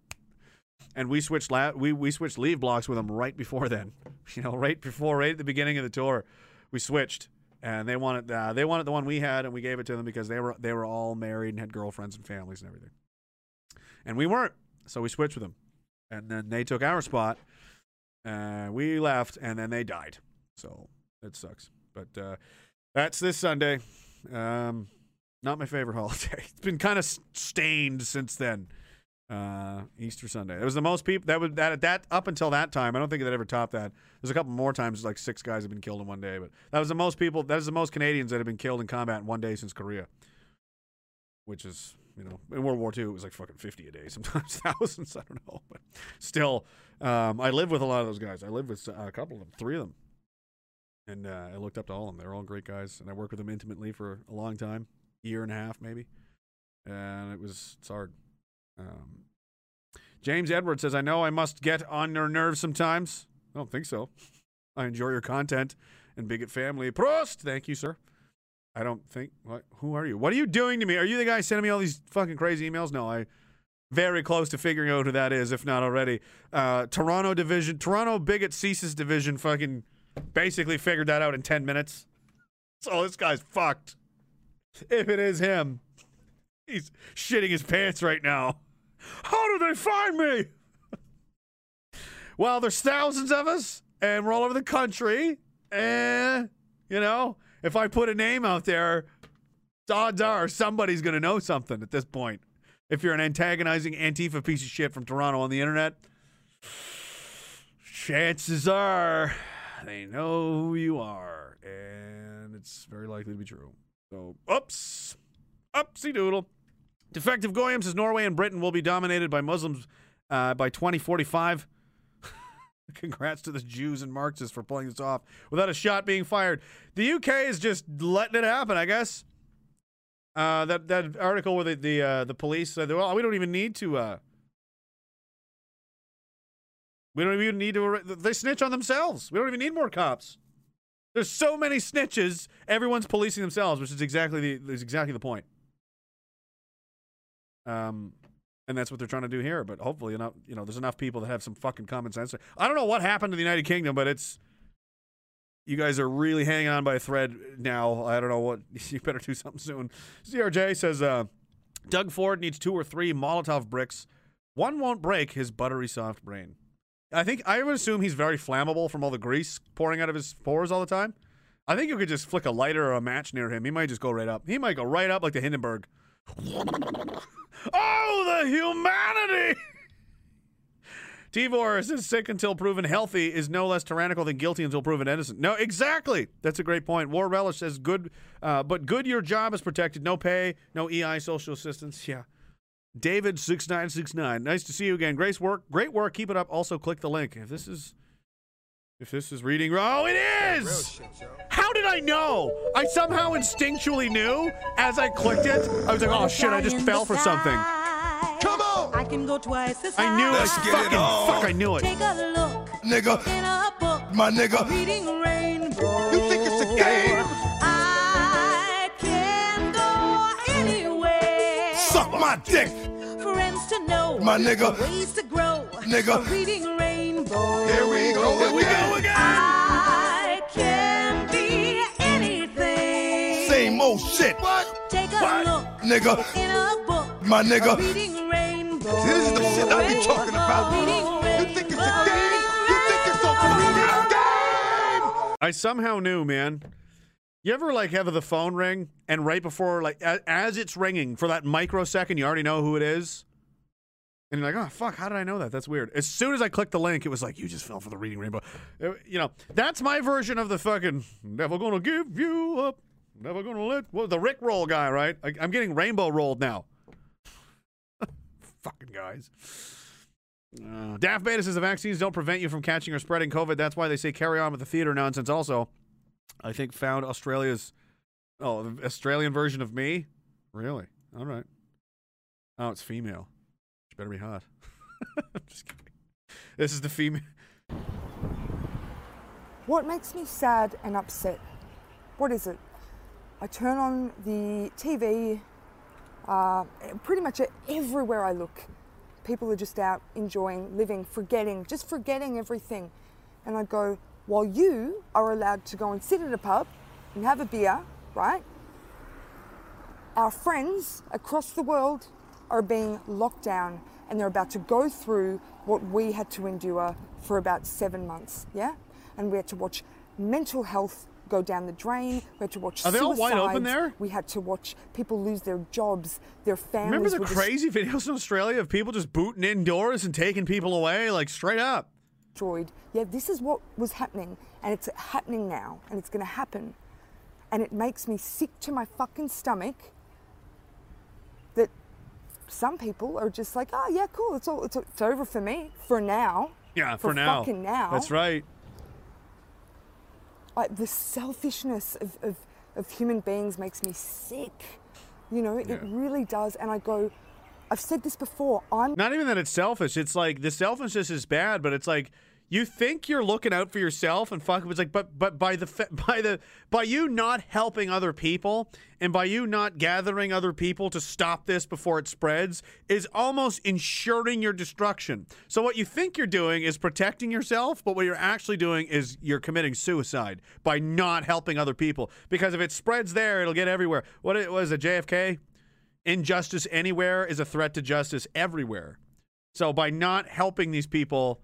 And we switched la- we we switched leave blocks with them right before then. You know, right before, right at the beginning of the tour, we switched, and they wanted uh, they wanted the one we had, and we gave it to them because they were they were all married and had girlfriends and families and everything, and we weren't. So we switched with them, and then they took our spot. Uh, we left, and then they died. So it sucks. But uh, that's this Sunday. Um, not my favorite holiday. It's been kind of stained since then. Uh, Easter Sunday. It was the most people that would that that up until that time. I don't think that ever topped that. There's a couple more times like six guys have been killed in one day, but that was the most people. That is the most Canadians that have been killed in combat in one day since Korea, which is you know in World War II it was like fucking fifty a day, sometimes thousands. I don't know, but still, um, I live with a lot of those guys. I live with a couple of them, three of them, and uh, I looked up to all of them. They're all great guys, and I worked with them intimately for a long time, year and a half maybe, and it was it's hard. Um, James Edwards says, I know I must get on your nerves sometimes. I don't think so. I enjoy your content and Bigot family. Prost! Thank you, sir. I don't think. What? Who are you? What are you doing to me? Are you the guy sending me all these fucking crazy emails? No, I. Very close to figuring out who that is, if not already. Uh, Toronto division, Toronto Bigot Ceases division, fucking basically figured that out in 10 minutes. So this guy's fucked. If it is him, he's shitting his pants right now. How do they find me? well, there's thousands of us, and we're all over the country. And, you know, if I put a name out there, odds are somebody's going to know something at this point. If you're an antagonizing Antifa piece of shit from Toronto on the internet, chances are they know who you are. And it's very likely to be true. So, oops. Upsy doodle. Defective Goyam says Norway and Britain will be dominated by Muslims uh, by 2045. Congrats to the Jews and Marxists for pulling this off without a shot being fired. The UK is just letting it happen, I guess. Uh, that that article where the the uh, the police said, well, we don't even need to. Uh, we don't even need to. They snitch on themselves. We don't even need more cops. There's so many snitches. Everyone's policing themselves, which is exactly the is exactly the point. Um, and that's what they're trying to do here. But hopefully, enough you know, there's enough people that have some fucking common sense. I don't know what happened to the United Kingdom, but it's you guys are really hanging on by a thread now. I don't know what you better do something soon. CRJ says uh, Doug Ford needs two or three Molotov bricks. One won't break his buttery soft brain. I think I would assume he's very flammable from all the grease pouring out of his pores all the time. I think you could just flick a lighter or a match near him. He might just go right up. He might go right up like the Hindenburg. oh, the humanity! Tivor says sick until proven healthy is no less tyrannical than guilty until proven innocent. No, exactly. That's a great point. War Relish says good, uh, but good. Your job is protected. No pay, no EI, social assistance. Yeah. David six nine six nine. Nice to see you again. Grace work. Great work. Keep it up. Also, click the link if this is. If this is reading, oh, it is! How did I know? I somehow instinctually knew as I clicked it. I was like, oh shit, I just fell for something. Come on! I can go twice as I knew Let's it. get it fucking on. fuck, I knew it. Take a look Nigga, in a book. my nigga. Reading rainbow. You think it's a game? I can go anywhere. Suck my dick, Friends to know. My nigga. Ways to grow. Nigga. Reading rainbow. Here we go Here we again. go again. I can be anything. Same old shit. Take a What? look Nigga, in a book. my nigga. Reading rainbow. See, this is the shit I be talking about. You think it's a game? You think it's a fucking game? I somehow knew, man. You ever like have the phone ring and right before like a- as it's ringing for that microsecond you already know who it is? And you're like, oh fuck, how did I know that? That's weird. As soon as I clicked the link, it was like, you just fell for the reading rainbow. Uh, You know, that's my version of the fucking never gonna give you up, never gonna let well, the Rick roll guy, right? I, I'm getting rainbow rolled now. fucking guys. Uh, Daft Beta says the vaccines don't prevent you from catching or spreading COVID. That's why they say carry on with the theater nonsense. Also, I think found Australia's oh the Australian version of me. Really? All right. Oh, it's female. Better be hot. Just kidding. This is the female. What makes me sad and upset? What is it? I turn on the TV, uh, pretty much everywhere I look. People are just out enjoying, living, forgetting, just forgetting everything. And I go, while you are allowed to go and sit at a pub and have a beer, right? Our friends across the world are being locked down and they're about to go through what we had to endure for about seven months, yeah? And we had to watch mental health go down the drain. We had to watch Are they all wide open there? We had to watch people lose their jobs, their families. Remember the were just crazy videos in Australia of people just booting indoors and taking people away, like straight up? destroyed. Yeah, this is what was happening, and it's happening now, and it's going to happen. And it makes me sick to my fucking stomach some people are just like, oh, yeah, cool, it's, all, it's, it's over for me, for now. Yeah, for, now. fucking now. That's right. Like, the selfishness of, of, of human beings makes me sick. You know, it really does. And I go, I've said this before, I'm Not even that it's selfish. It's like the selfishness is bad, but it's like you think you're looking out for yourself and fuck. it was like, but but by the by the by you not helping other people and by you not gathering other people to stop this before it spreads is almost ensuring your destruction. So what you think you're doing is protecting yourself, but what you're actually doing is you're committing suicide by not helping other people. Because if it spreads there, it'll get everywhere. What it was a JFK? injustice anywhere is a threat to justice everywhere. So by not helping these people,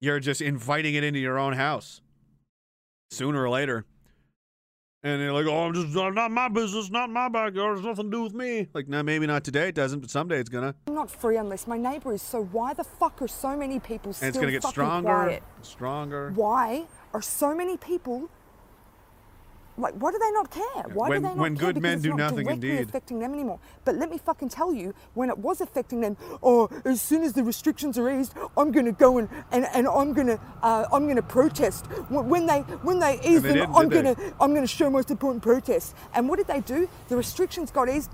you're just inviting it into your own house sooner or later. And they're like, "Oh, I'm just not, not my business, not my backyard. It's nothing to do with me." Like, no, maybe not today. It doesn't, but someday it's gonna. I'm not free unless my neighbour is. So why the fuck are so many people still And it's gonna get fucking stronger, quiet? stronger. Why are so many people Like, why do they not care? Why When- do they not when care? good Because men it's do not nothing, directly indeed. affecting them anymore. But let me fucking tell you, when it was affecting them, oh, as soon as the restrictions are eased, I'm going to go and, and, and I'm going to uh, I'm going to protest. When they when they ease they them, I'm going to I'm going to show most important protest. And what did they do? The restrictions got eased,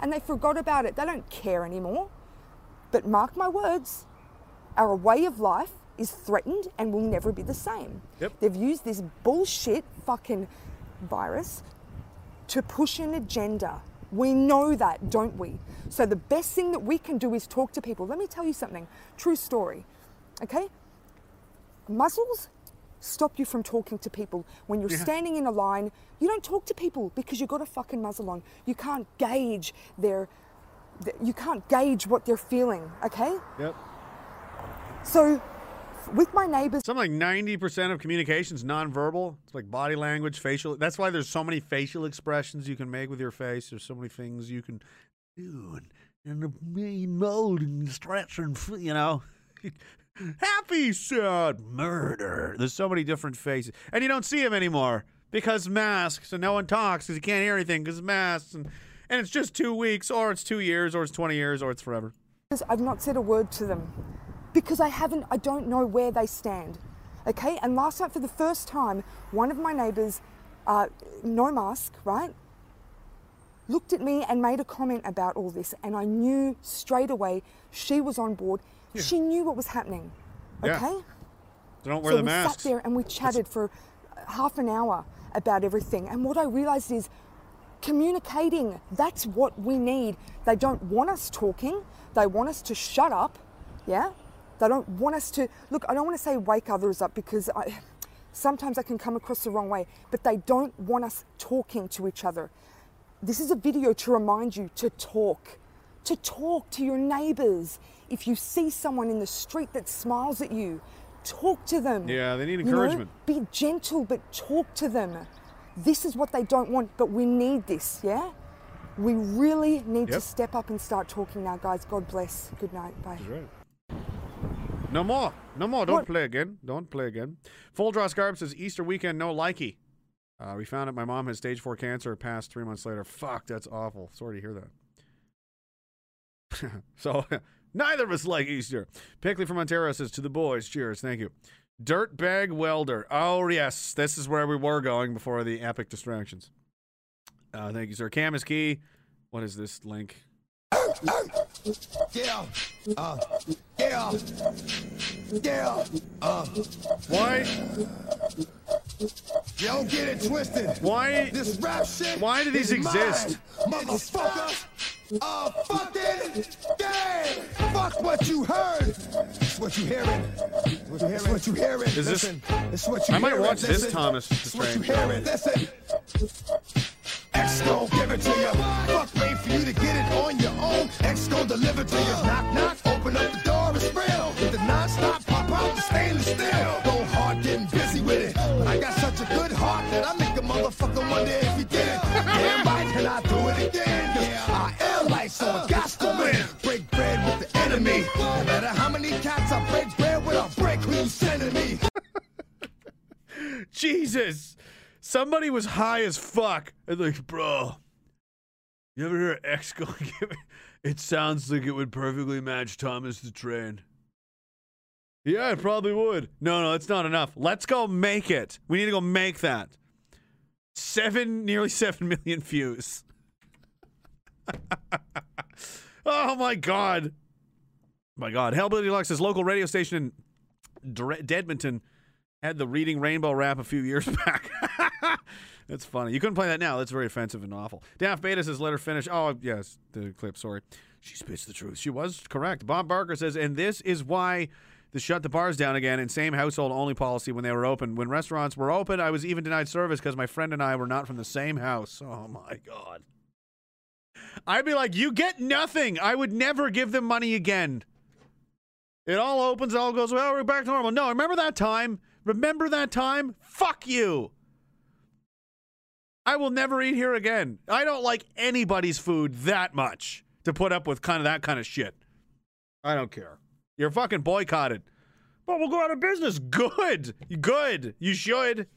and they forgot about it. They don't care anymore. But mark my words, our way of life is threatened and will never be the same. Yep. They've used this bullshit fucking virus to push an agenda. We know that, don't we? So the best thing that we can do is talk to people. Let me tell you something. True story. Okay? Muzzles stop you from talking to people. When you're Yeah. standing in a line, you don't talk to people because you've got a fucking muzzle on. You can't gauge their you can't gauge what they're feeling, okay? Yep. So with my neighbors Something like ninety percent of communication communication's nonverbal. It's like body language, facial. That's why there's so many facial expressions you can make with your face. There's so many things you can do and, and the main mold and stretch and you know. Happy, sad, murder. There's so many different faces, and you don't see them anymore because masks, and no one talks because you can't hear anything because masks, and and it's just two weeks, or it's two years, or it's twenty years, or it's forever. I've not said a word to them because I haven't, I don't know where they stand. Okay? And last night, for the first time, one of my neighbours, uh, no mask, right, looked at me and made a comment about all this. And I knew straight away she was on board. She knew what was happening. Yeah. Okay? Don't wear so the we masks. sat there and we chatted for half an hour about everything. And what I realized is communicating, that's what we need. They don't want us talking, they want us to shut up, yeah? They don't want us to, look, I don't want to say wake others up because I, sometimes I can come across the wrong way, but they don't want us talking to each other. This is a video to remind you to talk, to talk to your neighbors. If you see someone in the street that smiles at you, talk to them. Yeah, they need You know, encouragement. be gentle, but talk to them. This is what they don't want, but we need this, yeah? We really need to step up and start talking now, guys. God bless. Good night. Bye. No more. No more. Don't What? play again. Don't play again. Full Draw Scarp says Easter weekend, no likey. Uh, we found out my mom has stage four cancer. Passed three months later. Fuck, that's awful. Sorry to hear that. so neither of us like Easter. Pickley from Ontario says to the boys, cheers. Thank you. Dirtbag welder. Oh yes, this is where we were going before the epic distractions. Uh, thank you, sir. Cam is key. What is this link? Yeah. Uh, yeah. Yeah. Uh, Why? you don't get it twisted. Why? This rap shit. Why do these exist? Mine, motherfucker. Uh, fucking game. Fuck what you heard. It's what you hearing. It's what you hearing. Is this- Listen, It's what you I might hearing. watch this Listen. Thomas It's what you hearing. Listen. X gon' give it to you. Fuck, wait for you to get it on your own. X gon' deliver to you. Knock, knock, open up the door, it's real. With the non-stop pop out the stainless steel. Go hard, getting busy with it. But I got such a good heart that I make a motherfucker wonder if he did it. Damn right, can I do it again? Yeah, I am like so I got to win. Break bread with the enemy. No matter how many cats I break bread with, I'll break who you sending me. Jesus. Somebody was high as fuck. And like, bro, you ever hear X going, it? Sounds like it would perfectly match Thomas the Train. Yeah, it probably would. No, no, it's not enough. Let's go make it. We need to go make that. Seven, nearly seven million views. oh my god. My god. Hellbilly Deluxe's local radio station in Dre- Dedmonton had the Reading Rainbow rap a few years back. That's funny. You couldn't play that now. That's very offensive and awful. Daft Beta says, let her finish. Oh, yes, the clip, sorry. She spits the truth. She was correct. Bob Barker says, and this is why they shut the bars down again and same household only policy when they were open. When restaurants were open, I was even denied service because my friend and I were not from the same house. Oh, my God. I'd be like, you get nothing. I would never give them money again. It all opens, it all goes, well, we're back to normal. No, remember that time? Remember that time? Fuck you. I will never eat here again. I don't like anybody's food that much to put up with kind of that kind of shit. I don't care. You're fucking boycotted. But we'll go out of business. Good. Good. You should.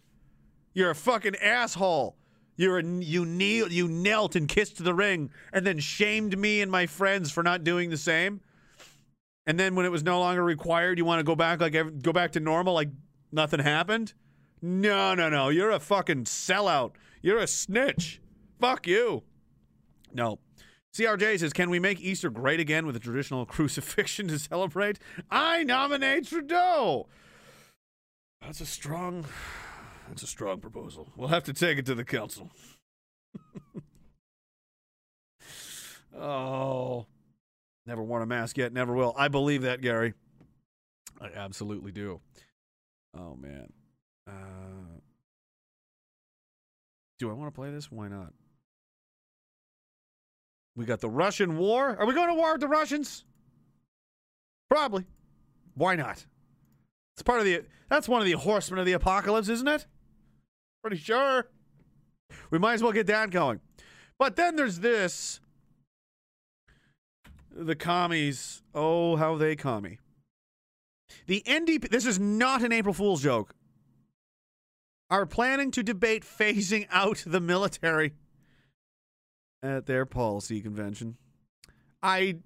You're a fucking asshole. You're a, you kneel, you knelt and kissed the ring, and then shamed me and my friends for not doing the same. And then when it was no longer required, you want to go back like go back to normal, like nothing happened. No, no, no. You're a fucking sellout. You're a snitch. Fuck you. No. CRJ says, "Can we make Easter great again with a traditional crucifixion to celebrate?" I nominate Trudeau. That's a strong. That's a strong proposal. We'll have to take it to the council. oh, never worn a mask yet. Never will. I believe that, Gary. I absolutely do. Oh man. Uh, do I want to play this? Why not? We got the Russian war. Are we going to war with the Russians? Probably. Why not? It's part of the. That's one of the horsemen of the apocalypse, isn't it? Pretty sure. We might as well get that going. But then there's this. The commies. Oh, how they commie. The NDP. This is not an April Fool's joke. Are planning to debate phasing out the military at their policy convention. I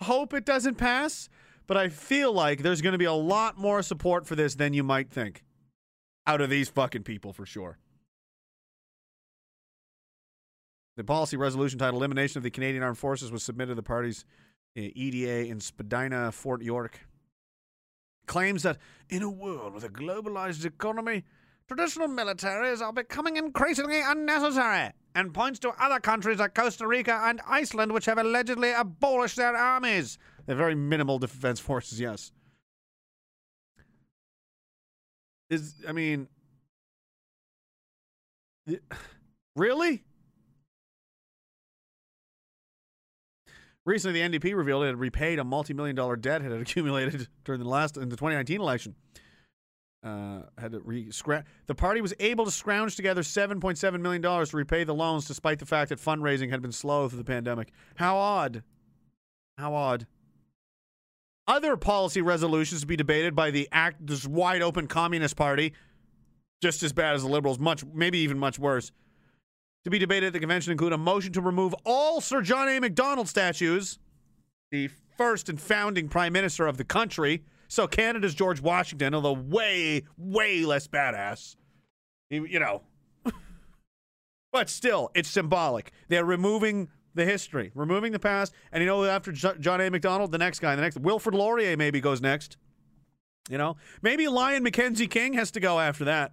hope it doesn't pass, but I feel like there's going to be a lot more support for this than you might think out of these fucking people for sure. The policy resolution titled Elimination of the Canadian Armed Forces was submitted to the party's uh, EDA in Spadina, Fort York. Claims that in a world with a globalized economy, traditional militaries are becoming increasingly unnecessary and points to other countries like Costa Rica and Iceland which have allegedly abolished their armies. They're very minimal defense forces, yes. Is I mean really? Recently, the NDP revealed it had repaid a multi-million dollar debt it had accumulated during the last in the 2019 election. Uh, had to re The party was able to scrounge together 7.7 million dollars to repay the loans, despite the fact that fundraising had been slow through the pandemic. How odd! How odd! Other policy resolutions to be debated by the act this wide open communist party, just as bad as the liberals, much maybe even much worse. To be debated at the convention include a motion to remove all Sir John A. Macdonald statues, the first and founding prime minister of the country. So Canada's George Washington, although way, way less badass. You know. but still, it's symbolic. They're removing the history, removing the past. And you know, after John A. Macdonald, the next guy, the next, Wilfrid Laurier maybe goes next. You know, maybe Lyon Mackenzie King has to go after that.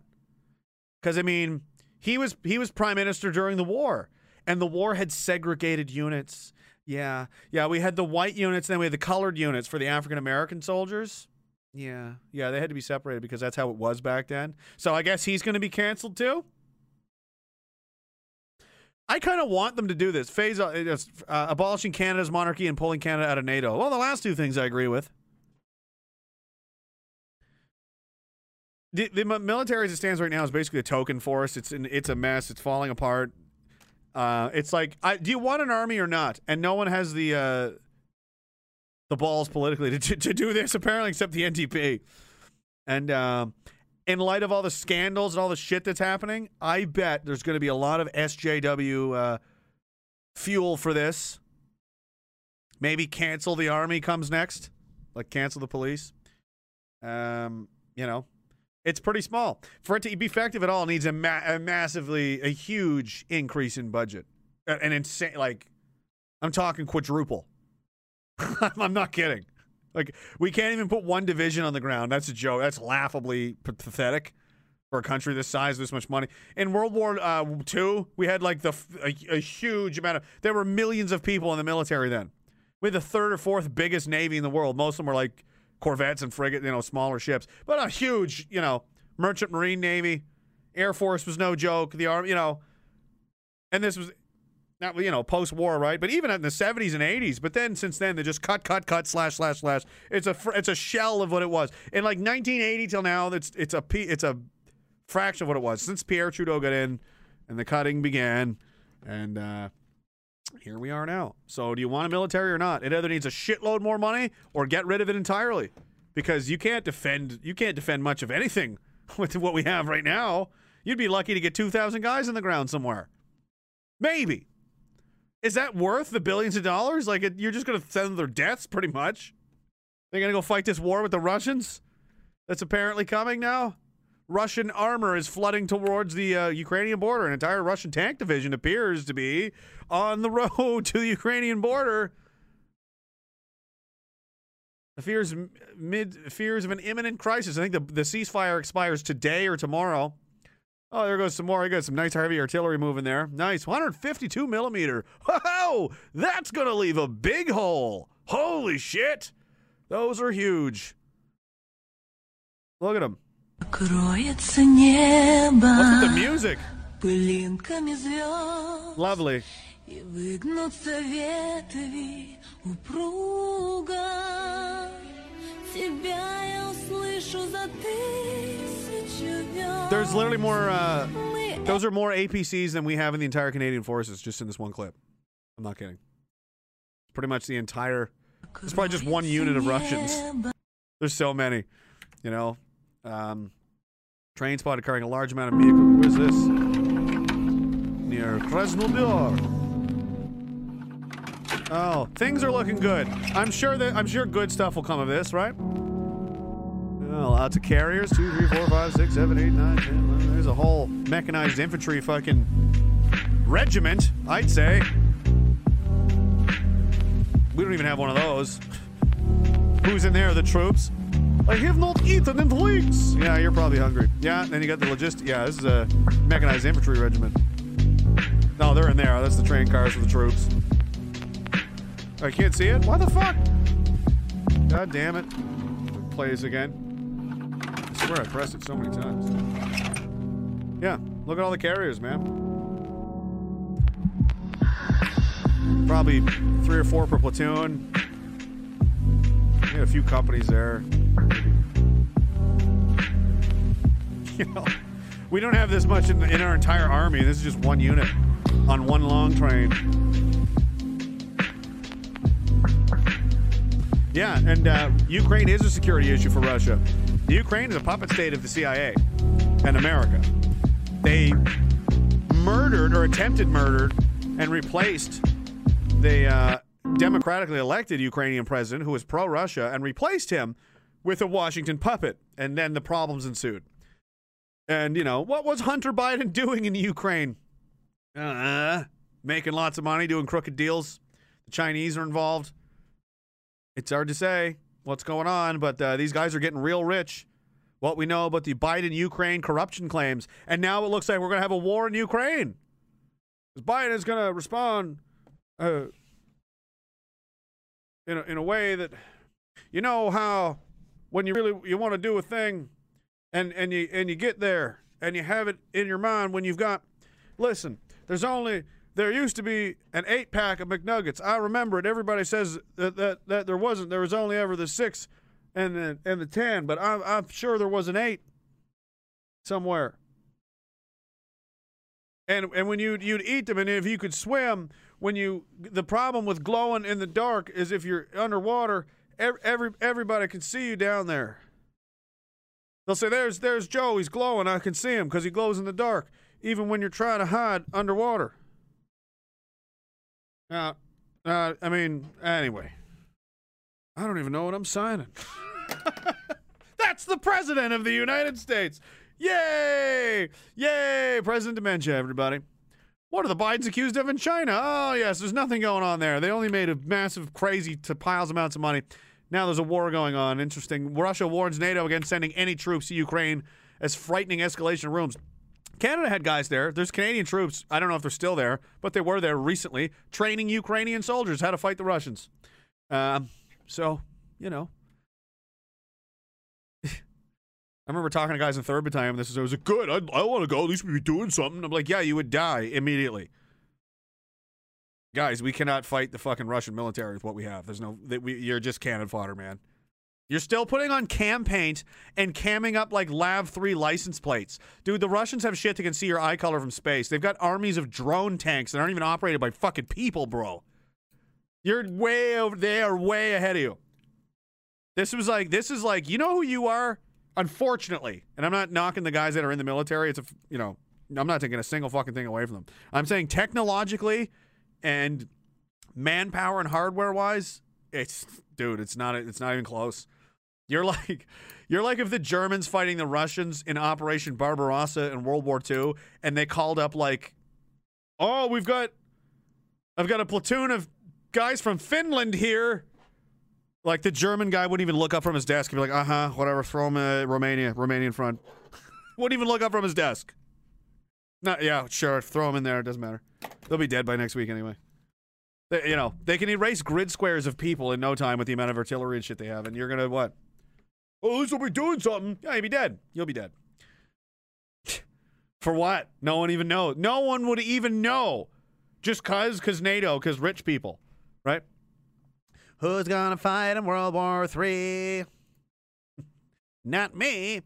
Because I mean, he was he was prime minister during the war, and the war had segregated units. Yeah, yeah, we had the white units, and then we had the colored units for the African American soldiers. Yeah, yeah, they had to be separated because that's how it was back then. So I guess he's going to be canceled too. I kind of want them to do this phase uh, uh, abolishing Canada's monarchy and pulling Canada out of NATO. Well, the last two things I agree with. The, the military as it stands right now is basically a token force. It's it's a mess. It's falling apart. Uh, it's like, I, do you want an army or not? And no one has the uh, the balls politically to, to, to do this apparently, except the NDP. And um, in light of all the scandals and all the shit that's happening, I bet there's going to be a lot of SJW uh, fuel for this. Maybe cancel the army comes next, like cancel the police. Um, you know, it's pretty small. For it to be effective at all, needs a, ma- a massively, a huge increase in budget. An insane, like, I'm talking quadruple. I'm not kidding. Like, we can't even put one division on the ground. That's a joke. That's laughably pathetic for a country this size, this much money. In World War uh, II, we had like the a huge amount of. There were millions of people in the military then. We had the third or fourth biggest navy in the world. Most of them were like corvettes and frigate, you know, smaller ships, but a huge, you know, merchant marine navy. Air Force was no joke. The army, you know, and this was not you know post war, right? But even in the seventies and eighties. But then since then they just cut, cut, cut, slash, slash, slash. It's a fr- it's a shell of what it was. In like nineteen eighty till now, it's it's a it's a fraction of what it was since Pierre Trudeau got in and the cutting began, and uh, here we are now. So do you want a military or not? It either needs a shitload more money or get rid of it entirely, because you can't defend you can't defend much of anything with what we have right now. You'd be lucky to get 2,000 guys in the ground somewhere. Maybe. Is that worth the billions of dollars? Like, it, you're just going to send their deaths, pretty much. They're going to go fight this war with the Russians that's apparently coming now? Russian armor is flooding towards the uh, Ukrainian border. An entire Russian tank division appears to be on the road to the Ukrainian border. Fears mid fears of an imminent crisis. I think the the ceasefire expires today or tomorrow. Oh, there goes some more. I got some nice heavy artillery moving there. Nice, 152 millimeter. Whoa, that's gonna leave a big hole. Holy shit, those are huge. Look at them. Кроется небо What's with the music? пылинками звезд Lovely. И выгнутся ветви упруга Тебя я услышу за тысячу верст There's literally more. Uh, those are more APCs than we have in the entire Canadian forces, just in this one clip. I'm not kidding. Pretty much the entire. It's probably just one unit of Russians. There's so many, you know. um, train spotted carrying a large amount of vehicles. Where's this? Near Krasnodar. Oh, things are looking good. I'm sure that I'm sure good stuff will come of this, right? Oh, lots of carriers. Two, three, four, five, six, seven, eight, nine, ten. eleven. There's a whole mechanized infantry fucking regiment, I'd say. We don't even have one of those. Who's in there? The troops? I have not eaten in weeks. Yeah, you're probably hungry. Yeah, then you got the logistic. Yeah, this is a mechanized infantry regiment. No, they're in there. That's the train cars for the troops. I can't see it. Why the fuck? God damn it. Play this again. I swear I pressed it so many times. Yeah, look at all the carriers, man. Probably three or four per platoon. We got a few companies there. You know, we don't have this much in, in our entire army. This is just one unit on one long train. Yeah, and uh, Ukraine is a security issue for Russia. The Ukraine is a puppet state of the CIA and America. They murdered or attempted murdered and replaced the uh, democratically elected Ukrainian president who was pro Russia and replaced him with a Washington puppet. And then the problems ensued. And, you know, what was Hunter Biden doing in Ukraine? Uh, making lots of money, doing crooked deals. The Chinese are involved. It's hard to say what's going on, but uh, these guys are getting real rich. What we know about the Biden Ukraine corruption claims. And now it looks like we're going to have a war in Ukraine. 'Cause Biden is going to respond uh, in, a, in a way that, you know, how when you really you want to do a thing and, and, you, and you get there and you have it in your mind when you've got, listen, there's only there used to be an eight pack of McNuggets. I remember it. Everybody says that, that, that there wasn't. There was only ever the six and the and the ten, but I'm I'm sure there was an eight somewhere. And and when you you'd eat them, and if you could swim, when you the problem with glowing in the dark is if you're underwater, every, every everybody can see you down there. They'll say, "There's there's Joe. He's glowing. I can see him because he glows in the dark, even when you're trying to hide underwater." Uh, uh, I mean, anyway, I don't even know what I'm signing. That's the president of the United States. Yay! Yay! President Dementia, everybody. What are the Bidens accused of in China? Oh, yes, there's nothing going on there. They only made a massive, crazy, to piles amounts of money. Now there's a war going on. Interesting. Russia warns NATO against sending any troops to Ukraine as frightening escalation rooms. Canada had guys there. There's Canadian troops. I don't know if they're still there, but they were there recently, training Ukrainian soldiers how to fight the Russians. Um, so, you know. I remember talking to guys in third battalion. This is, I was like, good. I, I want to go. At least we'd be doing something. I'm like, yeah, you would die immediately. Guys, we cannot fight the fucking Russian military with what we have. There's no, that we, you're just cannon fodder, man. You're still putting on cam paint and camming up like LAV 3 license plates. Dude, the Russians have shit that can see your eye color from space. They've got armies of drone tanks that aren't even operated by fucking people, bro. You're way over, they are way ahead of you. This was like, this is like, you know who you are? Unfortunately, and I'm not knocking the guys that are in the military. It's a, you know, I'm not taking a single fucking thing away from them. I'm saying technologically and manpower and hardware wise, it's dude, it's not it's not even close. You're like you're like if the Germans fighting the Russians in Operation Barbarossa in World War II and they called up like oh, we've got I've got a platoon of guys from Finland here. Like the German guy wouldn't even look up from his desk and be like, uh huh, whatever, throw him uh, Romania, Romanian front. wouldn't even look up from his desk. No, yeah, sure, throw him in there. It doesn't matter. They'll be dead by next week anyway. They, you know, they can erase grid squares of people in no time with the amount of artillery and shit they have, and you're gonna what? Oh, at least we'll be doing something. Yeah, you'll be dead. You'll be dead. For what? No one even knows. No one would even know. Just cause, cause NATO, cause rich people, right? Who's gonna fight in World War Three? Not me.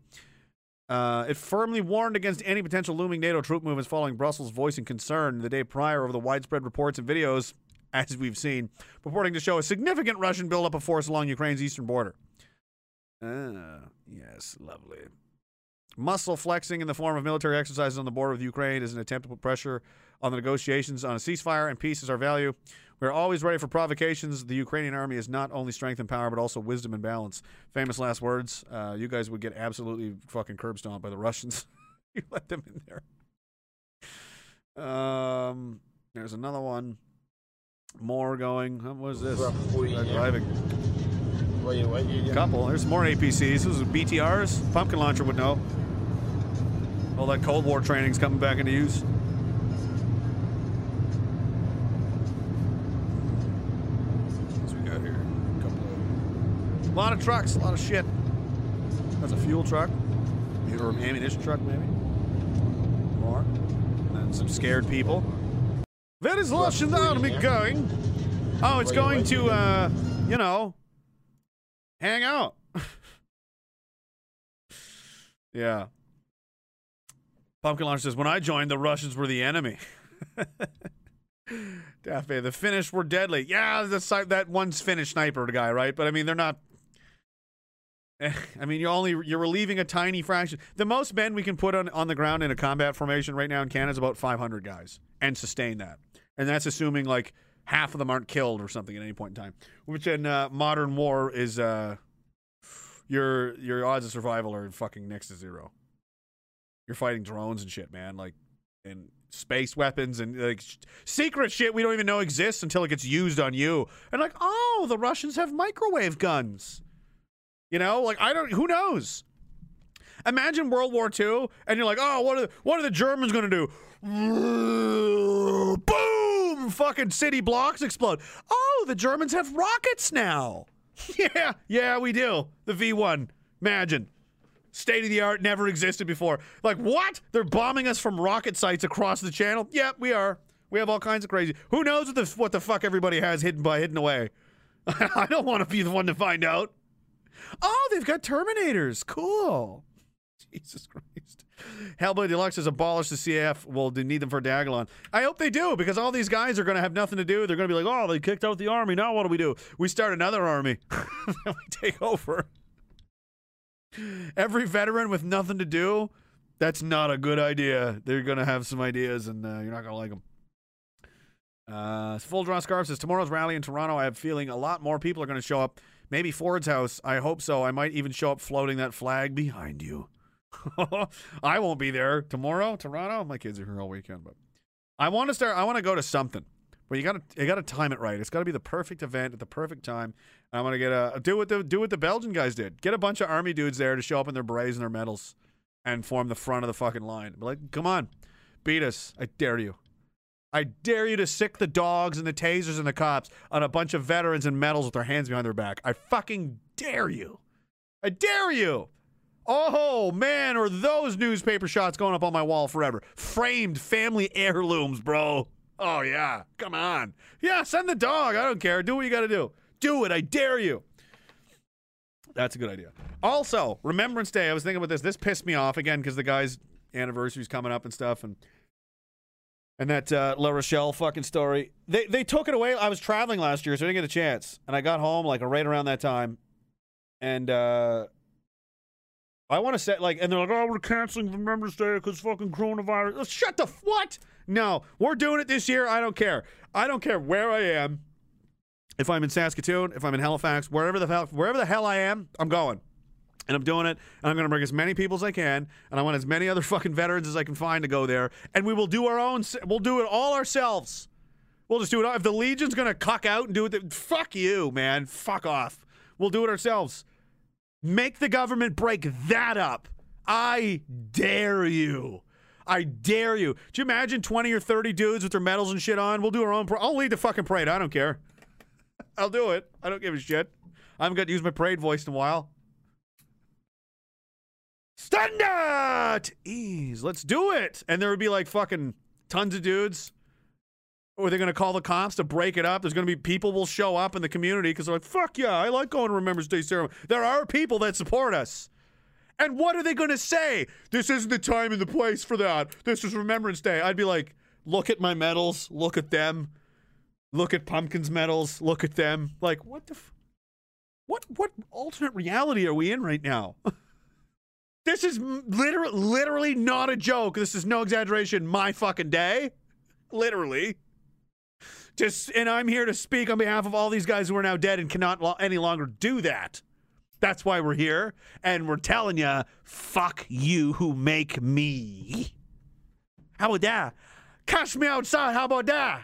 Uh, it firmly warned against any potential looming NATO troop movements following Brussels' voicing concern the day prior over the widespread reports and videos, as we've seen, purporting to show a significant Russian buildup of force along Ukraine's eastern border. Ah, yes, lovely. Muscle flexing in the form of military exercises on the border with Ukraine is an attempt to put pressure on the negotiations on a ceasefire, and peace is our value. We're always ready for provocations. The Ukrainian army is not only strength and power, but also wisdom and balance. Famous last words. Uh, you guys would get absolutely fucking curb stomped by the Russians. you let them in there. Um, there's another one. More going. What was this? Driving. Couple. There's more APCs. This is BTRs. Pumpkin launcher would know. All that Cold War training's coming back into use. What's we got here? A couple of. A lot of trucks. A lot of shit. That's a fuel truck. Or ammunition truck, maybe. More. And then some scared people. Where is Russian army going? Oh, it's going to, uh, you know, hang out. yeah. Pumpkin Launch says, when I joined, the Russians were the enemy. Daffy, the Finnish were deadly. Yeah, the, that one's Finnish sniper guy, right? But I mean, they're not. Eh, I mean, you're only you're relieving a tiny fraction. The most men we can put on on the ground in a combat formation right now in Canada is about 500 guys, and sustain that. And that's assuming like half of them aren't killed or something at any point in time. Which in uh, modern war is uh, your your odds of survival are fucking next to zero. You're fighting drones and shit, man. Like and space weapons and like sh- secret shit we don't even know exists until it gets used on you. And like, oh, the Russians have microwave guns. You know, like I don't. Who knows? Imagine World War II, and you're like, oh, what are the, what are the Germans gonna do? Boom! Fucking city blocks explode. Oh, the Germans have rockets now. yeah, yeah, we do. The V1. Imagine. State of the art, never existed before. Like, what? They're bombing us from rocket sites across the channel? Yep, we are. We have all kinds of crazy. Who knows what the, what the fuck everybody has hidden by hidden away? I don't want to be the one to find out. Oh, they've got Terminators. Cool. Jesus Christ. Hellbilly Deluxe has abolished the CAF. Well, they need them for Diagolon. I hope they do because all these guys are going to have nothing to do. They're going to be like, oh, they kicked out the army. Now what do we do? We start another army. we take over. Every veteran with nothing to do, that's not a good idea. They're going to have some ideas and uh, you're not going to like them. Uh, Full Draw Scarf says, tomorrow's rally in Toronto, I have feeling a lot more people are going to show up. Maybe Ford's house. I hope so. I might even show up floating that flag behind you. I won't be there tomorrow, Toronto. My kids are here all weekend, but I want to start. I want to go to something, but you got to you got to time it right. It's got to be the perfect event at the perfect time. I want to get a do what the do what the Belgian guys did. Get a bunch of army dudes there to show up in their berets and their medals, and form the front of the fucking line. Be like, come on, beat us! I dare you. I dare you to sick the dogs and the tasers and the cops on a bunch of veterans in medals with their hands behind their back. I fucking dare you. I dare you. Oh man, are those newspaper shots going up on my wall forever? Framed family heirlooms, bro. Oh yeah, come on. Yeah, send the dog. I don't care. Do what you got to do. Do it. I dare you. That's a good idea. Also, Remembrance Day. I was thinking about this. This pissed me off again because the guy's anniversary's coming up and stuff, and and that uh, Larochelle fucking story. They they took it away. I was traveling last year, so I didn't get a chance, and I got home like right around that time, and. uh I want to say like, and they're like, "Oh, we're canceling the Members Day because fucking coronavirus." Uh, Shut the what? No, we're doing it this year. I don't care. I don't care where I am. If I'm in Saskatoon, if I'm in Halifax, wherever the hell, wherever the hell I am, I'm going, and I'm doing it. And I'm going to bring as many people as I can, and I want as many other fucking veterans as I can find to go there. And we will do our own. We'll do it all ourselves. We'll just do it. all- If the Legion's going to cuck out and do it, th- fuck you, man. Fuck off. We'll do it ourselves. Make the government break that up. I dare you. I dare you. Do you imagine 20 or 30 dudes with their medals and shit on? We'll do our own. I'll lead the fucking parade. I don't care. I'll do it. I don't give a shit. I haven't got to use my parade voice in a while. Stand at ease. Let's do it. And there would be like fucking tons of dudes. Or they're going to call the cops to break it up. There's going to be people will show up in the community because they're like, fuck yeah, I like going to Remembrance Day ceremony. There are people that support us. And what are they going to say? This isn't the time and the place for that. This is Remembrance Day. I'd be like, look at my medals. Look at them. Look at Pumpkin's medals. Look at them. Like, what the? F- what what alternate reality are we in right now? this is literally literally not a joke. This is no exaggeration. My fucking day, literally. Just and I'm here to speak on behalf of all these guys who are now dead and cannot lo- any longer do that. That's why we're here, and we're telling you, fuck you who make me. How about that? Cash me outside. How about that?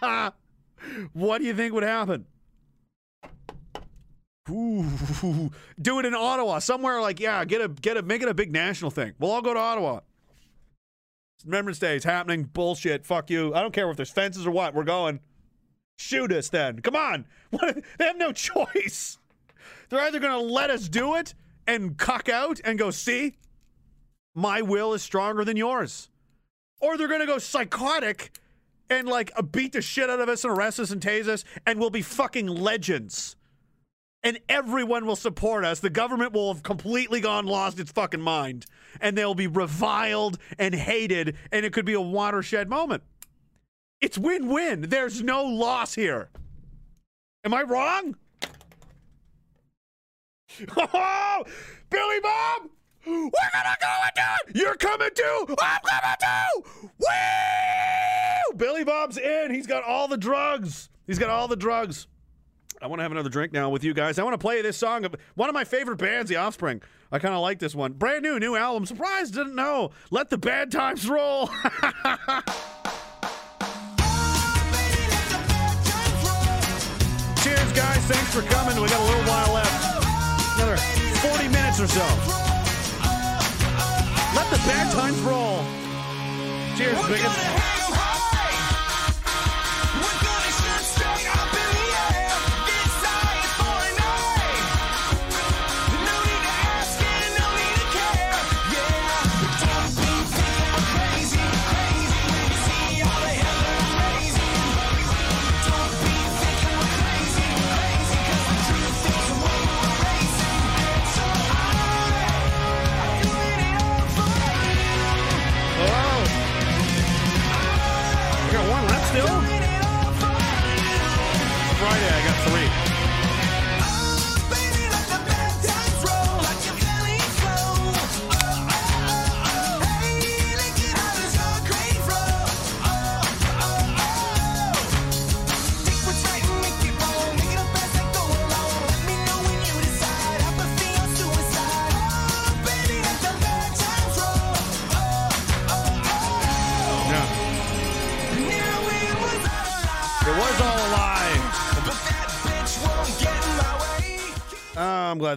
what do you think would happen? Ooh, do it in Ottawa, somewhere like yeah, get a get a make it a big national thing. We'll all go to Ottawa. Remembrance Day is happening. Bullshit. Fuck you. I don't care if there's fences or what. We're going. Shoot us then. Come on. What? They have no choice. They're either going to let us do it and cuck out and go, see, my will is stronger than yours. Or they're going to go psychotic and like beat the shit out of us and arrest us and tase us and we'll be fucking legends. And everyone will support us. The government will have completely gone lost its fucking mind. And they'll be reviled and hated. And it could be a watershed moment. It's win win. There's no loss here. Am I wrong? Oh, Billy Bob! We're gonna go do it! You're coming too! I'm coming too! Woo! Billy Bob's in. He's got all the drugs. He's got all the drugs. I want to have another drink now with you guys. I want to play this song. Of one of my favorite bands, The Offspring. I kind of like this one. Brand new, new album. Surprise, didn't know. Let the bad times roll. Cheers, guys. Thanks for coming. We got a little while left. Another 40 minutes or so. Let the bad times roll. Cheers, biggest.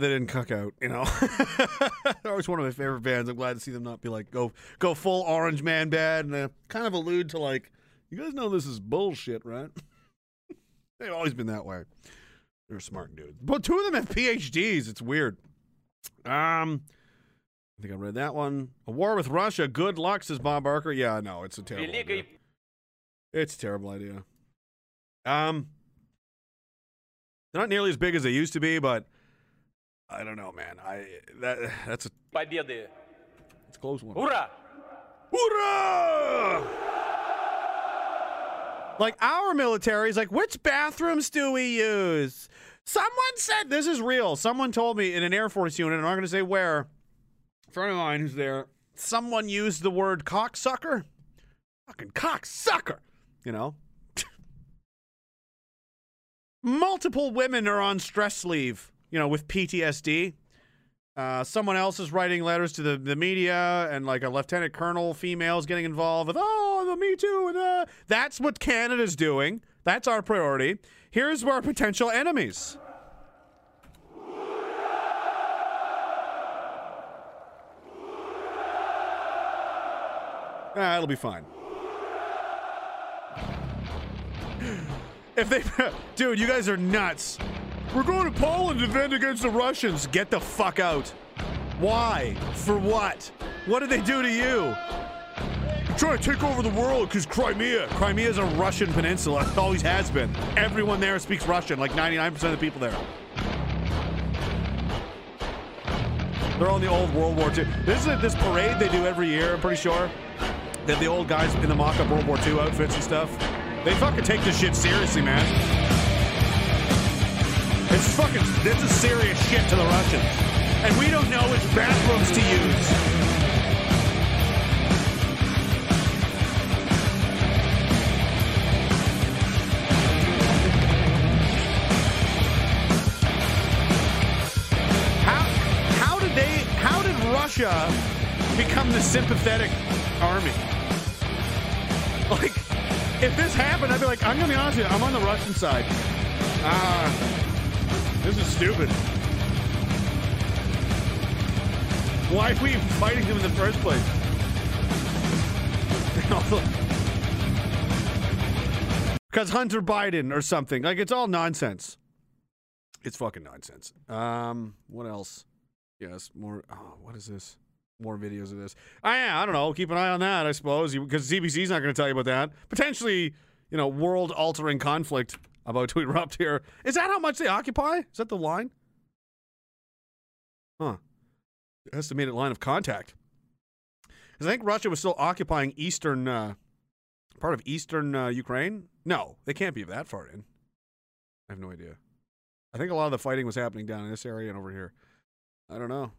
Glad they didn't cuck out. You know, they're always one of my favorite bands. I'm glad to see them not be like go go full Orange Man bad and uh, kind of allude to like, you guys know this is bullshit, right? They've always been that way. They're smart dudes, but two of them have PhDs. It's weird. Um, I think I read that one. A war with Russia. Good luck, says Bob Barker. Yeah, no, it's a terrible. Idea. It's a terrible idea. Um, they're not nearly as big as they used to be, but I don't know, man. I that that's a Победы! it's a close one. Ура! Hoorah! Like our military is like, which bathrooms do we use? Someone said this is real. Someone told me in an Air Force unit, and I'm not going to say where. A friend of mine who's there. Someone used the word cocksucker. Fucking cocksucker. You know. Multiple women are on stress leave. You know, with PTSD. Uh, someone else is writing letters to the, the media, and like a lieutenant colonel female is getting involved with, oh, the Me Too. And, that's what Canada's doing. That's our priority. Here's our potential enemies. Ah, it'll be fine. If they, dude, you guys are nuts. We're going to Poland to defend against the Russians. Get the fuck out. Why? For what? What did they do to you? Trying to take over the world because Crimea. Crimea is a Russian peninsula. It always has been. Everyone there speaks Russian, like 99% of the people there. They're in the old World War II. This is this parade they do every year, I'm pretty sure. They have the old guys in the mock up World War II outfits and stuff. They fucking take this shit seriously, man. It's fucking, this is serious shit to the Russians. And we don't know which bathrooms to use. How, how did they, how did Russia become the sympathetic army? Like, if this happened, I'd be like, I'm gonna be honest with you, I'm on the Russian side. Ah, this is stupid. Why are we fighting them in the first place? Because Hunter Biden or something. Like, it's all nonsense. It's fucking nonsense. Um, what else? Yes, more. Oh, what is this? More videos of this. I, I don't know. Keep an eye on that, I suppose, because CBC's not going to tell you about that. Potentially, you know, world-altering conflict about to erupt here. Is that how much they occupy? Is that the line? Huh. Estimated line of contact. Because I think Russia was still occupying eastern, uh, part of eastern uh, Ukraine. No, they can't be that far in. I have no idea. I think a lot of the fighting was happening down in this area and over here. I don't know.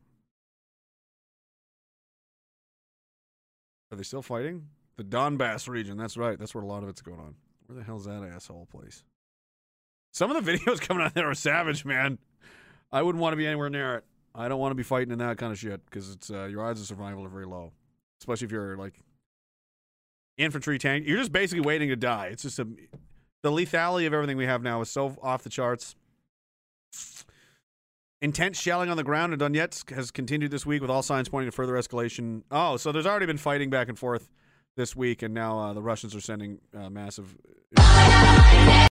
Are they still fighting? The Donbass region. That's right. That's where a lot of it's going on. Where the hell's that asshole place? Some of the videos coming out there are savage, man. I wouldn't want to be anywhere near it. I don't want to be fighting in that kind of shit because it's uh, your odds of survival are very low, especially if you're like infantry tank. You're just basically waiting to die. It's just a the lethality of everything we have now is so off the charts. Intense shelling on the ground in Donetsk has continued this week with all signs pointing to further escalation. Oh, so there's already been fighting back and forth this week, and now uh, the Russians are sending uh, massive.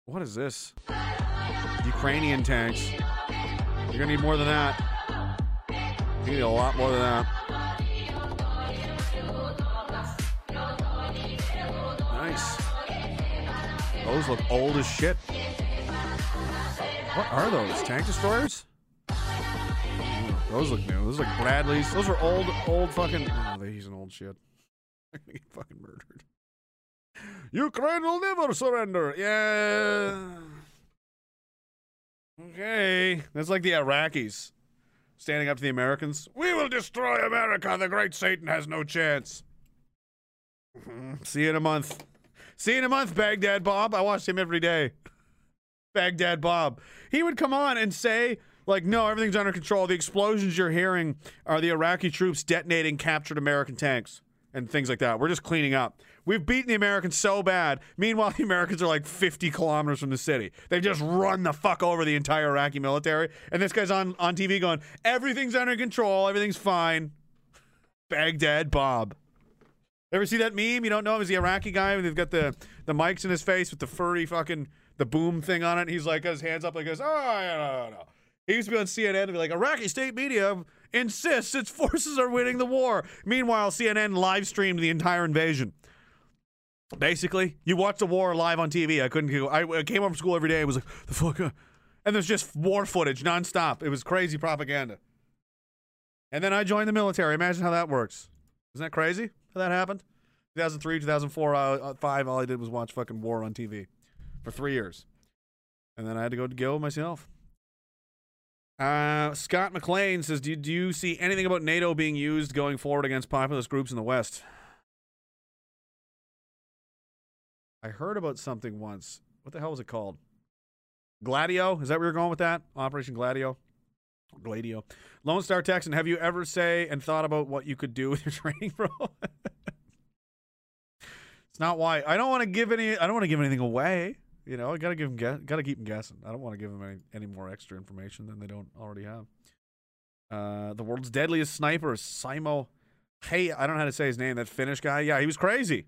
What is this? Ukrainian tanks. You're gonna need more than that. You need a lot more than that. Nice. Those look old as shit. What are those? Tank destroyers? Those look new. Those look Bradleys. Those are old, old fucking. Oh, he's an old shit. They're gonna get fucking murdered. Ukraine will never surrender. Yeah. Okay. That's like the Iraqis standing up to the Americans. We will destroy America. The great Satan has no chance. See you in a month. See you in a month, Baghdad Bob. I watched him every day. Baghdad Bob. He would come on and say, like, no, everything's under control. The explosions you're hearing are the Iraqi troops detonating captured American tanks and things like that. We're just cleaning up. We've beaten the Americans so bad. Meanwhile, the Americans are like 50 kilometers from the city. They've just run the fuck over the entire Iraqi military. And this guy's on, on TV going, everything's under control. Everything's fine. Baghdad Bob. Ever see that meme? You don't know him as the Iraqi guy when they've got the, the mics in his face with the furry fucking the boom thing on it. And he's like got his hands up like this. Oh no, no, no. He used to be on CNN and be like, Iraqi state media insists its forces are winning the war. Meanwhile, CNN live streamed the entire invasion. Basically, you watch the war live on TV. I couldn't. I, came home from school every day. It was like the fuck, uh," and there's just war footage nonstop. It was crazy propaganda. And then I joined the military. Imagine how that works. Isn't that crazy? How that happened? 2003, 2004, uh, uh, five. All I did was watch fucking war on TV for three years, and then I had to go to Gil myself. Uh, Scott McLean says, do, do you see anything about NATO being used going forward against populist groups in the West? I heard about something once. What the hell was it called? Gladio? Is that where you're going with that? Operation Gladio? Gladio. Lone Star Texan, have you ever say and thought about what you could do with your training, bro? it's not why. I don't want to give any. I don't want to give anything away. You know, I gotta give them. Gotta keep them guessing. I don't want to give them any, any more extra information than they don't already have. Uh, the world's deadliest sniper Simo. Hey, I don't know how to say his name. That Finnish guy. Yeah, he was crazy.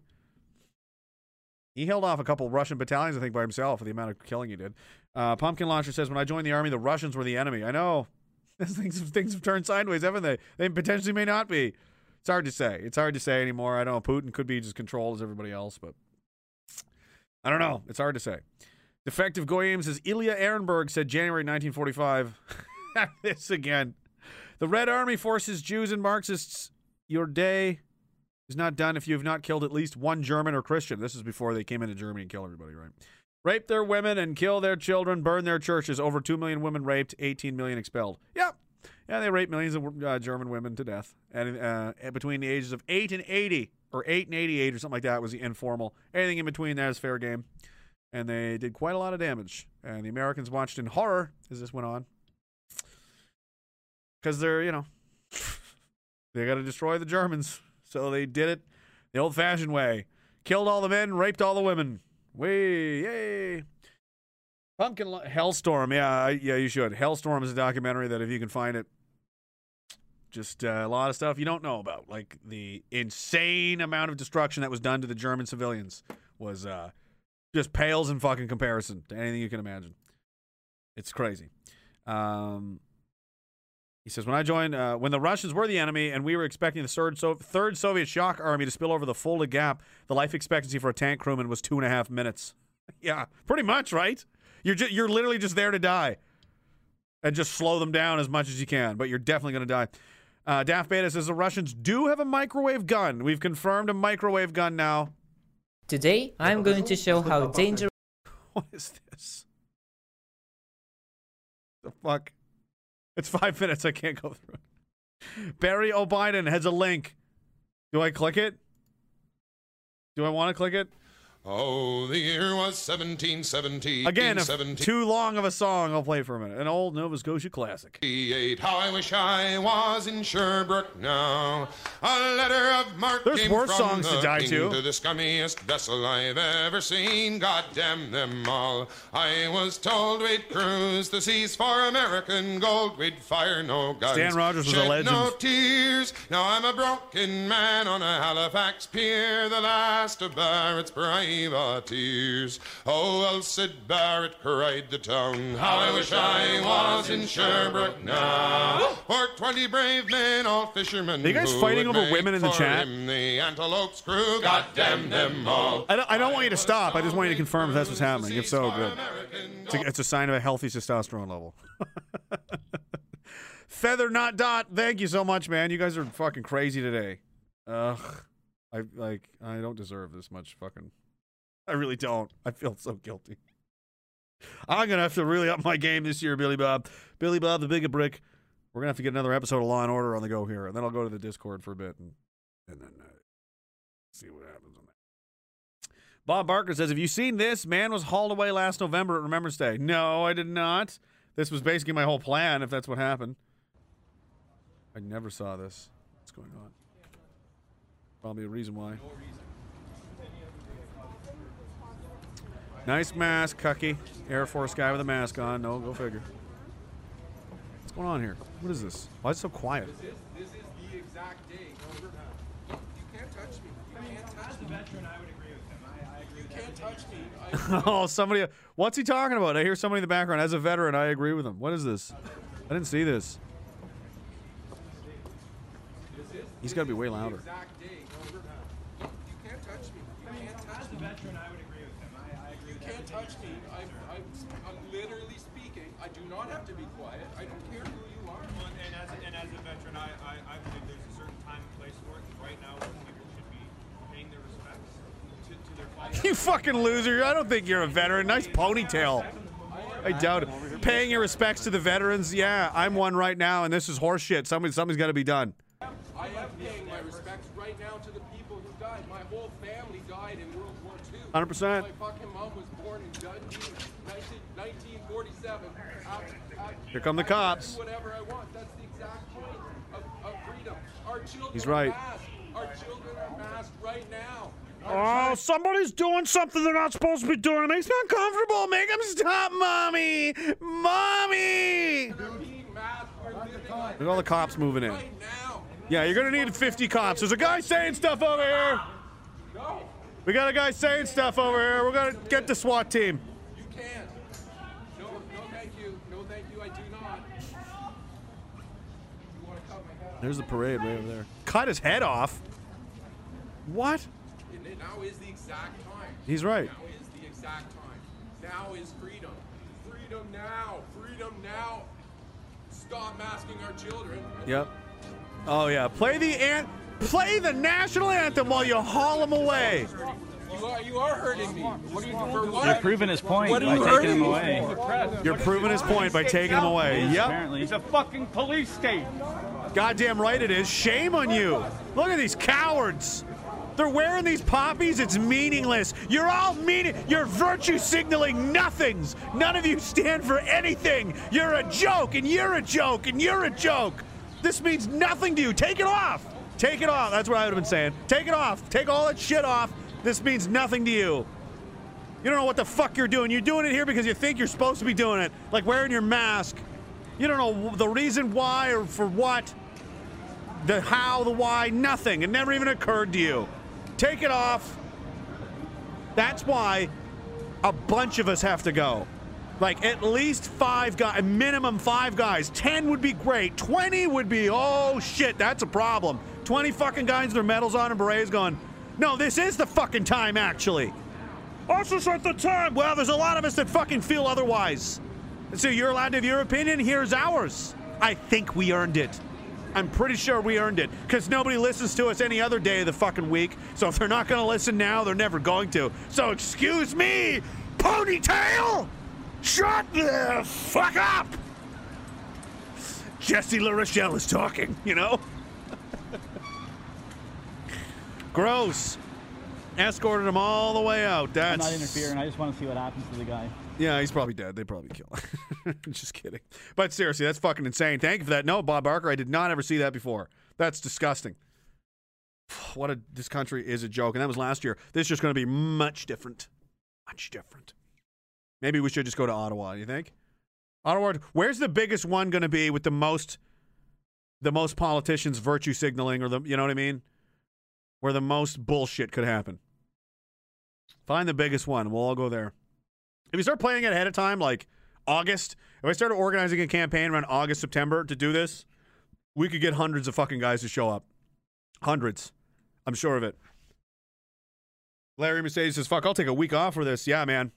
He held off a couple Russian battalions, I think, by himself for the amount of killing he did. Uh, Pumpkin Launcher says, "When I joined the army, the Russians were the enemy." I know. things have, things have turned sideways, haven't they? They potentially may not be. It's hard to say. It's hard to say anymore. I don't know. Putin could be just controlled as everybody else, but I don't know. It's hard to say. Defective Goyim says Ilya Ehrenburg said January 1945. this again. The Red Army forces Jews and Marxists. Your day is not done if you have not killed at least one German or Christian. This is before they came into Germany and killed everybody, right? Rape their women and kill their children, burn their churches. Over 2 million women raped, 18 million expelled. Yep. Yeah, they raped millions of uh, German women to death. And uh, between the ages of 8 and 80, or 8 and 88, or something like that, was the informal. Anything in between that is fair game. And they did quite a lot of damage. And the Americans watched in horror as this went on. Because they're, you know, they got to destroy the Germans. So they did it the old fashioned way killed all the men, raped all the women. Way, yay. Pumpkin Lo- Hellstorm. Yeah, yeah, you should. Hellstorm is a documentary that if you can find it, just uh, a lot of stuff you don't know about, like the insane amount of destruction that was done to the German civilians was uh, just pales in fucking comparison to anything you can imagine. It's crazy. Um, he says, when I joined, uh, when the Russians were the enemy and we were expecting the third, so- third Soviet shock army to spill over the Fulda Gap, the life expectancy for a tank crewman was two and a half minutes. yeah, pretty much, right? You're, ju- you're literally just there to die and just slow them down as much as you can, but you're definitely going to die. Uh, Daft Beta says the Russians do have a microwave gun. We've confirmed a microwave gun now. Today, I'm going to show how dangerous. What is this? The fuck? It's five minutes. I can't go through. Barry O'Biden has a link. Do I click it? Do I want to click it? Oh, the year was 1770. Again, if 1778. too long of a song, I'll play for a minute. An old Nova Scotia classic. How I wish I was in Sherbrooke now. A letter of marque There's came worse from songs to the die king to. to the scummiest vessel I've ever seen. God damn them all. I was told we'd cruise the seas for American gold. We'd fire no guns. Stan Rogers was a legend. No tears. Now I'm a broken man on a Halifax pier, the last of Barrett's Oh, Elcid Barrett cried the town. How I wish I was in Sherbrooke now. For twenty brave men, all fishermen. Are you guys fighting over women in the chat? The Antelope's crew, God damn them all. I don't, I don't want you to stop. I just want you to confirm if that's what's happening. If so, good. It's a, it's a sign of a healthy testosterone level. Feather not dot. Thank you so much, man. You guys are fucking crazy today. Ugh. I like. I don't deserve this much fucking. I really don't. I feel so guilty. I'm gonna have to really up my game this year, Billy Bob. Billy Bob, the big brick. We're gonna have to get another episode of Law and Order on the go here, and then I'll go to the Discord for a bit and and then uh, see what happens on that. Bob Barker says, "Have you seen this? Man was hauled away last November at Remembrance Day." No, I did not. This was basically my whole plan. If that's what happened, I never saw this. What's going on? Probably a reason why. Nice mask, Cucky. Air Force guy with a mask on. No, go figure. What's going on here? What is this? Why is it so quiet? This is the exact day. You can't touch me. You can't touch me. veteran, I would agree with him. I, I agree You can't touch me. oh, somebody. What's he talking about? I hear somebody in the background. As a veteran, I agree with him. What is this? I didn't see this. He's got to be way louder. Exact day. You can't touch me. You can't touch me. veteran, I would agree with him. I, I agree You can't touch me. I'm, I'm, I'm literally speaking. I do not have to be quiet. I don't care who you are. And as, and as a veteran, I, I, I believe there's a certain time and place for it. Right now, people should be paying their respects to, to their fight. You fucking loser. I don't think you're a veteran. Nice ponytail. I doubt it. paying your respects to the veterans. Yeah, I'm one right now, and this is horseshit. Somebody, something's got to be done. I am paying my respects right now to the people who died. My whole family died in World War II. 100%. My fucking mom was born in Dundee, 19, 1947. I- I- Here come the cops. whatever I want. That's the exact point of, of freedom. Our children He's right. Our children are masked right now. Oh, somebody's doing something they're not supposed to be doing. It makes me uncomfortable. Make them stop, mommy, mommy. At all the cops moving in. Yeah, you're gonna need 50 cops. There's a guy saying stuff over here. We got a guy saying stuff over here. We're gonna get the SWAT team. You can. No, no, thank you. No, thank you. I do not. There's the parade right over there. Cut his head off. What? And it- Now is the exact time. He's right. Now is the exact time. Now is freedom. Freedom now. Freedom now. Stop masking our children. Yep. Oh yeah. Play the ant. Play the national anthem while you haul them away. You are, you are hurting me. What are you doing? You're proving his point What are by taking him away. for? You're proving his point by taking him away. Yep. Apparently. It's a fucking police state. Goddamn right it is. Shame on you. Look at these cowards. They're wearing these poppies. It's meaningless. You're all meaning. You're virtue signaling nothings. None of you stand for anything. You're a joke, and you're a joke, and you're a joke. This means nothing to you. Take it off. Take it off. That's what I would have been saying. Take it off. Take all that shit off. This means nothing to you. You don't know what the fuck you're doing. You're doing it here because you think you're supposed to be doing it, like wearing your mask. You don't know the reason why or for what. The how, the why, nothing. It never even occurred to you. Take it off. That's why a bunch of us have to go. Like at least five guys, minimum five guys. Ten would be great. Twenty would be, oh shit, that's a problem. Twenty fucking guys with their medals on and berets going, no, this is the fucking time actually. Also, it's not the time. Well, there's a lot of us that fucking feel otherwise. So you're allowed to have your opinion. Here's ours. I think we earned it. I'm pretty sure we earned it because nobody listens to us any other day of the fucking week. So if they're not going to listen now, they're never going to. So excuse me, ponytail. Shut the fuck up. Jesse Larochelle is talking. You know. Gross. Escorted him all the way out. I'm That's not interfering. I just want to see what happens to the guy. Yeah, he's probably dead. They probably kill him. Just kidding. But seriously, that's fucking insane. Thank you for that. No, Bob Barker, I did not ever see that before. That's disgusting. What a this country is a joke, and that was last year. This is just going to be much different, much different. Maybe we should just go to Ottawa. You think? Ottawa. Where's the biggest one going to be with the most, the most politicians virtue signaling, or the you know what I mean? Where the most bullshit could happen. Find the biggest one. We'll all go there. If you start planning it ahead of time, like August, if I started organizing a campaign around August, September to do this, we could get hundreds of fucking guys to show up. Hundreds. I'm sure of it. Larry Mercedes says, fuck, I'll take a week off for this. Yeah, man.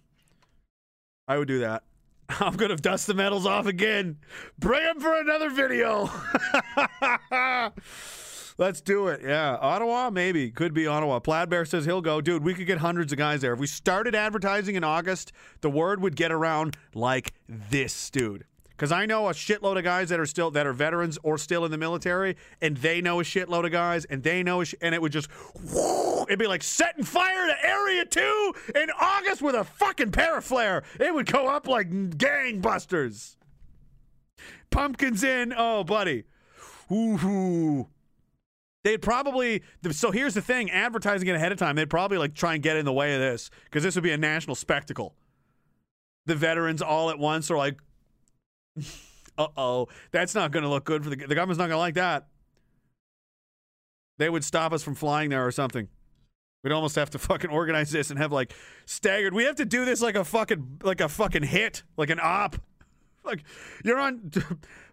I would do that. I'm going to dust the medals off again. Bring them for another video. Let's do it. Yeah. Ottawa, maybe. Could be Ottawa. Plaid Bear says he'll go. Dude, we could get hundreds of guys there. If we started advertising in August, the word would get around like this, dude. Because I know a shitload of guys that are still that are veterans or still in the military, and they know a shitload of guys, and they know, sh- and it would just, it'd be like setting fire to Area Two in August with a fucking paraflare. It would go up like gangbusters. Pumpkins in, oh buddy, ooh. They'd probably so here's the thing: advertising it ahead of time, they'd probably like try and get in the way of this because this would be a national spectacle. The veterans all at once are like, "Uh oh, that's not going to look good for the the government's not going to like that." They would stop us from flying there or something. We'd almost have to fucking organize this and have like staggered. We have to do this like a fucking like a fucking hit, like an op. Like you're on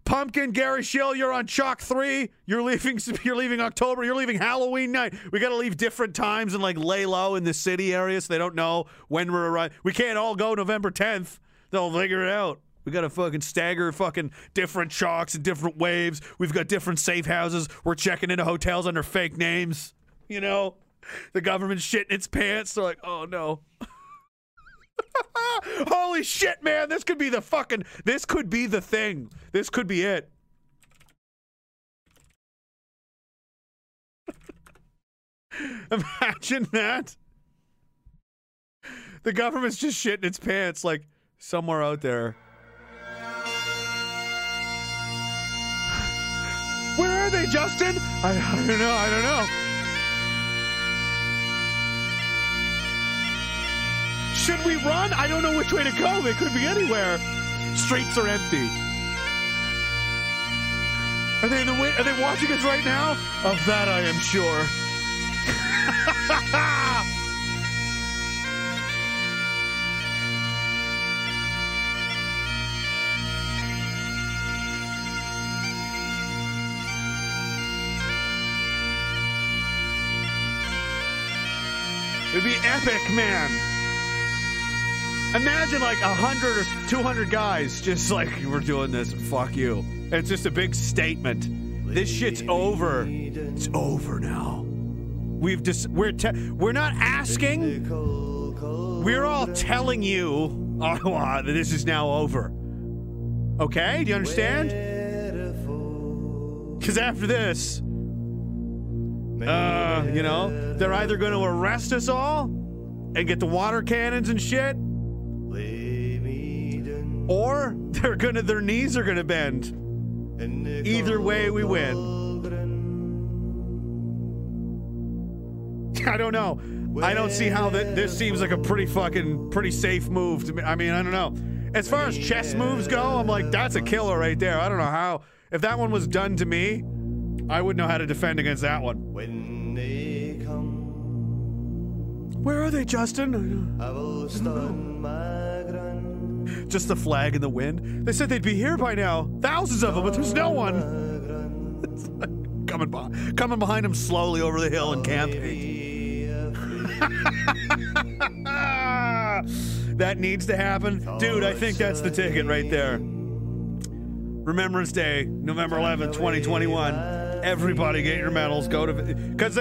Pumpkin, Gary Schill. You're on Chalk Three. You're leaving. You're leaving October. You're leaving Halloween night. We got to leave different times and like lay low in the city area so they don't know when we're arriving. We can't all go November 10th. They'll figure it out. We got to fucking stagger fucking different chalks and different waves. We've got different safe houses. We're checking into hotels under fake names. You know, the government's shitting its pants. They're like, oh no. Holy shit, man! This could be the fucking. This could be the thing. This could be it. Imagine that. The government's just shitting its pants like somewhere out there. Where are they, Justin? I, I don't know. I don't know. Should we run? I don't know which way to go. They could be anywhere. Streets are empty. Are they in the wi- Are they watching us right now? Of that, I am sure. It'd be epic, man. Imagine like a hundred or two hundred guys just like we're doing this. Fuck you. It's just a big statement. This shit's over. It's over now. We've just we're we're not asking. We're all telling you oh, wow, that this is now over. Okay, do you understand? Because after this, uh, you know, they're either going to arrest us all and get the water cannons and shit, or they're gonna their knees are gonna bend. Either way, we win. I don't know. I don't see how that this seems like a pretty fucking pretty safe move to me. I mean, I don't know. As far as chess moves go, I'm like that's a killer right there. I don't know how. If that one was done to me, I wouldn't know how to defend against that one. Where are they, Justin? Just the flag in the wind. They said they'd be here by now. Thousands of them, but there's no one. Coming by, coming behind them slowly over the hill and camping. that needs to happen, dude. I think that's the ticket right there. Remembrance Day, November 11th, 2021. Everybody get your medals. Go to because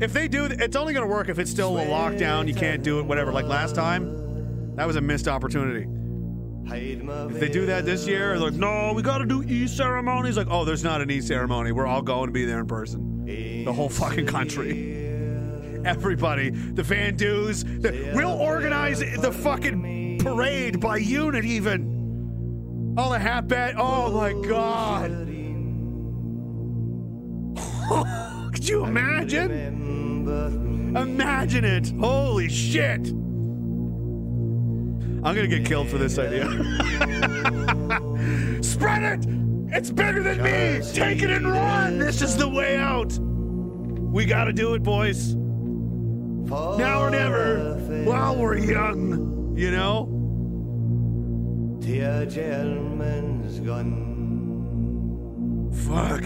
if they do, it's only going to work if it's still a lockdown. You can't do it, whatever. Like last time, that was a missed opportunity. If they do that this year, they're like, no, we got to do e ceremonies. Like, oh, there's not an e ceremony. We're all going to be there in person. The whole fucking country. Everybody, the Van Doos, the, we'll organize the fucking parade by unit, even. All the hat bat. Oh my god. Could you imagine? Imagine it. Holy shit. I'm gonna get killed for this idea. Spread it! It's bigger than me! Take it and run! This is the way out! We gotta do it, boys. Now or never. While we're young, you know? Fuck.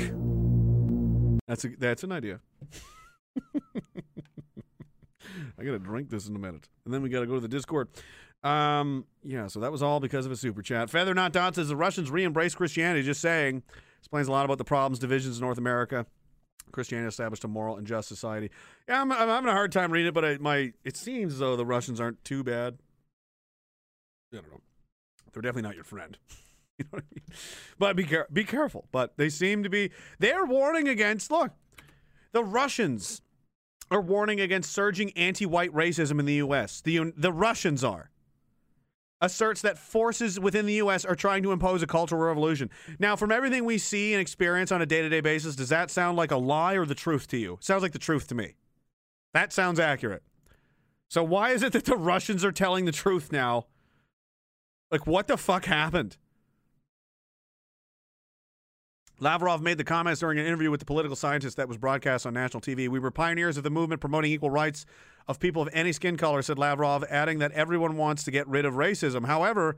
That's a that's an idea. I gotta drink this in a minute, and then we gotta go to the Discord. Um, yeah, so that was all because of a super chat. Feather Not Dot says the Russians re-embrace Christianity. Just saying, explains a lot about the problems, divisions in North America. Christianity established a moral and just society. Yeah, I'm, I'm having a hard time reading it, but I, my it seems though the Russians aren't too bad. I don't know. They're definitely not your friend. you know what I mean? But be care- be careful. But they seem to be. They're warning against. Look, the Russians are warning against surging anti-white racism in the U.S. The the Russians are asserts that forces within the U.S. are trying to impose a cultural revolution. Now, from everything we see and experience on a day-to-day basis, does that sound like a lie or the truth to you? Sounds like the truth to me. That sounds accurate. So why is it that the Russians are telling the truth now? Like, what the fuck happened? Lavrov made the comments during an interview with the political scientist that was broadcast on national TV. We were pioneers of the movement promoting equal rights of people of any skin color, said Lavrov, adding that everyone wants to get rid of racism. However,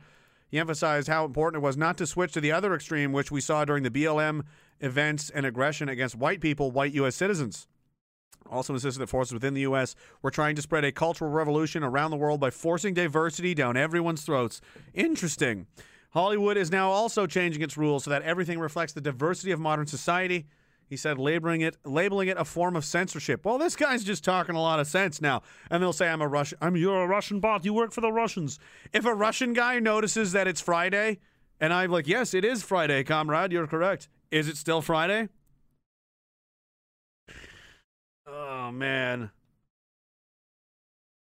he emphasized how important it was not to switch to the other extreme, which we saw during the BLM events and aggression against white people, white U.S. citizens. Also insisted that forces within the U.S. were trying to spread a cultural revolution around the world by forcing diversity down everyone's throats. Interesting. Hollywood is now also changing its rules so that everything reflects the diversity of modern society. He said labeling it labeling it a form of censorship. Well, this guy's just talking a lot of sense now. And they'll say I'm a Russian I'm you're a Russian bot. You work for the Russians. If a Russian guy notices that it's Friday and I'm like, "Yes, it is Friday, comrade. You're correct." Is it still Friday? Oh man.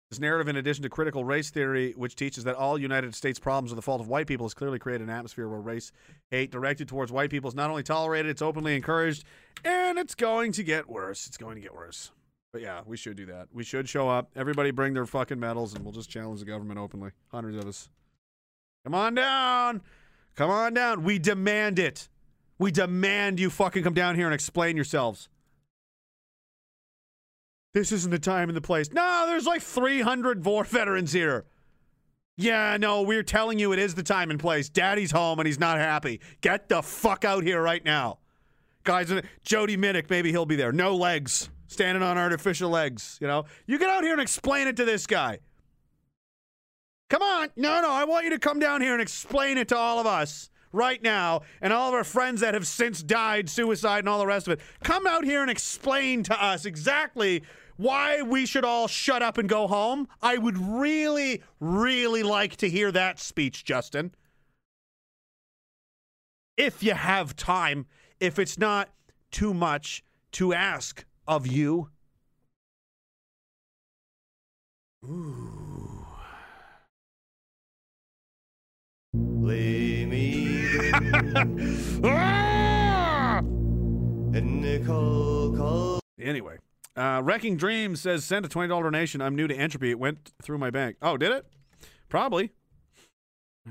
This narrative, in addition to critical race theory, which teaches that all United States problems are the fault of white people, has clearly created an atmosphere where race hate directed towards white people is not only tolerated, it's openly encouraged, and it's going to get worse. It's going to get worse. But yeah, we should do that. We should show up. Everybody bring their fucking medals, and we'll just challenge the government openly. Hundreds of us. Come on down. Come on down. We demand it. We demand you fucking come down here and explain yourselves. This isn't the time and the place. No, there's like 300 war veterans here. Yeah, no, we're telling you it is the time and place. Daddy's home and he's not happy. Get the fuck out here right now. Guys, uh, Jody Mitic, maybe he'll be there. No legs. Standing on artificial legs, you know? You get out here and explain it to this guy. Come on. No, no, I want you to come down here and explain it to all of us right now and all of our friends that have since died, suicide, and all the rest of it. Come out here and explain to us exactly why we should all shut up and go home. I would really, really like to hear that speech, Justin. If you have time, if it's not too much to ask of you. Ooh. Lay me Ah! and Nicole call. Anyway, uh, Wrecking Dreams says send a twenty dollar donation. I'm new to Entropy. It went through my bank. Oh, did it? Probably.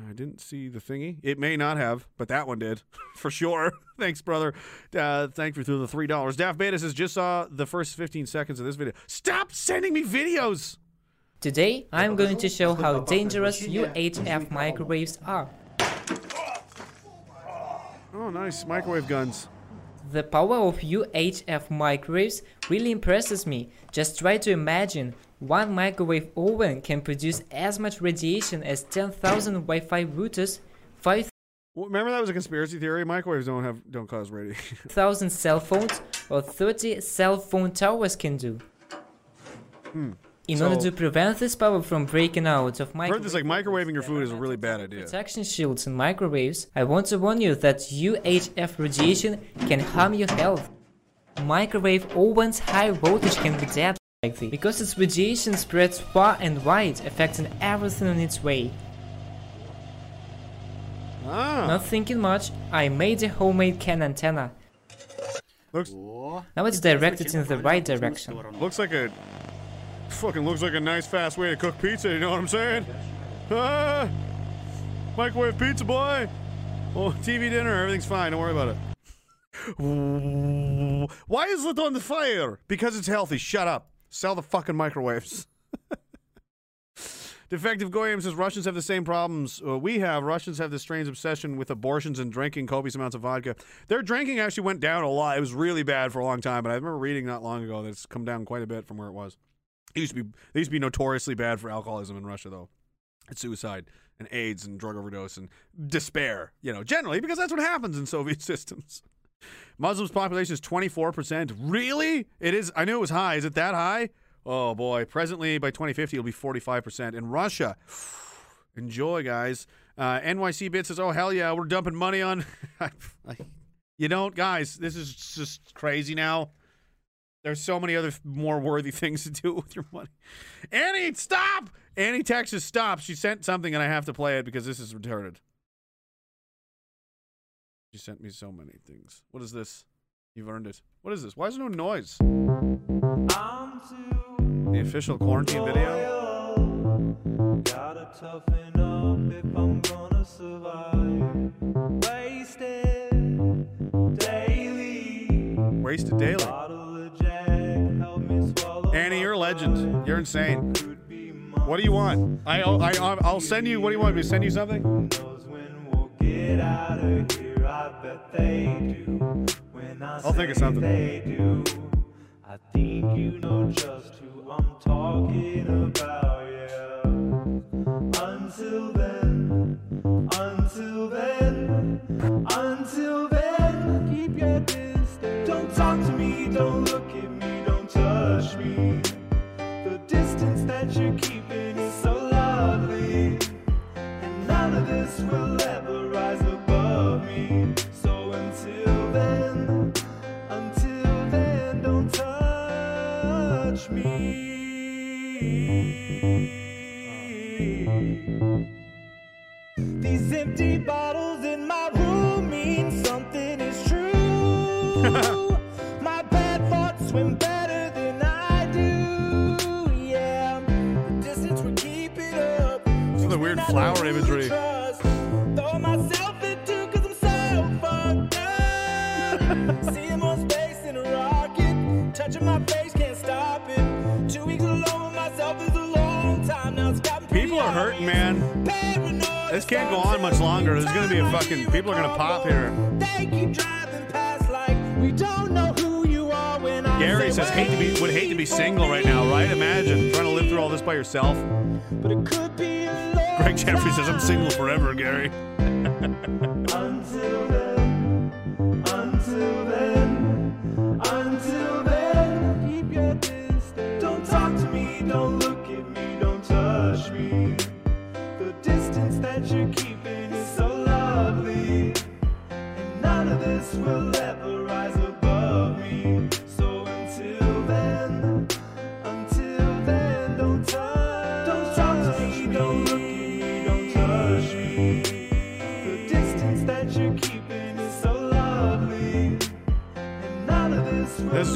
I didn't see the thingy. It may not have, but that one did for sure. Thanks, brother. Uh, thank you for the three dollars. Daft Beta says just saw the first fifteen seconds of this video. Stop sending me videos. Today, I'm going to show how dangerous UHF microwaves are. Oh, nice microwave guns. The power of UHF microwaves really impresses me. Just try to imagine one microwave oven can produce as much radiation as 10,000 Wi-Fi routers, 5,000 Well, remember that was a conspiracy theory. Microwaves don't have don't cause radiation. Thousand cell phones, or 30 cell phone towers can do. Hmm. In So- order to prevent this power from breaking out of heard microwave this like microwaving your food is a really bad idea. protection shields and microwaves, I want to warn you that UHF radiation can harm your health. Microwave ovens high voltage can be deadly because its radiation spreads far and wide, affecting everything in its way. Ah. Not thinking much, I made a homemade can antenna. Looks. Now it's directed in the right direction. Looks like a fucking looks like a nice fast way to cook pizza. You know what I'm saying? Ah, microwave pizza boy. Oh, TV dinner, everything's fine. Don't worry about it. Why is it on the fire? Because it's healthy. Shut up. Sell the fucking microwaves. Defective Goyim says Russians have the same problems uh, we have. Russians have this strange obsession with abortions and drinking copious amounts of vodka. Their drinking actually went down a lot. It was really bad for a long time, but I remember reading not long ago that it's come down quite a bit from where it was. It used to be they used to be notoriously bad for alcoholism in Russia, though. And suicide and AIDS and drug overdose and despair, you know, generally because that's what happens in Soviet systems. Muslims population is 24%. Really? It is I knew it was high. Is it that high? Oh boy. Presently by 2050 it'll be 45%. In Russia. Enjoy, guys. Uh, NYC Bit says, "Oh hell yeah, we're dumping money on." you don't, guys. This is just crazy now. There's so many other more worthy things to do with your money. Annie, stop! Annie Texas, stop. She sent something and I have to play it because this is retarded. She sent me so many things. What is this? You've earned it. What is this? Why is there no noise? The official quarantine video? Gotta toughen up if I'm gonna survive. Wasted. Wasted daily. Annie, you're a legend. You're insane. What do you want? I, I, I'll send you. What do you want me to send you something? I'll think of something. I think you know just who I'm talking about, yeah. Until then, until then, until then, Don't look at me, don't touch me. The distance that you're keeping is so lovely. And none of this will ever rise above me. So until then, until then, don't touch me. These empty bottles. Got me People are hurting, man. This can't go on much longer. There's gonna be a fucking. People are gonna pop here. They keep driving past like we don't know Gary say says hate to be would hate to be single right now, right? Imagine trying to live through all this by yourself. But it could be Greg Jeffrey says I'm single forever, Gary. Until then, until then, until then, keep your distance. Don't talk to me, don't look at me, don't touch me. The distance that you're keeping is so lovely, and none of this will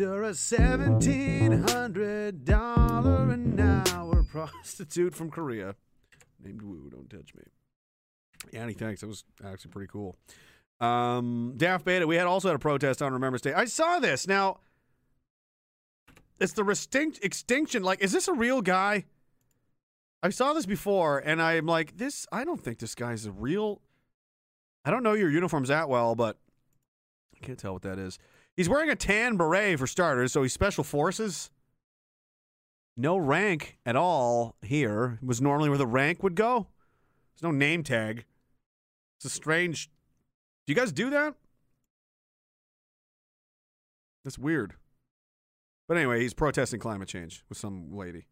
you're a seventeen hundred dollar an hour prostitute from Korea, named Woo. Don't touch me. Annie, thanks. That was actually pretty cool. Um, Daft Beta, we had also had a protest on Remembrance Day. I saw this. Now, it's the restinct extinction. Like, is this a real guy? I saw this before, and I'm like, this. I don't think this guy's a real. I don't know your uniforms that well, but I can't tell what that is. He's wearing a tan beret for starters, so he's special forces. No rank at all here. It was normally where the rank would go. There's no name tag. It's a strange. Do you guys do that? That's weird. But anyway, he's protesting climate change with some lady.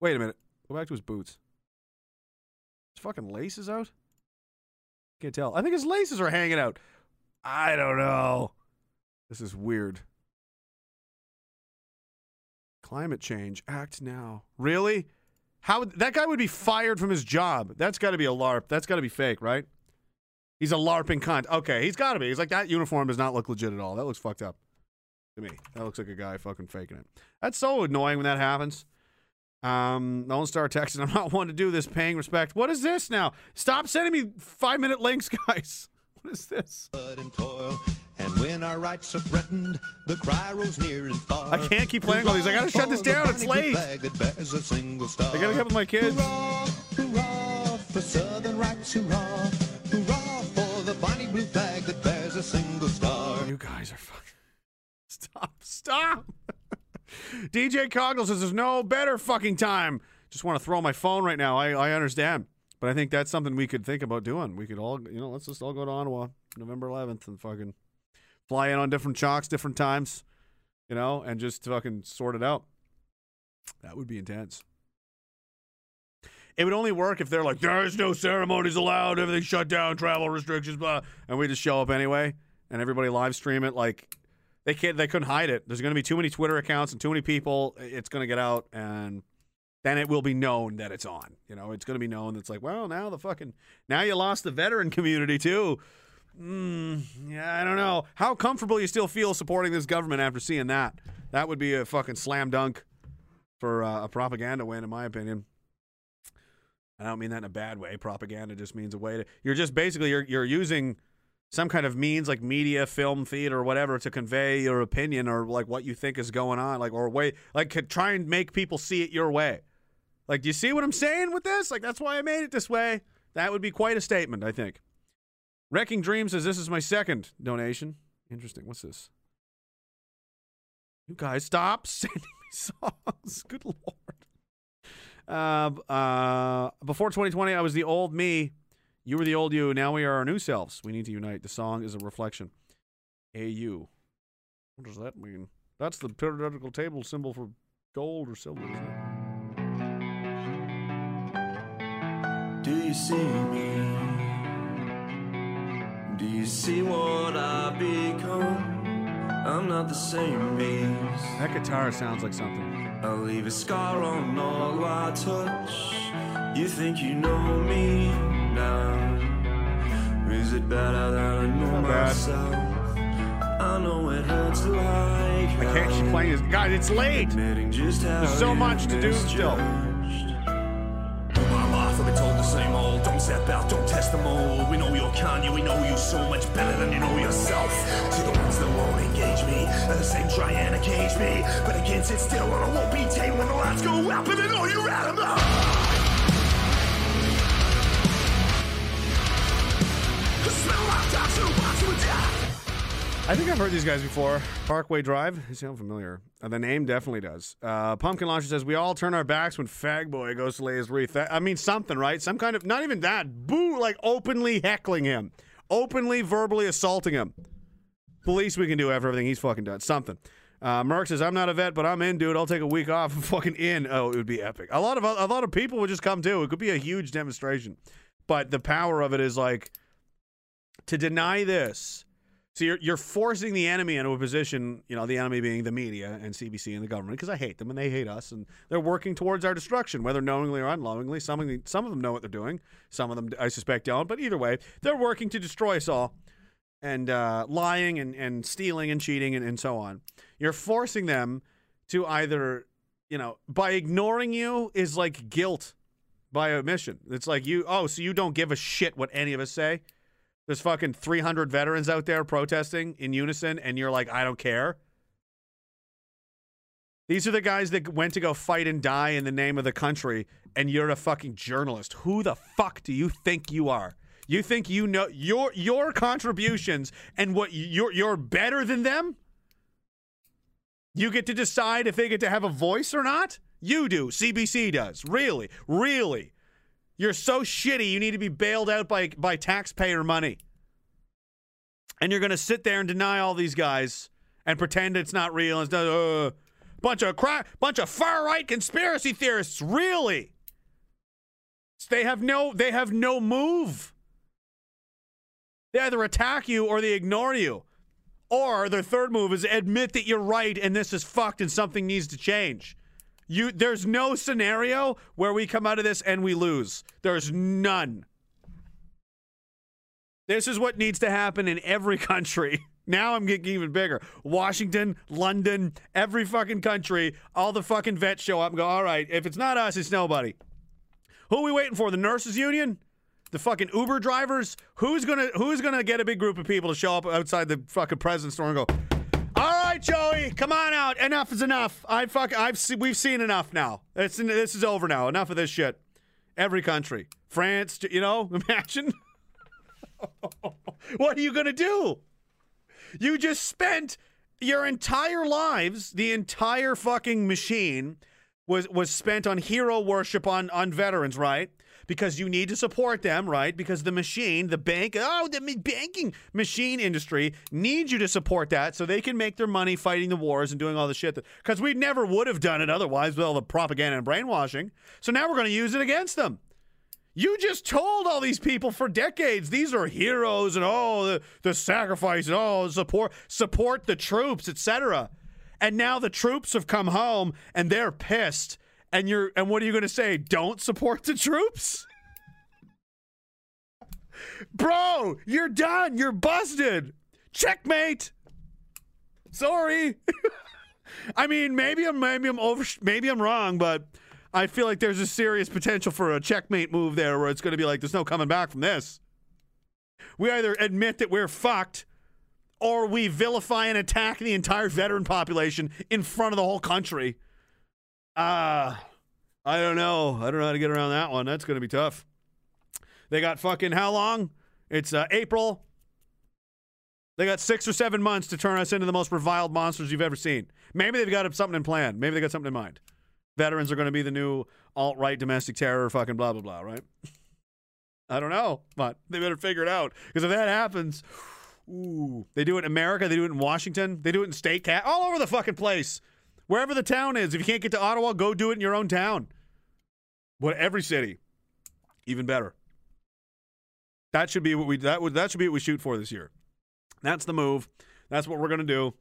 Wait a minute. Go back to his boots. His fucking laces out? Can't tell. I think his laces are hanging out. I don't know. This is weird. Climate change. Act now. Really? How that guy would be fired from his job? That's got to be a LARP. That's got to be fake, right? He's a LARPing cunt. Okay, he's got to be. He's like that uniform does not look legit at all. That looks fucked up to me. That looks like a guy fucking faking it. That's so annoying when that happens. Um, Lone Star texting. I'm not one to do this. Paying respect. What is this now? Stop sending me five minute links, guys. What is this? and toil. And when our rights are threatened, the cry near and far. I can't keep playing all these. I gotta shut this down. It's late. Flag that bears a single star. I gotta with my kids. Hurrah, hurrah for Southern rights, hurrah. Hurrah for the bonny blue flag that bears a single star. You guys are fucking. Stop. Stop. DJ Coggle says there's no better fucking time. Just want to throw my phone right now. I, I understand. But I think that's something we could think about doing. We could all, you know, let's just all go to Ottawa November 11th and fucking fly in on different chalks, different times, you know, and just fucking sort it out. That would be intense. It would only work if they're like, there's no ceremonies allowed, everything's shut down, travel restrictions, blah, and we just show up anyway, and everybody live stream it. Like, they can't, they couldn't hide it. There's going to be too many Twitter accounts and too many people. It's going to get out, and then it will be known that it's on. You know, it's going to be known. It's like, well, now the fucking, now you lost the veteran community too. Mm, yeah, I don't know. How comfortable you still feel supporting this government after seeing that? That would be a fucking slam dunk for uh, a propaganda win, in my opinion. I don't mean that in a bad way. Propaganda just means a way to. You're just basically you're you're using some kind of means like media, film, theater, or whatever to convey your opinion or like what you think is going on, like or way like try and make people see it your way. Like, do you see what I'm saying with this? Like, that's why I made it this way. That would be quite a statement, I think. Wrecking Dream says this is my second donation. Interesting. What's this? You guys stop sending me songs. Good lord. Uh, uh, before 2020, I was the old me. You were the old you. Now we are our new selves. We need to unite. The song is a reflection. AU. What does that mean? That's the periodical table symbol for gold or silver, Do you see me? Do you see what I become? I'm not the same beast. That guitar sounds like something. I'll leave a scar on all I touch. You think you know me now? Is it better than I know Not bad. myself? I know it hurts like I can't keep playing this. God, it's late. There's so much to do still. Step out, don't test the mold. We know you're Kanye, we know you so much better than you know yourself. To the ones that won't engage me, are the same trying to cage me. But can't sit still and I won't be tamed when the lights go out. I know you're out of my. Spend a lifetime to watch you die. I think I've heard these guys before. Parkway Drive. They sound familiar. Uh, the name definitely does. Uh, Pumpkin Launcher says, We all turn our backs when Fag Boy goes to lay his wreath. I mean, something, right? Some kind of, not even that. Boo, like openly heckling him, openly verbally assaulting him. Least we can do after everything he's fucking done. Something. Uh, Merck says, I'm not a vet, but I'm in, dude. I'll take a week off. I'm fucking in. Oh, it would be epic. A lot of a lot of people would just come too. It could be a huge demonstration. But the power of it is like to deny this. So you're you're forcing the enemy into a position, you know, the enemy being the media and CBC and the government, because I hate them and they hate us, and they're working towards our destruction, whether knowingly or unknowingly. Some of them, some of them know what they're doing, some of them I suspect don't, but either way, they're working to destroy us all, and uh, lying and, and stealing and cheating and, and so on. You're forcing them to either, you know, by ignoring you is like guilt by omission. It's like you, oh, so you don't give a shit what any of us say. There's fucking 300 veterans out there protesting in unison, and you're like, I don't care. These are the guys that went to go fight and die in the name of the country, and you're a fucking journalist. Who the fuck do you think you are? You think you know your your contributions and what you're you're better than them? You get to decide if they get to have a voice or not? You do. CBC does. Really? Really? You're so shitty you need to be bailed out by by taxpayer money. And you're going to sit there and deny all these guys and pretend it's not real. It's not uh, bunch of cra- bunch of far right conspiracy theorists. Really? They have no they have no move. They either attack you or they ignore you. Or their third move is admit that you're right and this is fucked and something needs to change. You there's no scenario where we come out of this and we lose. There's none. This is what needs to happen in every country. Now I'm getting even bigger. Washington, London, every fucking country, all the fucking vets show up and go, all right, if it's not us, it's nobody. Who are we waiting for? The nurses union? The fucking Uber drivers? Who's gonna who's gonna get a big group of people to show up outside the fucking president's store and go, all right, Joey, come on out. Enough is enough. I fuck. I've se- we've seen enough now. It's this is over now. Enough of this shit. Every country, France, you know, imagine. what are you gonna do? You just spent your entire lives, the entire fucking machine was was spent on hero worship on on veterans, right? Because you need to support them, right? Because the machine, the bank, oh, the banking machine industry needs you to support that so they can make their money fighting the wars and doing all the shit. Because we never would have done it otherwise with all the propaganda and brainwashing. So now we're going to use it against them. You just told all these people for decades these are heroes and oh the, the sacrifice and oh support support the troops etc. And now the troops have come home and they're pissed. And you're and what are you going to say? Don't support the troops? Bro, you're done. You're busted. Checkmate. Sorry. I mean, maybe I'm maybe I'm over maybe I'm wrong, but I feel like there's a serious potential for a checkmate move there where it's going to be like there's no coming back from this. We either admit that we're fucked or we vilify and attack the entire veteran population in front of the whole country. Ah, I don't know. I don't know how to get around that one. That's going to be tough. They got fucking how long? It's uh, April. They got six or seven months to turn us into the most reviled monsters you've ever seen. Maybe they've got something in plan. Maybe they got something in mind. Veterans are going to be the new alt right domestic terror, fucking blah, blah, blah, right? I don't know, but they better figure it out. Because if that happens, ooh, they do it in America, they do it in Washington, they do it in state cap, all over the fucking place. Wherever the town is, if you can't get to Ottawa, go do it in your own town. But every city, even better. That should be what we that would that should be what we shoot for this year. That's the move. That's what we're gonna do.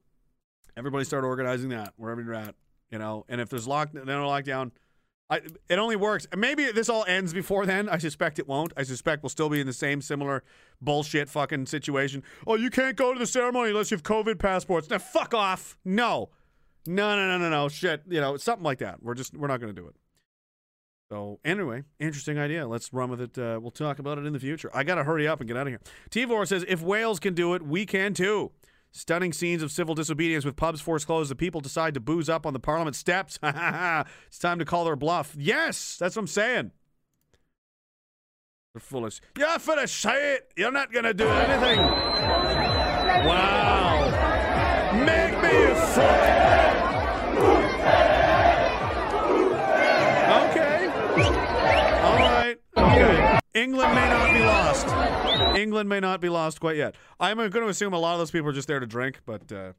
Everybody start organizing that wherever you're at, you know. And if there's lock, no lockdown, I, it only works. Maybe this all ends before then. I suspect it won't. I suspect we'll still be in the same similar bullshit fucking situation. Oh, you can't go to the ceremony unless you have COVID passports. Now, fuck off. No, no, no, no, no, no. Shit. You know, something like that. We're just we're not going to do it. So anyway, interesting idea. Let's run with it. Uh, we'll talk about it in the future. I got to hurry up and get out of here. Tivor says, if Wales can do it, we can too. Stunning scenes of civil disobedience with pubs forced closed. The people decide to booze up on the parliament steps. it's time to call their bluff. Yes, that's what I'm saying. They're foolish. You're for the shit. You're not going to do anything. Wow. Make me a Okay. England may not be lost. England may not be lost quite yet. I'm going to assume a lot of those people are just there to drink, but uh,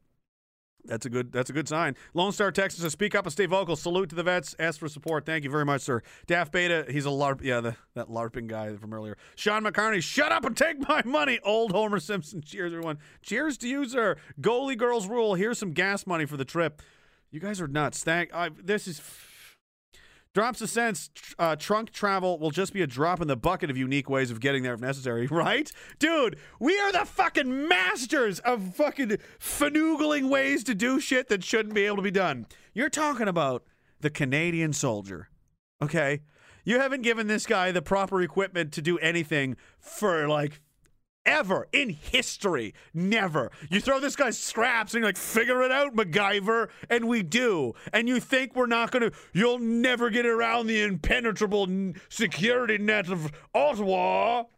that's a good that's a good sign. Lone Star Texas says, "Speak up and stay vocal. Salute to the vets. Ask for support. Thank you very much, sir." Daft Beta, he's a larp. Yeah, the, that larping guy from earlier. Sean McCartney, shut up and take my money. Old Homer Simpson. Cheers, everyone. Cheers to you, sir. Goalie girls rule. Here's some gas money for the trip. You guys are nuts. Thank. I, this is. Drops a sense uh, trunk travel will just be a drop in the bucket of unique ways of getting there if necessary, right? Dude, we are the fucking masters of fucking fanoogling ways to do shit that shouldn't be able to be done. You're talking about the Canadian soldier, okay? You haven't given this guy the proper equipment to do anything for like ever in history. Never. You throw this guy scraps and you're like, figure it out, MacGyver. And we do. And you think we're not going to, you'll never get around the impenetrable security net of Ottawa.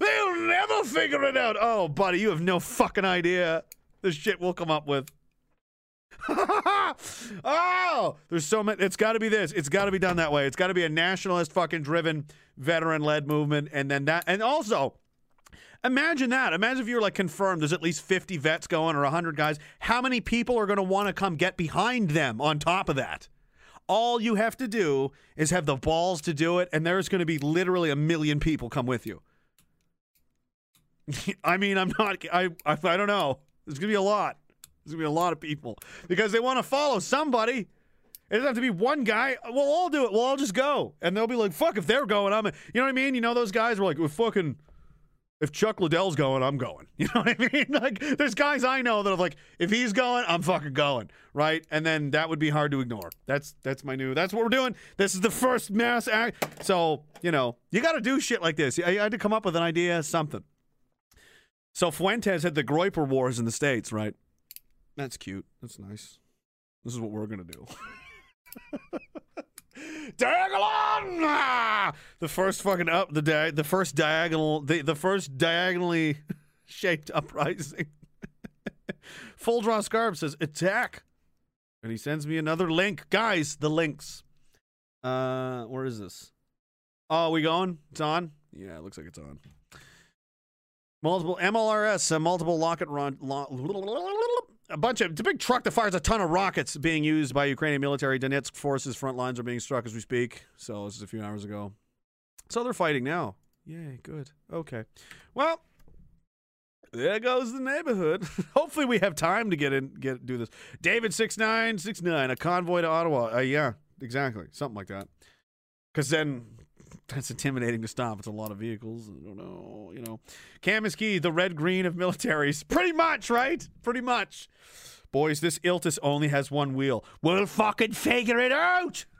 They'll never figure it out. Oh, buddy, you have no fucking idea the shit we'll come up with. oh, there's so many. It's got to be this. It's got to be done that way. It's got to be a nationalist, fucking driven, veteran led movement. And then that, and also, imagine that. Imagine if you were like confirmed there's at least 50 vets going or 100 guys. How many people are going to want to come get behind them on top of that? All you have to do is have the balls to do it, and there's going to be literally a million people come with you. I mean, I'm not, I, I, I don't know. There's going to be a lot. There's gonna be a lot of people because they want to follow somebody. It doesn't have to be one guy. We'll all do it. We'll all just go, and they'll be like, "Fuck!" If they're going, I'm. You know what I mean? You know those guys were like, "Well, fucking." If Chuck Liddell's going, I'm going. You know what I mean? Like, there's guys I know that are like, if he's going, I'm fucking going, right? And then that would be hard to ignore. That's that's my new. That's what we're doing. This is the first mass act. So you know, you got to do shit like this. I, I had to come up with an idea, something. So Fuentes had the Groyper Wars in the states, right? That's cute. That's nice. This is what we're gonna do. Diagolon! The first fucking up the di- the first diagonal the the first diagonally shaped uprising. Full draw scarf says attack, and he sends me another link, guys. The links. Uh, where is this? Oh, we going? It's on. Yeah, it looks like it's on. Multiple MLRS, uh, multiple rocket run. Lo- a bunch of it's a big truck that fires a ton of rockets being used by Ukrainian military. Donetsk forces front lines are being struck as we speak. So this is a few hours ago. So they're fighting now. Yay, good. Okay. Well, there goes the neighborhood. Hopefully we have time to get in get do this. David six nine six nine, a convoy to Ottawa. Uh, yeah, exactly. Something like that. Cause then that's intimidating to stop. It's a lot of vehicles. I don't know, you know. Cam the red green of militaries. Pretty much, right? Pretty much. Boys, this Iltis only has one wheel. We'll fucking figure it out.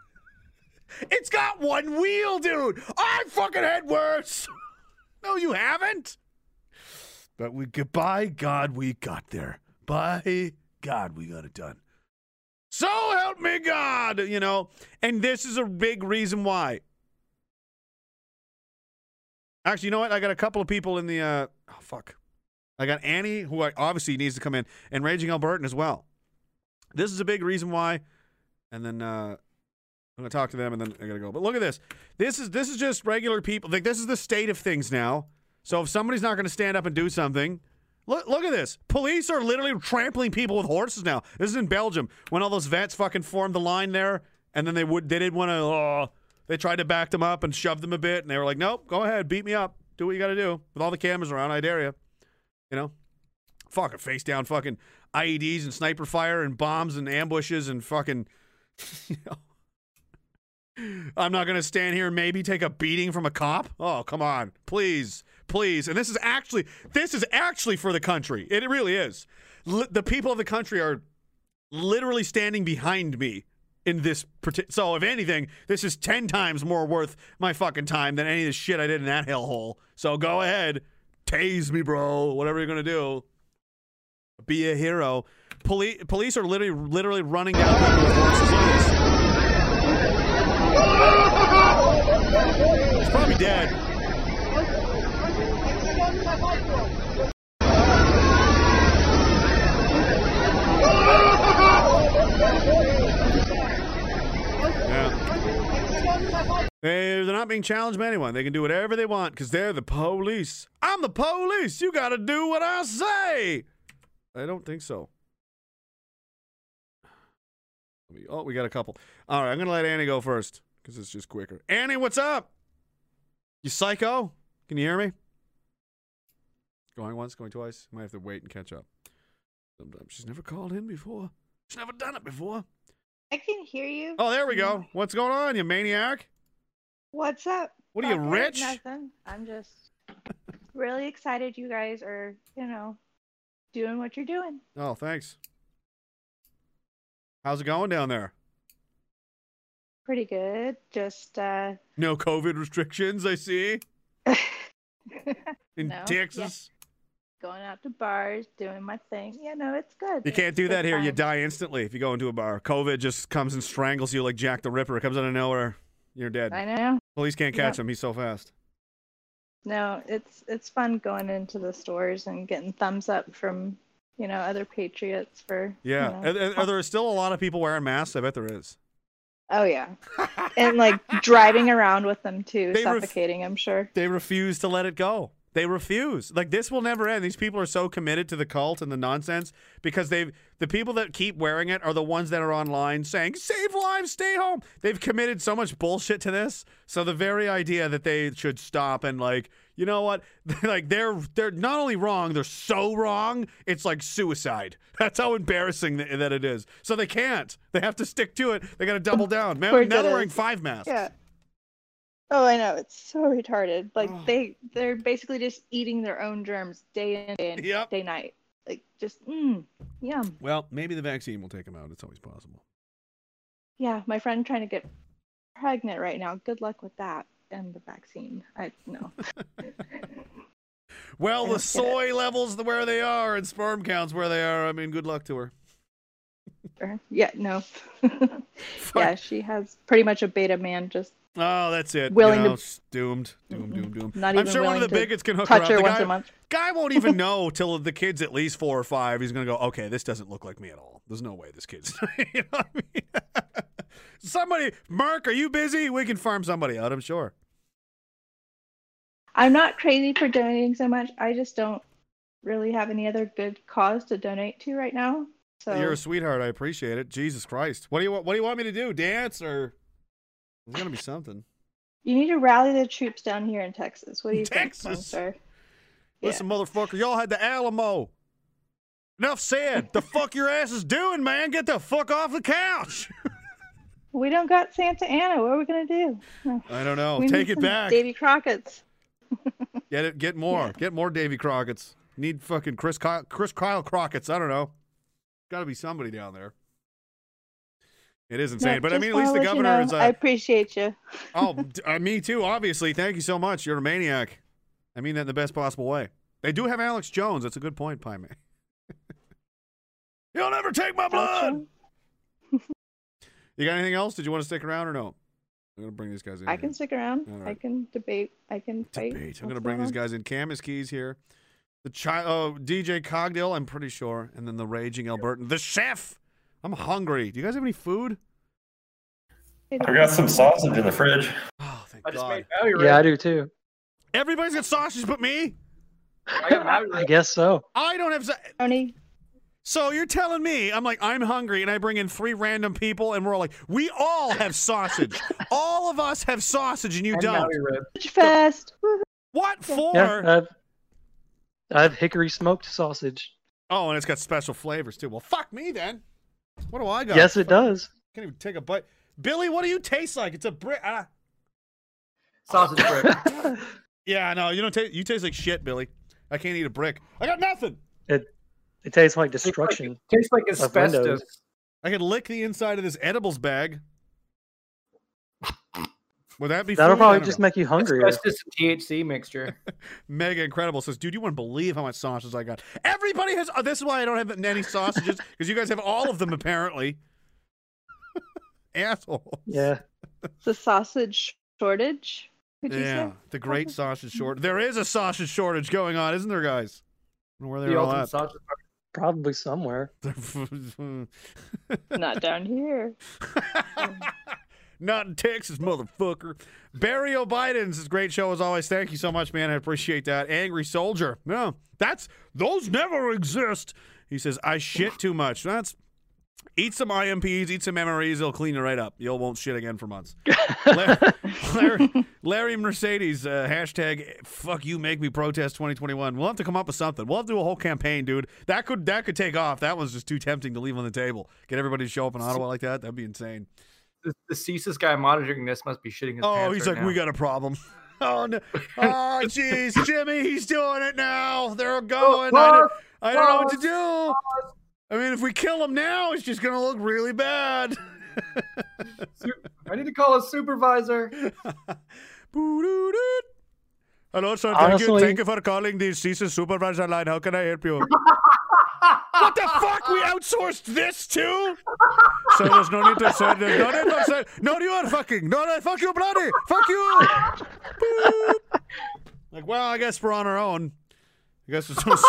It's got one wheel, dude. I fucking had worse. no, you haven't. But we by God we got there. By God we got it done. So help me God, you know. And this is a big reason why. Actually, you know what? I got a couple of people in the. Uh, oh fuck! I got Annie, who I, obviously needs to come in, and Raging Albertan as well. This is a big reason why. And then uh, I'm gonna talk to them, and then I gotta go. But look at this. This is this is just regular people. Like this is the state of things now. So if somebody's not gonna stand up and do something, look look at this. Police are literally trampling people with horses now. This is in Belgium when all those vets fucking formed the line there, and then they would they didn't want to. Oh, they tried to back them up and shove them a bit, and they were like, "Nope, go ahead, beat me up, do what you got to do." With all the cameras around, I dare you. You know, fucking face down, fucking IEDs and sniper fire and bombs and ambushes and fucking. You know. I'm not gonna stand here and maybe take a beating from a cop. Oh, come on, please, please. And this is actually this is actually for the country. It really is. Li- the people of the country are literally standing behind me in this. parti- So, if anything, this is ten times more worth my fucking time than any of the shit I did in that hellhole. So go ahead, tase me, bro. Whatever you're gonna do, be a hero. Police police are literally literally running down people with horses. This. He's probably dead. They're not being challenged by anyone. They can do whatever they want because they're the police. I'm the police. You got to do what I say. I don't think so. Oh, we got a couple. All right, I'm going to let Annie go first because it's just quicker. Annie, what's up? You psycho? Can you hear me? Going once, going twice. Might have to wait and catch up. Sometimes she's never called in before. She's never done it before. I can hear you. Oh, there we go. What's going on, you maniac? What's up? What are you, rich? Nothing. I'm just really excited you guys are, you know, doing what you're doing. Oh, thanks. How's it going down there? Pretty good. Just uh No COVID restrictions, I see. In no, yeah. Texas. Going out to bars, doing my thing. You know, it's good. You can't It's do that here. You die instantly if you go into a bar. COVID just comes and strangles you like Jack the Ripper. It comes out of nowhere. You're dead. I know. Police can't catch him. He's so fast. No, it's it's fun going into the stores and getting thumbs up from, you know, other patriots for you Yeah. know, Are, are- there still a lot of people wearing masks? I bet there is. Oh yeah. and like driving around with them too, They ref- suffocating, I'm sure. They refuse to let it go. They refuse. Like this will never end. These people are so committed to the cult and the nonsense because they've the people that keep wearing it are the ones that are online saying "Save lives, stay home." They've committed so much bullshit to this. So the very idea that they should stop and like, you know what? like they're they're not only wrong, they're so wrong. It's like suicide. That's how embarrassing th- that it is. So they can't. They have to stick to it. They got to double down. Man, now they're wearing five masks. Yeah. Oh, I know. It's so retarded. Like they they're basically just eating their own germs day in day in day night. Like just mm, yum. Well, maybe the vaccine will take them out. It's always possible. Yeah, my friend trying to get pregnant right now. Good luck with that and the vaccine. I no. Well, I the soy levels where they are and sperm counts where they are. I mean, good luck to her. Yeah, no. yeah, she has pretty much a beta man just Oh, that's it. Willing you know, it's doomed, doomed, doomed, doomed. Not I'm sure one of the bigots can hook touch her up. her the once guy, a month. guy won't even know till the kid's at least four or five. He's gonna go, okay, this doesn't look like me at all. There's no way this kid's. you know what I mean? somebody, Mark, are you busy? We can farm somebody out. I'm sure. I'm not crazy for donating so much. I just don't really have any other good cause to donate to right now. So You're a sweetheart. I appreciate it. Jesus Christ. What do you want? What do you want me to do? Dance or? There's gonna be something. you need to rally the troops down here in Texas. What do you think, sir? Listen, motherfucker, y'all had the Alamo. Enough said. the fuck your ass is doing, man? Get the fuck off the couch. We don't got Santa Anna. What are we gonna do? I don't know. We Take it back. Davy Crockett's. Get it. Get more. Get more Davy Crockett's. Need fucking Chris Kyle, Chris Kyle Crockett's. I don't know. Got to be somebody down there. It is insane, Yeah, but I mean, at least the let you governor know, is. Uh, I appreciate you. oh, uh, me too. Obviously, thank you so much. You're a maniac. I mean that in the best possible way. They do have Alex Jones. That's a good point, Man. You'll never take my blood. you got anything else? Did you want to stick around or no? I'm gonna bring these guys in. I here. can stick around. All I can debate. I can fight. Debate. I'm What's gonna bring these guys in. Cam is keys here. The child, oh, DJ Cogdill, I'm pretty sure, and then the raging Albertan, the chef. I'm hungry. Do you guys have any food? I got some sausage in the fridge. Oh, thank I just God. made Maui. Yeah, I do too. Everybody's got sausage but me. I got Maui I guess so. I don't have. sa- Tony, So you're telling me I'm like I'm hungry and I bring in three random people and we're all like we all have sausage. all of us have sausage and you And don't. Maui rib. Sausage Fest. What for? Yeah, I've, I have hickory smoked sausage. Oh, and it's got special flavors too. Well, fuck me then. What do I got? Yes, it does. Can't even take a bite. Billy, what do you taste like? It's a brick. Ah. Sausage brick. Yeah, no, you don't taste. You taste like shit, Billy. I can't eat a brick. I got nothing. It it tastes like destruction. Tastes like of asbestos. windows. I could lick the inside of this edibles bag. Would that be? That'll food? Probably just know. make you hungrier. just and THC mixture. Mega Incredible says, dude, you wouldn't believe how much sausages I got. Everybody has. Oh, this is why I don't have any sausages because you guys have all of them apparently. Asshole. Yeah. The sausage shortage. Would you Yeah, say? the great sausage shortage. There is a sausage shortage going on, isn't there, guys? I don't know where they're all at. sausage. Probably somewhere. Not down here. Hmm. Not in Texas, motherfucker. Barry O'Biden's is great show as always. Thank you so much, man. I appreciate that. Angry Soldier. No, that's those never exist. He says I shit too much. That's eat some IMPs, eat some MREs. It'll clean you right up. You won't shit again for months. Larry, Larry, Larry Mercedes uh, hashtag fuck you make me protest 2021. We'll have to come up with something. We'll have to do a whole campaign, dude. That could that could take off. That one's just too tempting to leave on the table. Get everybody to show up in Ottawa like that. That'd be insane. The, the CSIS guy monitoring this must be shitting his Oh, he's right like, now. we got a problem. Oh no! Oh, jeez, Jimmy, he's doing it now. They're going. I don't, I don't know what to do. I mean, if we kill him now, it's just gonna look really bad. I need to call a supervisor. Hello, sir. Thank you. Thank you for calling the CSIS supervisor line. How can I help you? what the fuck? We outsourced this too? So there's no need to say. There's no need to say. No, you are fucking. No, no, fuck you, bloody. Fuck you. Boop. Like, well, I guess we're on our own. I guess it's just,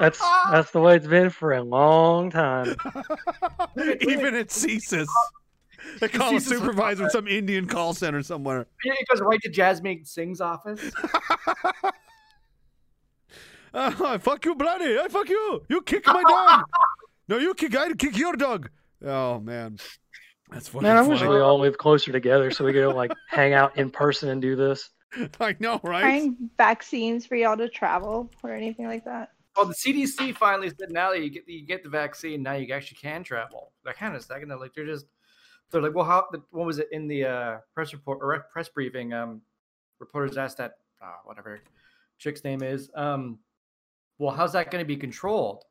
That's that's the way it's been for a long time. even at CSIS. They call a supervisor in some Indian call center somewhere. Yeah, It goes right to Jagmeet Singh's office. Uh, fuck you, bloody. I fuck you. You kick my dog. no, you kick. I kick your dog. Oh man, that's funny. Man, I wish funny. we all lived closer together so we could like hang out in person and do this. I know, right? Trying vaccines for y'all to travel or anything like that. Well, the CDC finally said now that you get you get the vaccine, now you actually can travel. That kind of second, they're like they're just they're like, well, how? the- What was it in the uh, press report or press briefing? Um, reporters asked that uh, whatever chick's name is. Um, well, how's that going to be controlled?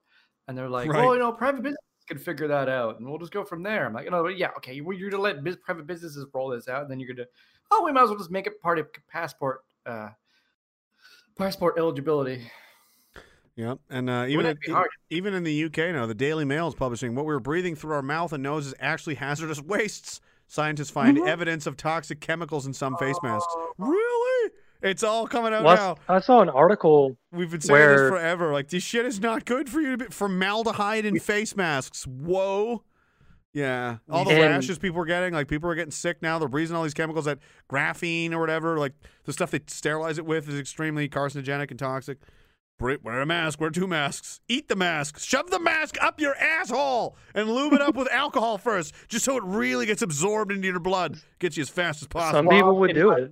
And they're like, Right. well, you know, private business can figure that out, and we'll just go from there. I'm like, you know, yeah, okay, well, you're gonna let bus- private businesses roll this out, and then you're gonna, oh, we might as well just make it part of passport, uh, passport eligibility. Yep, and uh, even Wouldn't in, it be hard? even in the UK now, the Daily Mail is publishing what we're breathing through our mouth and nose is actually hazardous wastes. Scientists find Mhm. evidence of toxic chemicals in some face masks. Really? It's all coming out Well, now. I saw an article We've been saying this forever. Like this shit is not good for you to be formaldehyde in face masks. Whoa. Yeah. All the And- rashes people are getting, like people are getting sick now. They're breathing all these chemicals that graphene or whatever, like the stuff they sterilize it with is extremely carcinogenic and toxic. Br- Wear a mask, wear two masks, eat the mask, shove the mask up your asshole and lube it up with alcohol first, just so it really gets absorbed into your blood. Gets you as fast as possible. some people would do it.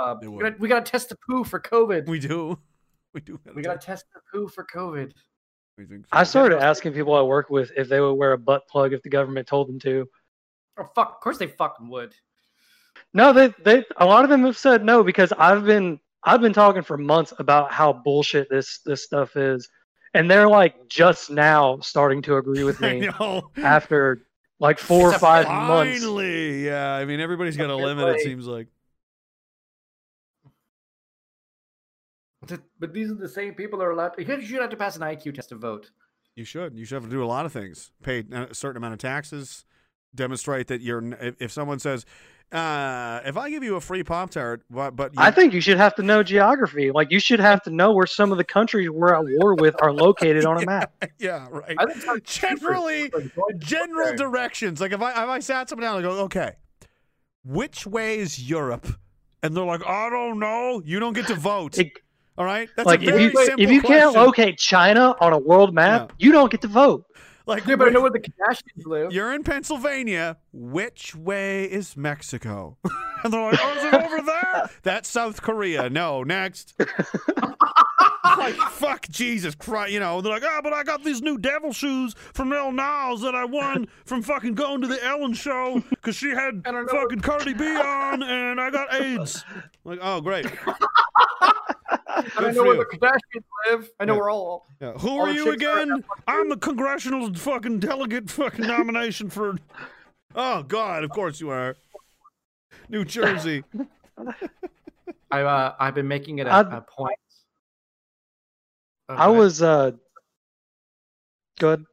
Uh, we, gotta, we gotta test the poo for COVID. We do. We do. We gotta test the poo for COVID. I started asking people I work with if they would wear a butt plug if the government told them to. Oh fuck! Of course they fucking would. No, they they a lot of them have said no because I've been I've been talking for months about how bullshit this this stuff is, and they're like just now starting to agree with me after like four or five months. Finally, yeah. I mean, everybody's got a Okay, limit. It seems like. But- But these are the same people that are allowed. You should have to pass an IQ test to vote. You should. You should have to do a lot of things. Pay a certain amount of taxes. Demonstrate that you're. If, if someone says, Uh, if I give you a free Pop Tart, but, but you, I think you should have to know geography. Like you should have to know where some of the countries we're at war with are located on a map. yeah, right. I think Generally, general directions. Like if I if I sat someone down and go, okay, which way is Europe? And they're like, I don't know. You don't get to vote. All right, that's like a if you simple if you can't locate China on a world map, you don't get to vote. Like, Yeah, but I know where the Kardashians live. You're in Pennsylvania. Which way is Mexico? and they're like, oh, is it over there? That's South Korea. No, next. like, fuck Jesus Christ. You know, they're like, oh, but I got these new devil shoes from Lil Nas that I won from fucking going to the Ellen show because she had fucking Cardi B on and I got AIDS. Like, oh, great. And I know for where you. the Kardashians live. I know Yeah. where all. Yeah. Who all are you chicks are. again? I'm the congressional fucking delegate fucking nomination for. Oh God, of course you are. New Jersey. I've uh, I've been making it a, I- a point. I was uh good.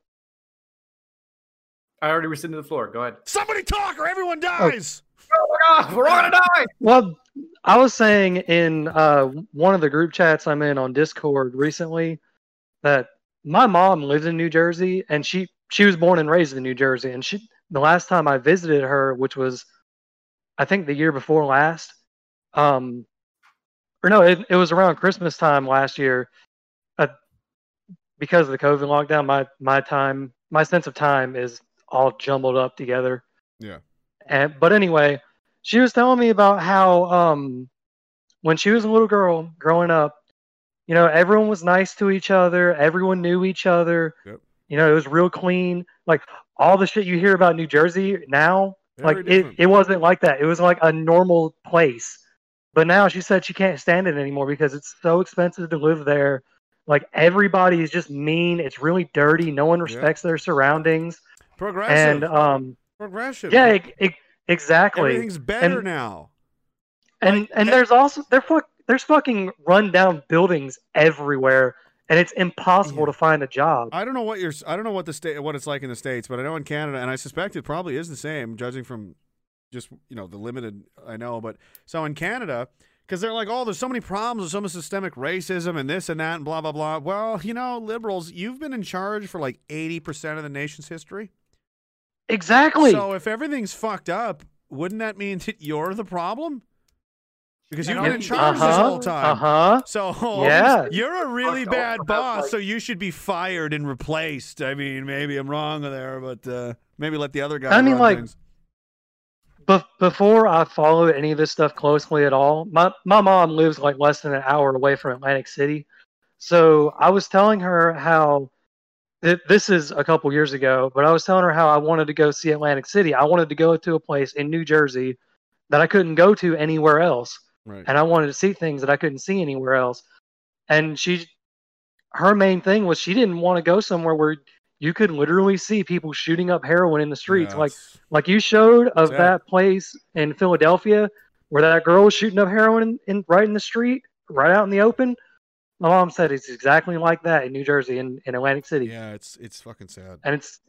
I already rescinded the floor. Go ahead. Somebody talk or everyone dies. Oh my god, we're all gonna die. Well, I was saying in uh, one of the group chats I'm in on Discord recently that my mom lives in New Jersey and she she was born and raised in New Jersey and she the last time I visited her, which was I think the year before last, um, or no, it, it was around Christmas time last year. Uh, because of the COVID lockdown, my my time, my sense of time is all jumbled up together. Yeah. And but anyway, she was telling me about how um when she was a little girl growing up, you know, everyone was nice to each other, everyone knew each other. Yep. You know, it was real clean. Like all the shit you hear about New Jersey now, Very like it, different. it wasn't like that. It was like a normal place. But now she said she can't stand it anymore because it's so expensive to live there. Like everybody is just mean. It's really dirty. No one respects their surroundings. Progressive. And um, Progressive. yeah, e- e- exactly. Everything's better and, now. And and eh there's also there fuck there's fucking rundown buildings everywhere, and it's impossible to find a job. I don't know what you're. I don't know what the state, what it's like in the states, but I know in Canada, and I suspect it probably is the same, judging from just you know the limited I know. But so in Canada, because they're like, oh, there's so many problems, with so much systemic racism and this and that and blah blah blah. Well, you know, liberals, you've been in charge for like eighty percent of the nation's history. Exactly. So if everything's fucked up, wouldn't that mean that you're the problem? Because you've been in charge this Uh-huh, whole time. uh-huh. So Yeah. you're a really Fucked bad up. boss, so you should be fired and replaced. I mean, maybe I'm wrong there, but uh, maybe let the other guy. I mean, like, things. But before I followed any of this stuff closely at all, my my mom lives like less than an hour away from Atlantic City, so I was telling her how th- this is a couple years ago, but I was telling her how I wanted to go see Atlantic City. I wanted to go to a place in New Jersey that I couldn't go to anywhere else, Right. and I wanted to see things that I couldn't see anywhere else. And she, her main thing was she didn't want to go somewhere where you could literally see people shooting up heroin in the streets, Yeah, like like you showed of sad. that place in Philadelphia where that girl was shooting up heroin in, in right in the street, right out in the open. My mom said it's exactly like that in New Jersey in, in Atlantic City. Yeah, it's it's fucking sad. And it's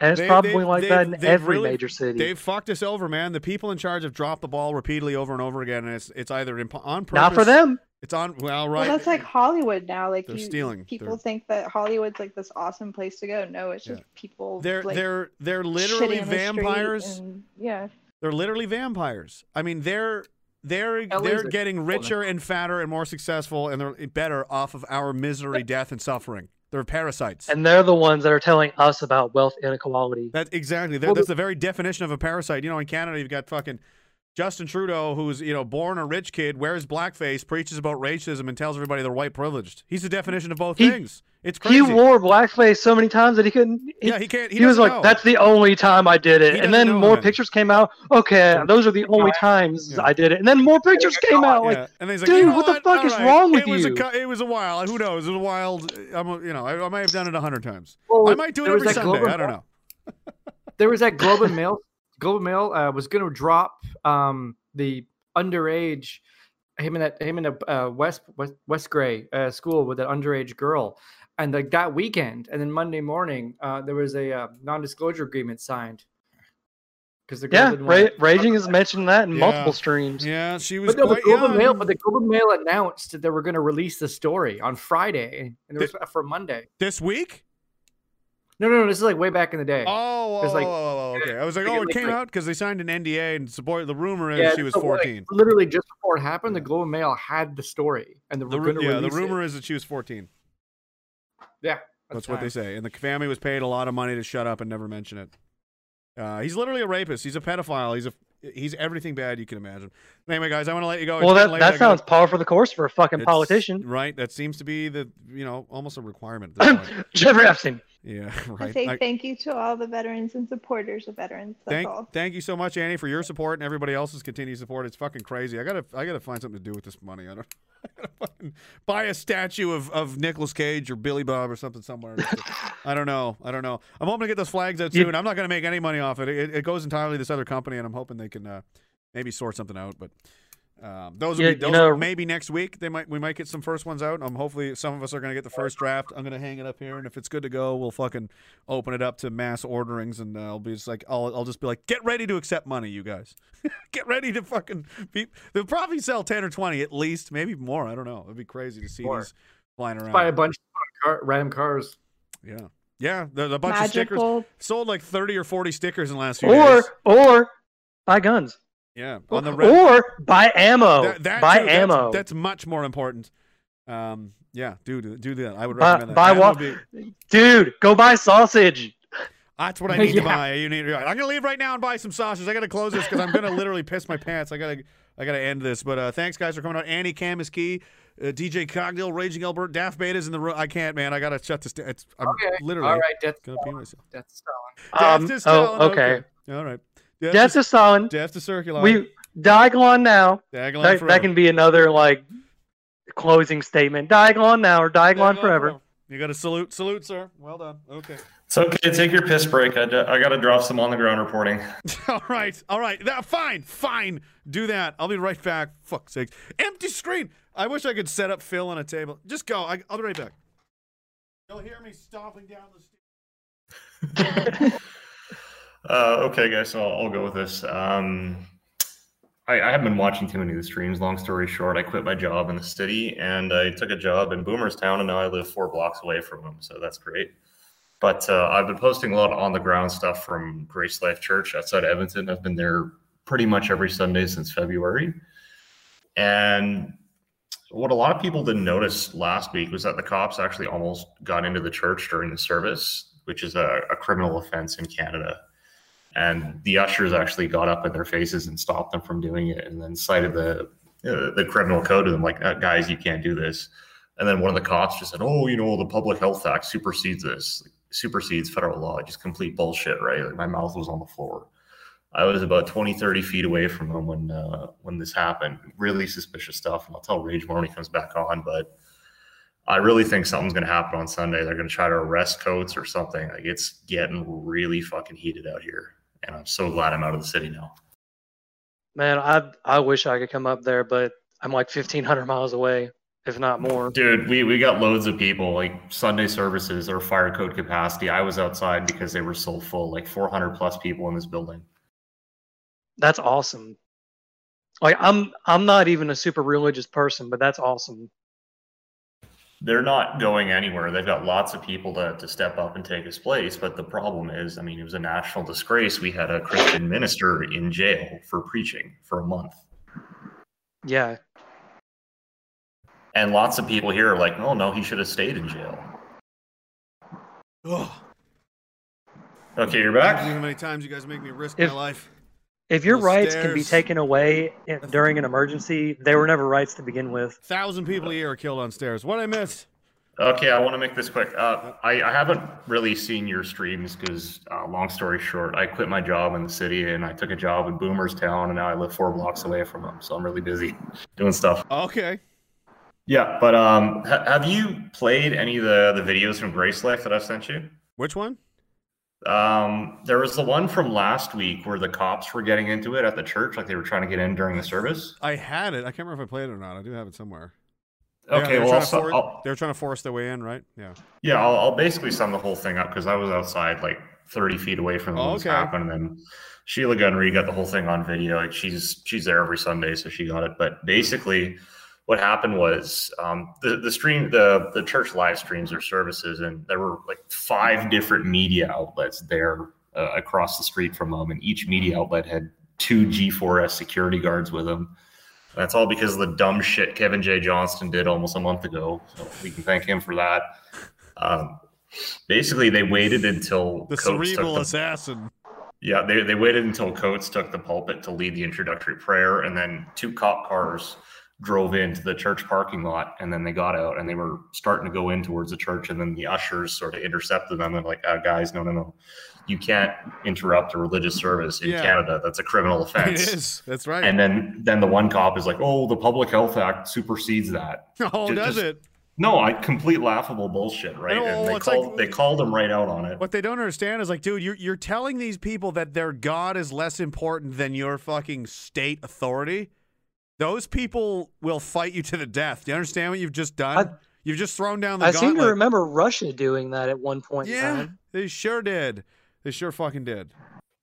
and it's They- probably they- like they've- that in every really- major city. They've fucked us over, man. The people in charge have dropped the ball repeatedly over and over again, and it's it's either imp- on purpose. Not for them. It's on. Well, right. Well, that's like Hollywood now. Like They're you, stealing. people They're- think that Hollywood's like this awesome place to go. No, it's just people. They're like, they're they're literally shitting the vampires. and- yeah. They're literally vampires. I mean, they're they're oh, LA's they're getting richer and fatter and more successful, and they're better off of our misery, death, and suffering. They're parasites. and they're the ones that are telling us about wealth inequality. That exactly. Well, that's the very definition of a parasite. You know, in Canada, you've got fucking Justin Trudeau, who's you know born a rich kid, wears blackface, preaches about racism, and tells everybody they're white privileged. He's the definition of both He- things. It's crazy. He wore blackface so many times that he couldn't. He, Yeah, he can't- he was doesn't like, "That's the only time I did it," He and then know, more man. pictures came out. Okay, those are the only times I did it, and then more pictures came out. Like, yeah. and then he's like, dude, you know what, the fuck All is right. wrong with it was you? A, it was a while. Who knows? It was a wild. I'm, a- you know, I, I might have done it a hundred times. Well, I might do it every Sunday. Global I don't know. there was that Globe and Mail. Globe Mail uh, was going to drop um, the underage him in that him in a uh, West West West Gray uh, school with an underage girl, and like that weekend, and then Monday morning, uh, there was a uh, non-disclosure agreement signed because the girl Yeah, didn't Ra- Raging has mentioned that in Yeah. multiple streams. Yeah, she was But no, the quite Globe and young. Mail, but the Globe Mail announced that they were going to release the story on Friday, and it was for Monday. This week? No, no, no. This is like way back in the day. Oh, It's oh, like- oh, oh, okay. I was like, Like, oh, it like- came like- out because they signed an NDA and support. The rumor is Yeah, she was so, like, 14. literally just before it happened, the Globe and Mail had the story, and they were The, ru- yeah, the rumor is that she was 14. Yeah, That's, what they say. And the family was paid a lot of money to shut up and never mention it. Uh, he's literally a rapist. He's a pedophile. He's a he's everything bad you can imagine. Anyway, guys, I want to let you go. Well, that that sounds par for the course for a fucking It's- politician. right? That seems to be the you know almost a requirement. At this point. Jeffrey Epstein. Yeah, right. I say I- thank you to all the veterans and supporters of veterans. That's Thank, all. thank you so much, Annie, for your support and everybody else's continued support. It's fucking crazy. I gotta, I gotta find something to do with this money. I don't, I gotta fucking buy a statue of of Nicolas Cage or Billy Bob or something somewhere. I don't know. I don't know. I'm hoping to get those flags out You- soon. I'm not gonna make any money off it. It, it goes entirely to this other company, and I'm hoping they can uh, maybe sort something out. But um, those will Yeah, be you know- maybe next week. They might we might get some first ones out. Um, hopefully some of us are gonna get the first draft. I'm gonna hang it up here, and if it's good to go, we'll fucking open it up to mass orderings, and uh, I'll be just like I'll I'll just be like, get ready to accept money, you guys. get ready to fucking be. They'll probably sell ten or twenty at least, maybe more. I don't know. It'd be crazy to see More. these flying around. Buy a bunch of car, random cars. Yeah. Yeah, there's a bunch of stickers. Sold like 30 or 40 stickers in the last few Or days. or buy guns. Yeah, on the red. Or buy ammo. That- that buy too, that's- ammo. That's, much more important. Um, yeah, do do do that. I would buy recommend that. buy That what? would be- Dude, go buy sausage. That's what I need to buy. You need. I'm gonna leave right now and buy some sausage. I gotta close this because I'm gonna literally piss my pants. I gotta. I gotta end this. But uh, thanks guys for coming out. Annie Cam is key. Uh, DJ Cogdill, Raging Albert, Daft Beta's in the room. I can't, man. I gotta shut this. down. It's I'm Okay. literally All right. Death, gonna pee myself. Death to Stalin. Um, Death to oh, Stalin, okay. All right. Death to Stalin. Death to Circulon. We Diagolon now. Diagolon that, forever. that can be another like closing statement. Diagolon now or Diagolon forever. You got to salute, salute, sir. Well done. Okay. It's okay. Take your piss break. I, I got to drop some on the ground reporting. all right, all right. That, fine, fine. Do that. I'll be right back. Fuck's sake. Empty screen. I wish I could set up Phil on a table. Just go. I, I'll be right back. You'll hear me stomping down the stairs. Uh, okay, guys, so I'll, I'll go with this. Um, I, I have been watching too many of the streams. Long story short, I quit my job in the city and I took a job in Boomerstown, and now I live four blocks away from them, so that's great. But uh, I've been posting a lot of on the ground stuff from Grace Life Church outside Edmonton. I've been there pretty much every Sunday since February. And what a lot of people didn't notice last week was that the cops actually almost got into the church during the service, which is a, a criminal offense in Canada. And the ushers actually got up in their faces and stopped them from doing it, and then cited the uh, the criminal code to them, like, "Uh, guys, you can't do this. And then one of the cops just said, "Oh, you know, the Public Health Act supersedes this, supersedes federal law." Just complete bullshit, right? Like my mouth was on the floor. I was about 20, 30 feet away from them when uh, when this happened. Really suspicious stuff, and I'll tell Rage more when he comes back on. But I really think something's going to happen on Sunday. They're going to try to arrest Coates or something. Like it's getting really fucking heated out here, and I'm so glad I'm out of the city now. Man, I I wish I could come up there, but I'm like 1,500 miles away, if not more. Dude, we, we got loads of people like Sunday services or fire code capacity. I was outside because they were so full, like 400 plus people in this building. That's awesome. Like I'm I'm not even a super religious person, but that's awesome. They're not going anywhere. They've got lots of people to, to step up and take his place. But the problem is, I mean, it was a national disgrace. We had a Christian minister in jail for preaching for a month. Yeah. And lots of people here are like, oh, no, he should have stayed in jail. Ugh. Okay, you're back? How many times you guys make me risk If- my life? If your Those rights can be taken away during an emergency, they were never rights to begin with. Thousand people a year are killed on stairs. What I miss? Okay, I want to make this quick. Uh, I, I haven't really seen your streams because, uh, long story short, I quit my job in the city and I took a job in Boomer's Town, and now I live four blocks away from them. So I'm really busy doing stuff. Okay. Yeah, but um, ha- have you played any of the the videos from Grace Life that I've sent you? Which one? Um, there was the one from last week where the cops were getting into it at the church, like they were trying to get in during the service. I had it. I can't remember if I played it or not. I do have it somewhere. Okay, they were, well, su- for- they were trying to force their way in, right? Yeah. Yeah, I'll, I'll basically sum the whole thing up because I was outside like 30 feet away from when this Okay. happened. And then Sheila Gunn Reid got the whole thing on video. Like she's she's there every Sunday, so she got it. But basically, what happened was um, the the stream the the church live streams their services, and there were like five different media outlets there uh, across the street from them, and each media outlet had two G4S security guards with them. That's all because of the dumb shit Kevin J. Johnston did almost a month ago. So we can thank him for that. Um, basically, they waited until The Coates cerebral the- assassin. yeah, they, they waited until Coates took the pulpit to lead the introductory prayer, and then two cop cars drove into the church parking lot, and then they got out and they were starting to go in towards the church, and then the ushers sort of intercepted them and like, uh, guys, no, no, no, you can't interrupt a religious service in Yeah. Canada. That's a criminal offense. It is. That's right. And then then the one cop is like, oh, the Public Health Act supersedes that. Oh, Ju- does just- it? No, I complete laughable bullshit, right? and they it's like- called they called them right out on it. What they don't understand is like, dude, you're you're telling these people that their God is less important than your fucking state authority. Those people will fight you to the death. Do you understand what you've just done? you've just thrown down the I seem to remember Russia doing that at one point in Yeah, time. they sure did. They sure fucking did.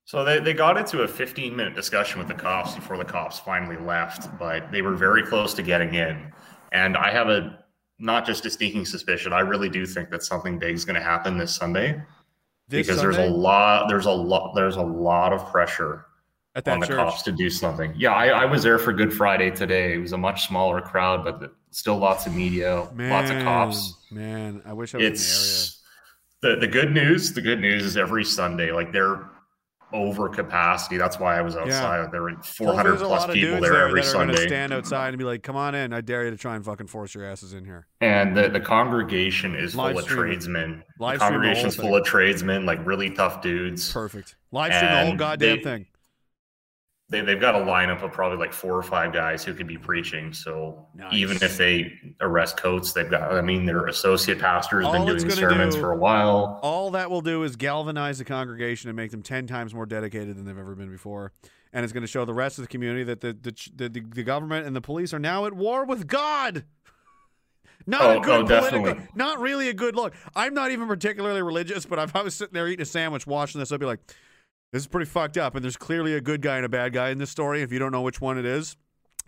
So they, they got into a 15 minute discussion with the cops before the cops finally left, but they were very close to getting in. And I have a not just a sneaking suspicion, I really do think that something big is going to happen this Sunday. This because there's a lot there's a lot there's a lot of pressure At that on the church. cops to do something. Yeah, I, I was there for Good Friday today. It was a much smaller crowd, but still lots of media, lots of cops. Man, I wish I was in the area. It's the the good news. The good news is every Sunday, like they're over capacity. That's why I was outside. There were 400 there's a plus of people dudes there every that are Sunday. stand outside and be like, "Come on in! I dare you to try and fucking force your asses in here." And the, the congregation is Live full of stream it. tradesmen. Live the the congregation's thing. full of tradesmen, like really tough dudes. Perfect. Live stream the whole goddamn they- thing. They, they've got a lineup of probably like four or five guys who could be preaching. So even if they arrest Coates, they've got, I mean, their associate pastor has been doing sermons do- for a while. All that will do is galvanize the congregation and make them ten times more dedicated than they've ever been before, and it's going to show the rest of the community that the the, the, the, government and the police are now at war with God. Not Oh, a good oh, political, not really a good look. I'm not even particularly religious, but if I was sitting there eating a sandwich watching this, I'd be like, "This is pretty fucked up." And there's clearly a good guy and a bad guy in this story. If you don't know which one it is,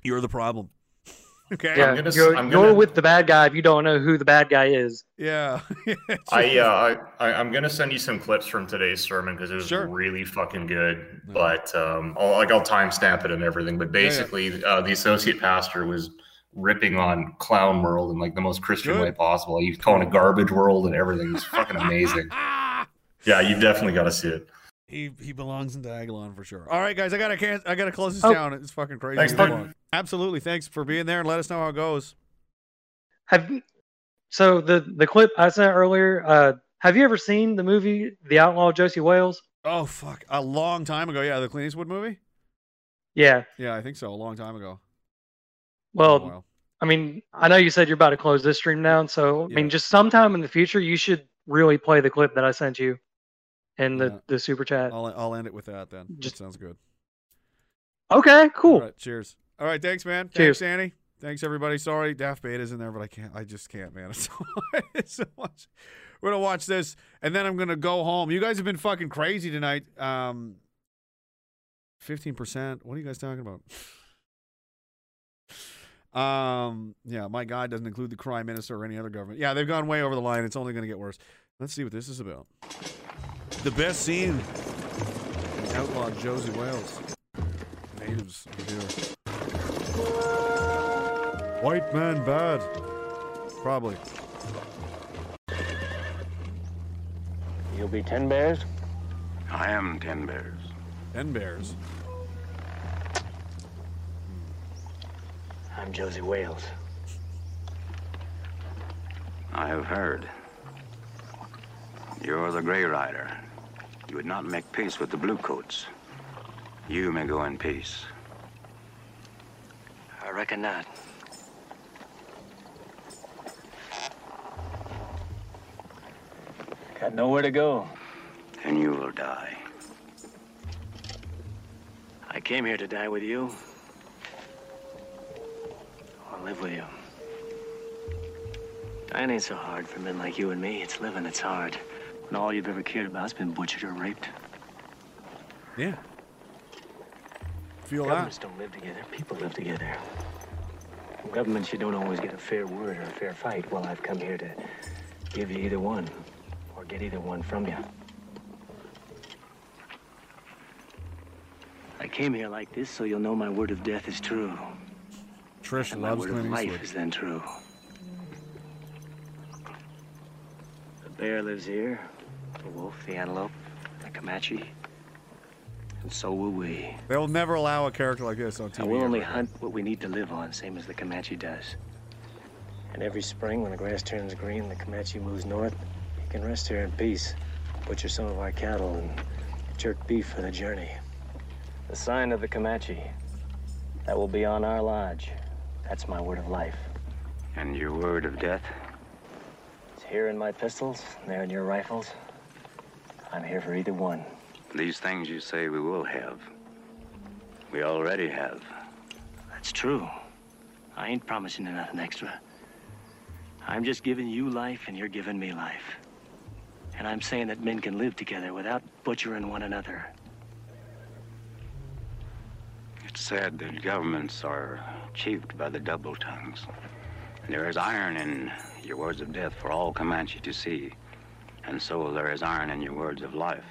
you're the problem. okay. Yeah, you're, you're with the bad guy if you don't know who the bad guy is. Yeah. I, uh, I, I, I'm gonna send you some clips from today's sermon because it was really fucking good. But um, I'll, like I'll timestamp it and everything. But Yeah, yeah. basically, uh, the associate pastor was ripping on Clown World in like the most Christian Good. way possible. He's calling it Garbage World and everything. It was fucking amazing. yeah, you've definitely got to see it. He he belongs in Diagolon for sure. All right, guys, I gotta can I gotta close this Oh. down. It's fucking crazy. Thanks, Too Absolutely. Thanks for being there and let us know how it goes. Have so the the clip I sent earlier. Uh, have you ever seen the movie The Outlaw Josey Wales? Oh fuck, a long time ago. Yeah, the Clint Eastwood movie. Yeah. Yeah, I think so. A long time ago. Well, wow. I mean, I know you said you're about to close this stream down, so I mean, just sometime in the future, you should really play the clip that I sent you in the, Yeah. the super chat. I'll I'll end it with that then. Just sounds good. Okay, cool. All right, cheers. All right, thanks, man. Cheers. Thanks, Annie. Thanks, everybody. Sorry, Daft Beta's in there, but I can't. I just can't, man. It's so, it's so much. We're gonna watch this, and then I'm gonna go home. You guys have been fucking crazy tonight. Um, fifteen percent. What are you guys talking about? Um, yeah, my God doesn't include the crime minister or any other government. Yeah, they've gone way over the line. It's only going to get worse. Let's see what this is about. The best scene Outlaw Josey Wales. Natives here. White man bad. Probably. You'll be ten bears? I am Ten Bears. Ten bears. I'm Josey Wales. I have heard. You're the Grey Rider. You would not make peace with the Bluecoats. You may go in peace. I reckon not. Got nowhere to go. And you will die. I came here to die with you. Or live with you. Dying ain't so hard for men like you and me. It's living that's hard. When all you've ever cared about's been butchered or raped. Yeah. Feel Governments don't live together, people live together. Governments, you don't always get a fair word or a fair fight. Well, I've come here to give you either one, or get either one from you. I came here like this so you'll know my word of death is true. Trish and my loves word of life is then true. The bear lives here, the wolf, the antelope, the Comanche, and so will we. They'll never allow a character like this on TV. And we'll only ever. hunt what we need to live on, same as the Comanche does. And every spring, when the grass turns green, the Comanche moves north. He can rest here in peace, butcher some of our cattle, and jerk beef for the journey. The sign of the Comanche. That will be on our lodge. That's my word of life. And your word of death? It's here in my pistols, there in your rifles. I'm here for either one. These things you say we will have. We already have. That's true. I ain't promising you nothing extra. I'm just giving you life, and you're giving me life. And I'm saying that men can live together without butchering one another. It's said that governments are chiefed by the double tongues. There is iron in your words of death for all Comanche to see, and so there is iron in your words of life.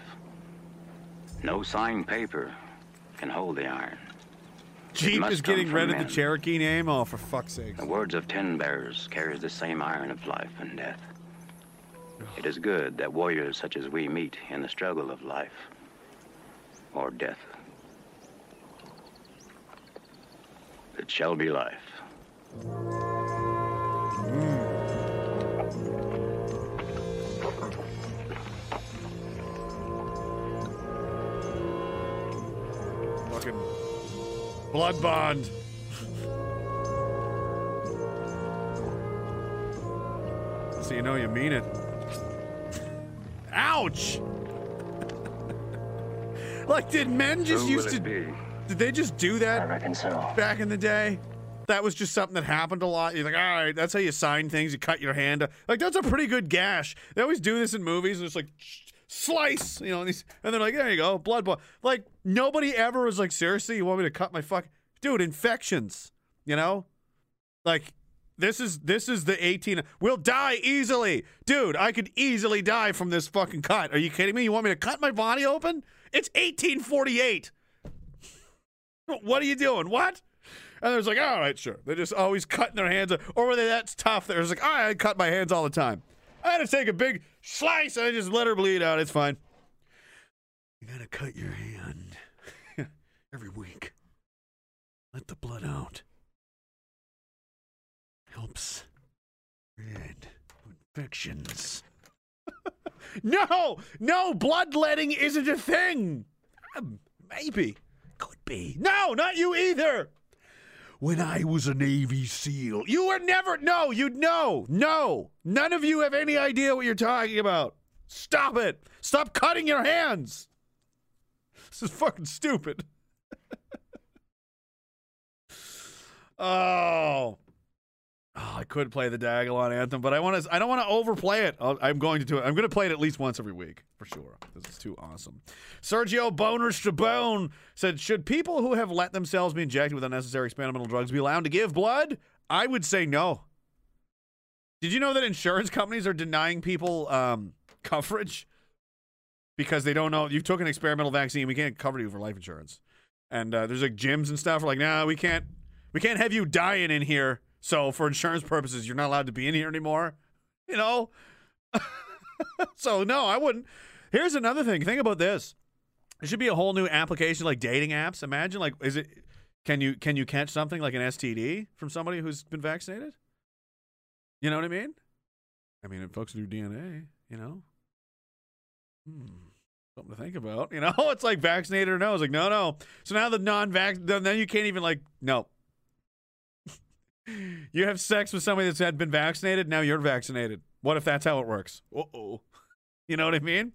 No signed paper can hold the iron. Jeep is getting rid of the. Cherokee name. Oh, for fuck's sake. The words of ten bears carries the same iron of life and death. It is good that warriors such as we meet in the struggle of life or death. It shall be life. Blood bond. so you know you mean it. Ouch! like, did men just Who used to? be? Did they just do that? I reckon so. Back in the day, that was just something that happened a lot. You're like, all right, that's how you sign things. You cut your hand. Like that's a pretty good gash. They always do this in movies. And it's like slice, you know, and, these, and they're like, there you go, blood. Blood. Like nobody ever was like, seriously, you want me to cut my fuck, dude? Infections, you know, like. This is this is the 18. We'll die easily. Dude, I could easily die from this fucking cut. Are you kidding me? You want me to cut my body open? It's 1848. What are you doing? What? And there's like, all right, sure. They're just always cutting their hands. Or were they that's tough? They're just like, all right, I cut my hands all the time. I had to take a big slice and I just let her bleed out. It's fine. You gotta cut your hand every week. Let the blood out. Helps rid infections. no, no, bloodletting isn't a thing. Um, maybe. Could be. No, not you either. When I was a Navy SEAL, you were never. No, you'd know. No. None of you have any idea what you're talking about. Stop it. Stop cutting your hands. This is fucking stupid. oh. Oh, I could play the Diagolon anthem, but I want to. I don't want to overplay it. I'll, I'm going to do it. I'm going to play it at least once every week for sure. This is too awesome. Sergio Boner Strabone said, "Should people who have let themselves be injected with unnecessary experimental drugs be allowed to give blood?" I would say no. Did you know that insurance companies are denying people um, coverage because they don't know you took an experimental vaccine? We can't cover you for life insurance. And uh, there's like gyms and stuff. are Like, nah, we can't. We can't have you dying in here. So for insurance purposes, you're not allowed to be in here anymore. You know. so no, I wouldn't. Here's another thing. Think about this. There should be a whole new application like dating apps. Imagine like is it can you can you catch something like an STD from somebody who's been vaccinated? You know what I mean? I mean, if folks do DNA, you know, hmm, something to think about. You know, it's like vaccinated or no. It's like no, no. So now the non-vax, then then you can't even like no. You have sex with somebody that's had been vaccinated. Now you're vaccinated. What if that's how it works? Uh oh. You know what I mean?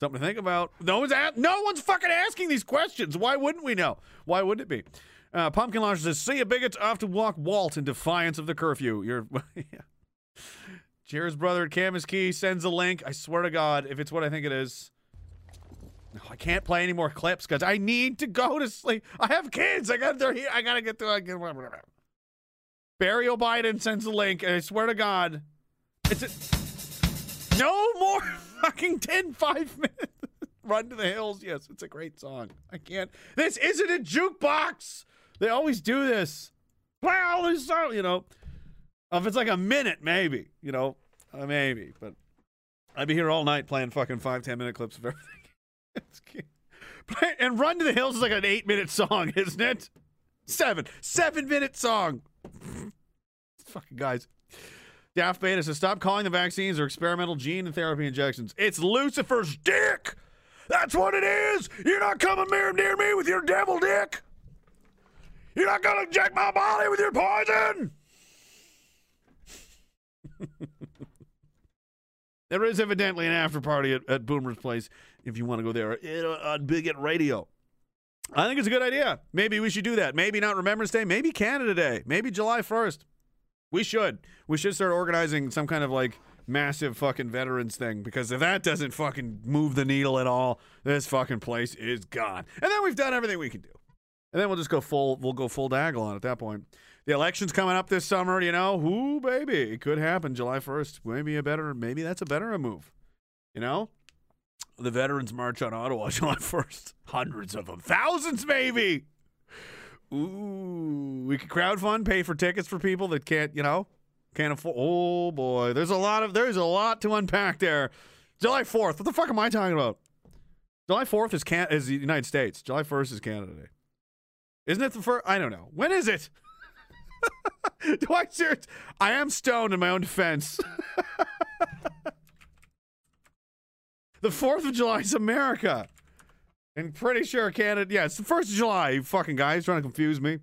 Something to think about. No one's a- no one's fucking asking these questions. Why wouldn't we know? Why wouldn't it be? Uh, Pumpkin Launcher says, "See a bigots off to walk Walt in defiance of the curfew." You're. Jared's brother at Camus Key sends a link. I swear to God, if it's what I think it is. No, I can't play any more clips because I need to go to sleep. I have kids. I got here. I gotta get through. I get Burial Biden sends a link, and I swear to God, it's a, no more fucking 10, 5 minutes. Run to the hills. Yes, it's a great song. I can't. This isn't a jukebox. They always do this. All this song, you know. If it's like a minute, maybe, you know, uh, maybe. But I'd be here all night playing fucking five, ten minute clips of everything. And Run to the Hills is like an eight minute song, isn't it? Seven. Seven minute song. Fucking guys. Daft Beta says, stop calling the vaccines or experimental gene and therapy injections. It's Lucifer's dick. That's what it is. You're not coming near, near me with your devil dick. You're not going to inject my body with your poison. there is evidently an after party at, at Boomer's place if you want to go there uh, on Bigot Radio. I think it's a good idea. Maybe we should do that. Maybe not Remembrance Day. Maybe Canada Day. Maybe July 1st. We should. We should start organizing some kind of like massive fucking veterans thing because if that doesn't fucking move the needle at all, this fucking place is gone. And then we've done everything we can do. And then we'll just go full we'll go full Diagolon at that point. The election's coming up this summer, you know. Whoo baby. It could happen July 1st. Maybe a better maybe that's a better move. You know? The Veterans March on Ottawa July 1st. Hundreds of them. Thousands maybe. Ooh, we could crowdfund, pay for tickets for people that can't, you know, can't afford. Oh boy, there's a lot of there's a lot to unpack there. July 4th. What the fuck am I talking about? July 4th is can is the United States. July 1st is Canada Day. Isn't it the first? I don't know. When is it? Do I serious? I am stoned in my own defense. the 4th of July is America. And pretty sure Canada. Yeah, it's the 1st of July, you fucking guy. He's trying to confuse me.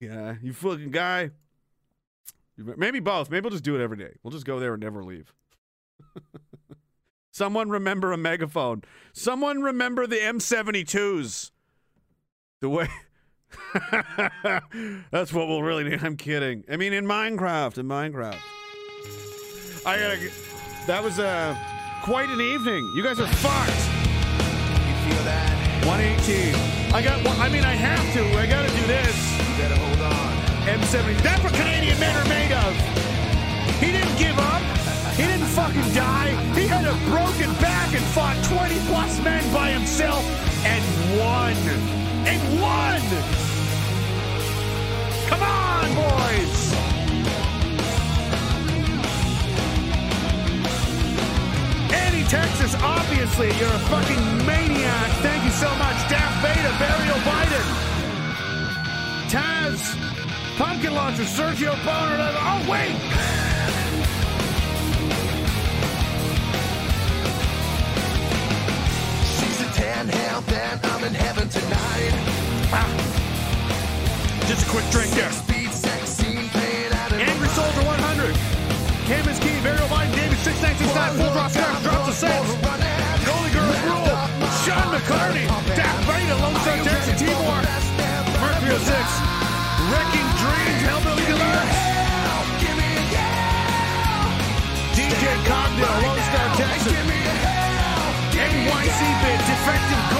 Yeah, you fucking guy. Maybe both. Maybe we'll just do it every day. We'll just go there and never leave. Someone remember a megaphone. Someone remember the M72s. The way. That's what we'll really need. I'm kidding. I mean, in Minecraft. In Minecraft. I gotta. That was uh, quite an evening. You guys are fucked. 118. I got. Well, I mean, I have to. I gotta do this. You better hold on. M70. That's what Canadian men are made of. He didn't give up. He didn't fucking die. He had a broken back and fought 20 plus men by himself and won. And won. Come on, boys. Eddie Texas, obviously, you're a fucking maniac. Thank you so much. Daft Beta, Burial Biden. Taz, Pumpkin Launcher, Sergio Boner. Oh, wait! She's a tan hell, then I'm in heaven tonight. Ah. Just a quick drink here. Speed, sex scene, playing out in Angry Soldier 100. Camus Key, Burial Biden, David 6969, Full Drop Scarf, Drops of Sense. Goalie Girls Rule. Sean McCartney. Daft Beta, Lone Star Jackson, Timor. Mercury 06. Wrecking Dreams, Hellbilly Deluxe. DJ Cogdale, Lone Star Texas. NYC Bit, Defective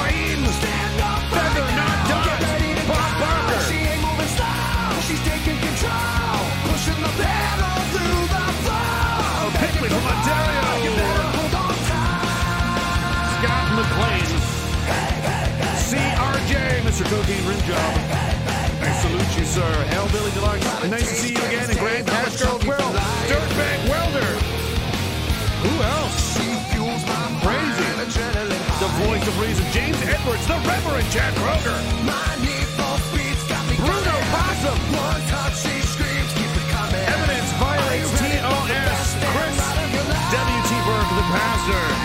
Mr. Cocaine Rim Job. I salute you, sir. Hellbilly Deluxe. Nice to see you again. And Grand Cash Girls Will. Dirtbag Welder. Who else? Crazy. The voice of reason. James Edwards. The Reverend Chad Kroger. Bruno Possum. Evidence violates TOS. Chris. W.T. Burke, the pastor.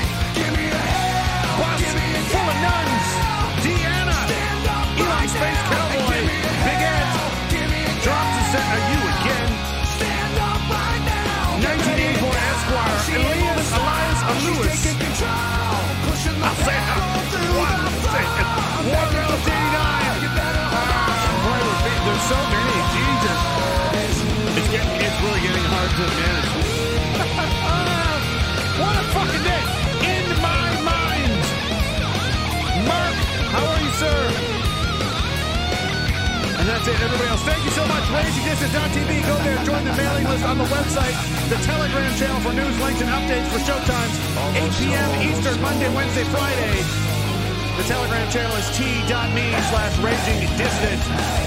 There's so many. Jesus. It's, getting, it's really getting hard to manage. what a that's it. Everybody else, thank you so much. RagingDissident.tv. Go there, join the mailing list on the website, the Telegram channel for news, links, and updates for showtimes. 8 p.m. Eastern, Monday, Wednesday, Friday. The Telegram channel is t.me slash raging dissident.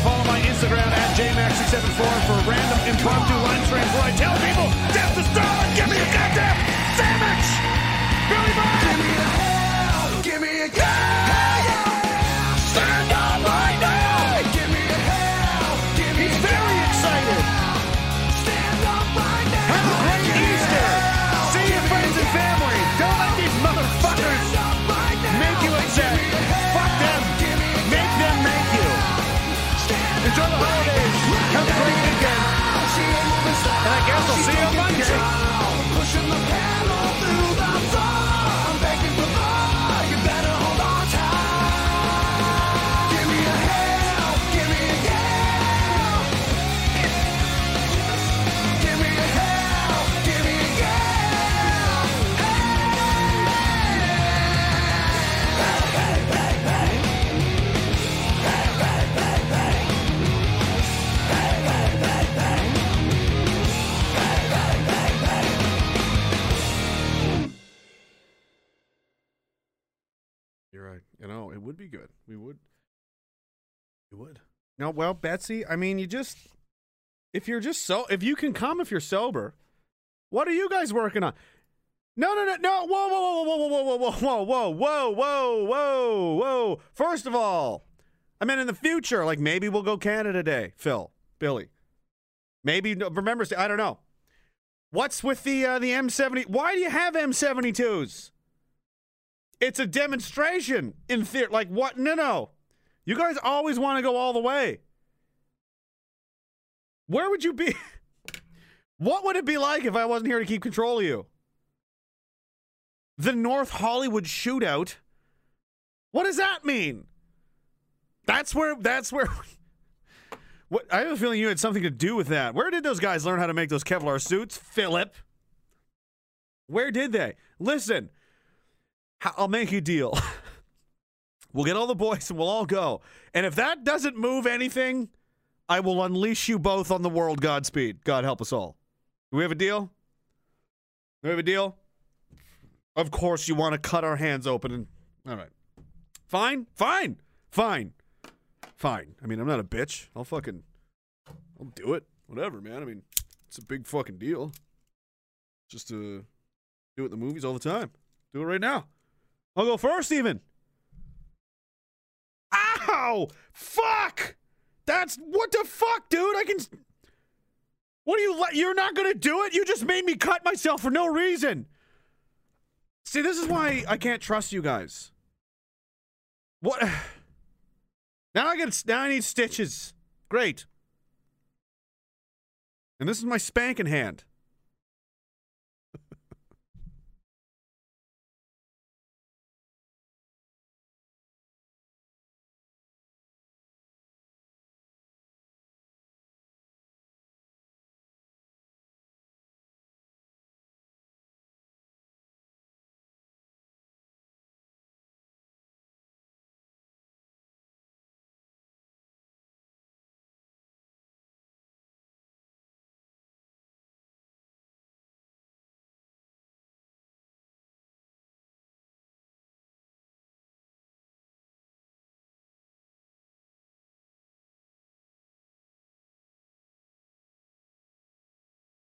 Follow my Instagram at jmax674 for random impromptu line streams where I tell people, death to Stalin, give me a goddamn sandwich! Billy Bob! Give me a hell! Give me a Stand I guess I'll see you on Monday! It would be good. We would. We would. No, well, Betsy, I mean, you just if you're just so if you can come if you're sober, what are you guys working on? No, no, no, no. Whoa, whoa, whoa, whoa, whoa, whoa, whoa, whoa, whoa, whoa, whoa, whoa. First of all, I mean, in the future, like maybe we'll go Canada Day, Phil, Billy. Maybe remember, I don't know. What's with the uh, the M70? Why do you have M72s? It's a demonstration in theory. Like what? No, no. You guys always want to go all the way. Where would you be? what would it be like if I wasn't here to keep control of you? The North Hollywood shootout. What does that mean? That's where. That's where. What I have a feeling you had something to do with that. Where did those guys learn how to make those Kevlar suits, Philip? Where did they? Listen, I'll make you a deal. we'll get all the boys and we'll all go. And if that doesn't move anything, I will unleash you both on the world. Godspeed. God help us all. Do we have a deal? Do we have a deal? Of course, you want to cut our hands open and. All right. Fine. Fine. Fine. Fine. I mean, I'm not a bitch. I'll fucking. I'll do it. Whatever, man. I mean, it's a big fucking deal. Just to do it in the movies all the time. Do it right now. I'll go first, even. Ow! Fuck! That's what the fuck, dude? I can. What are you? let? You're not gonna do it? You just made me cut myself for no reason. See, this is why I can't trust you guys. What? Now I get. Now I need stitches. Great. And this is my spanking hand.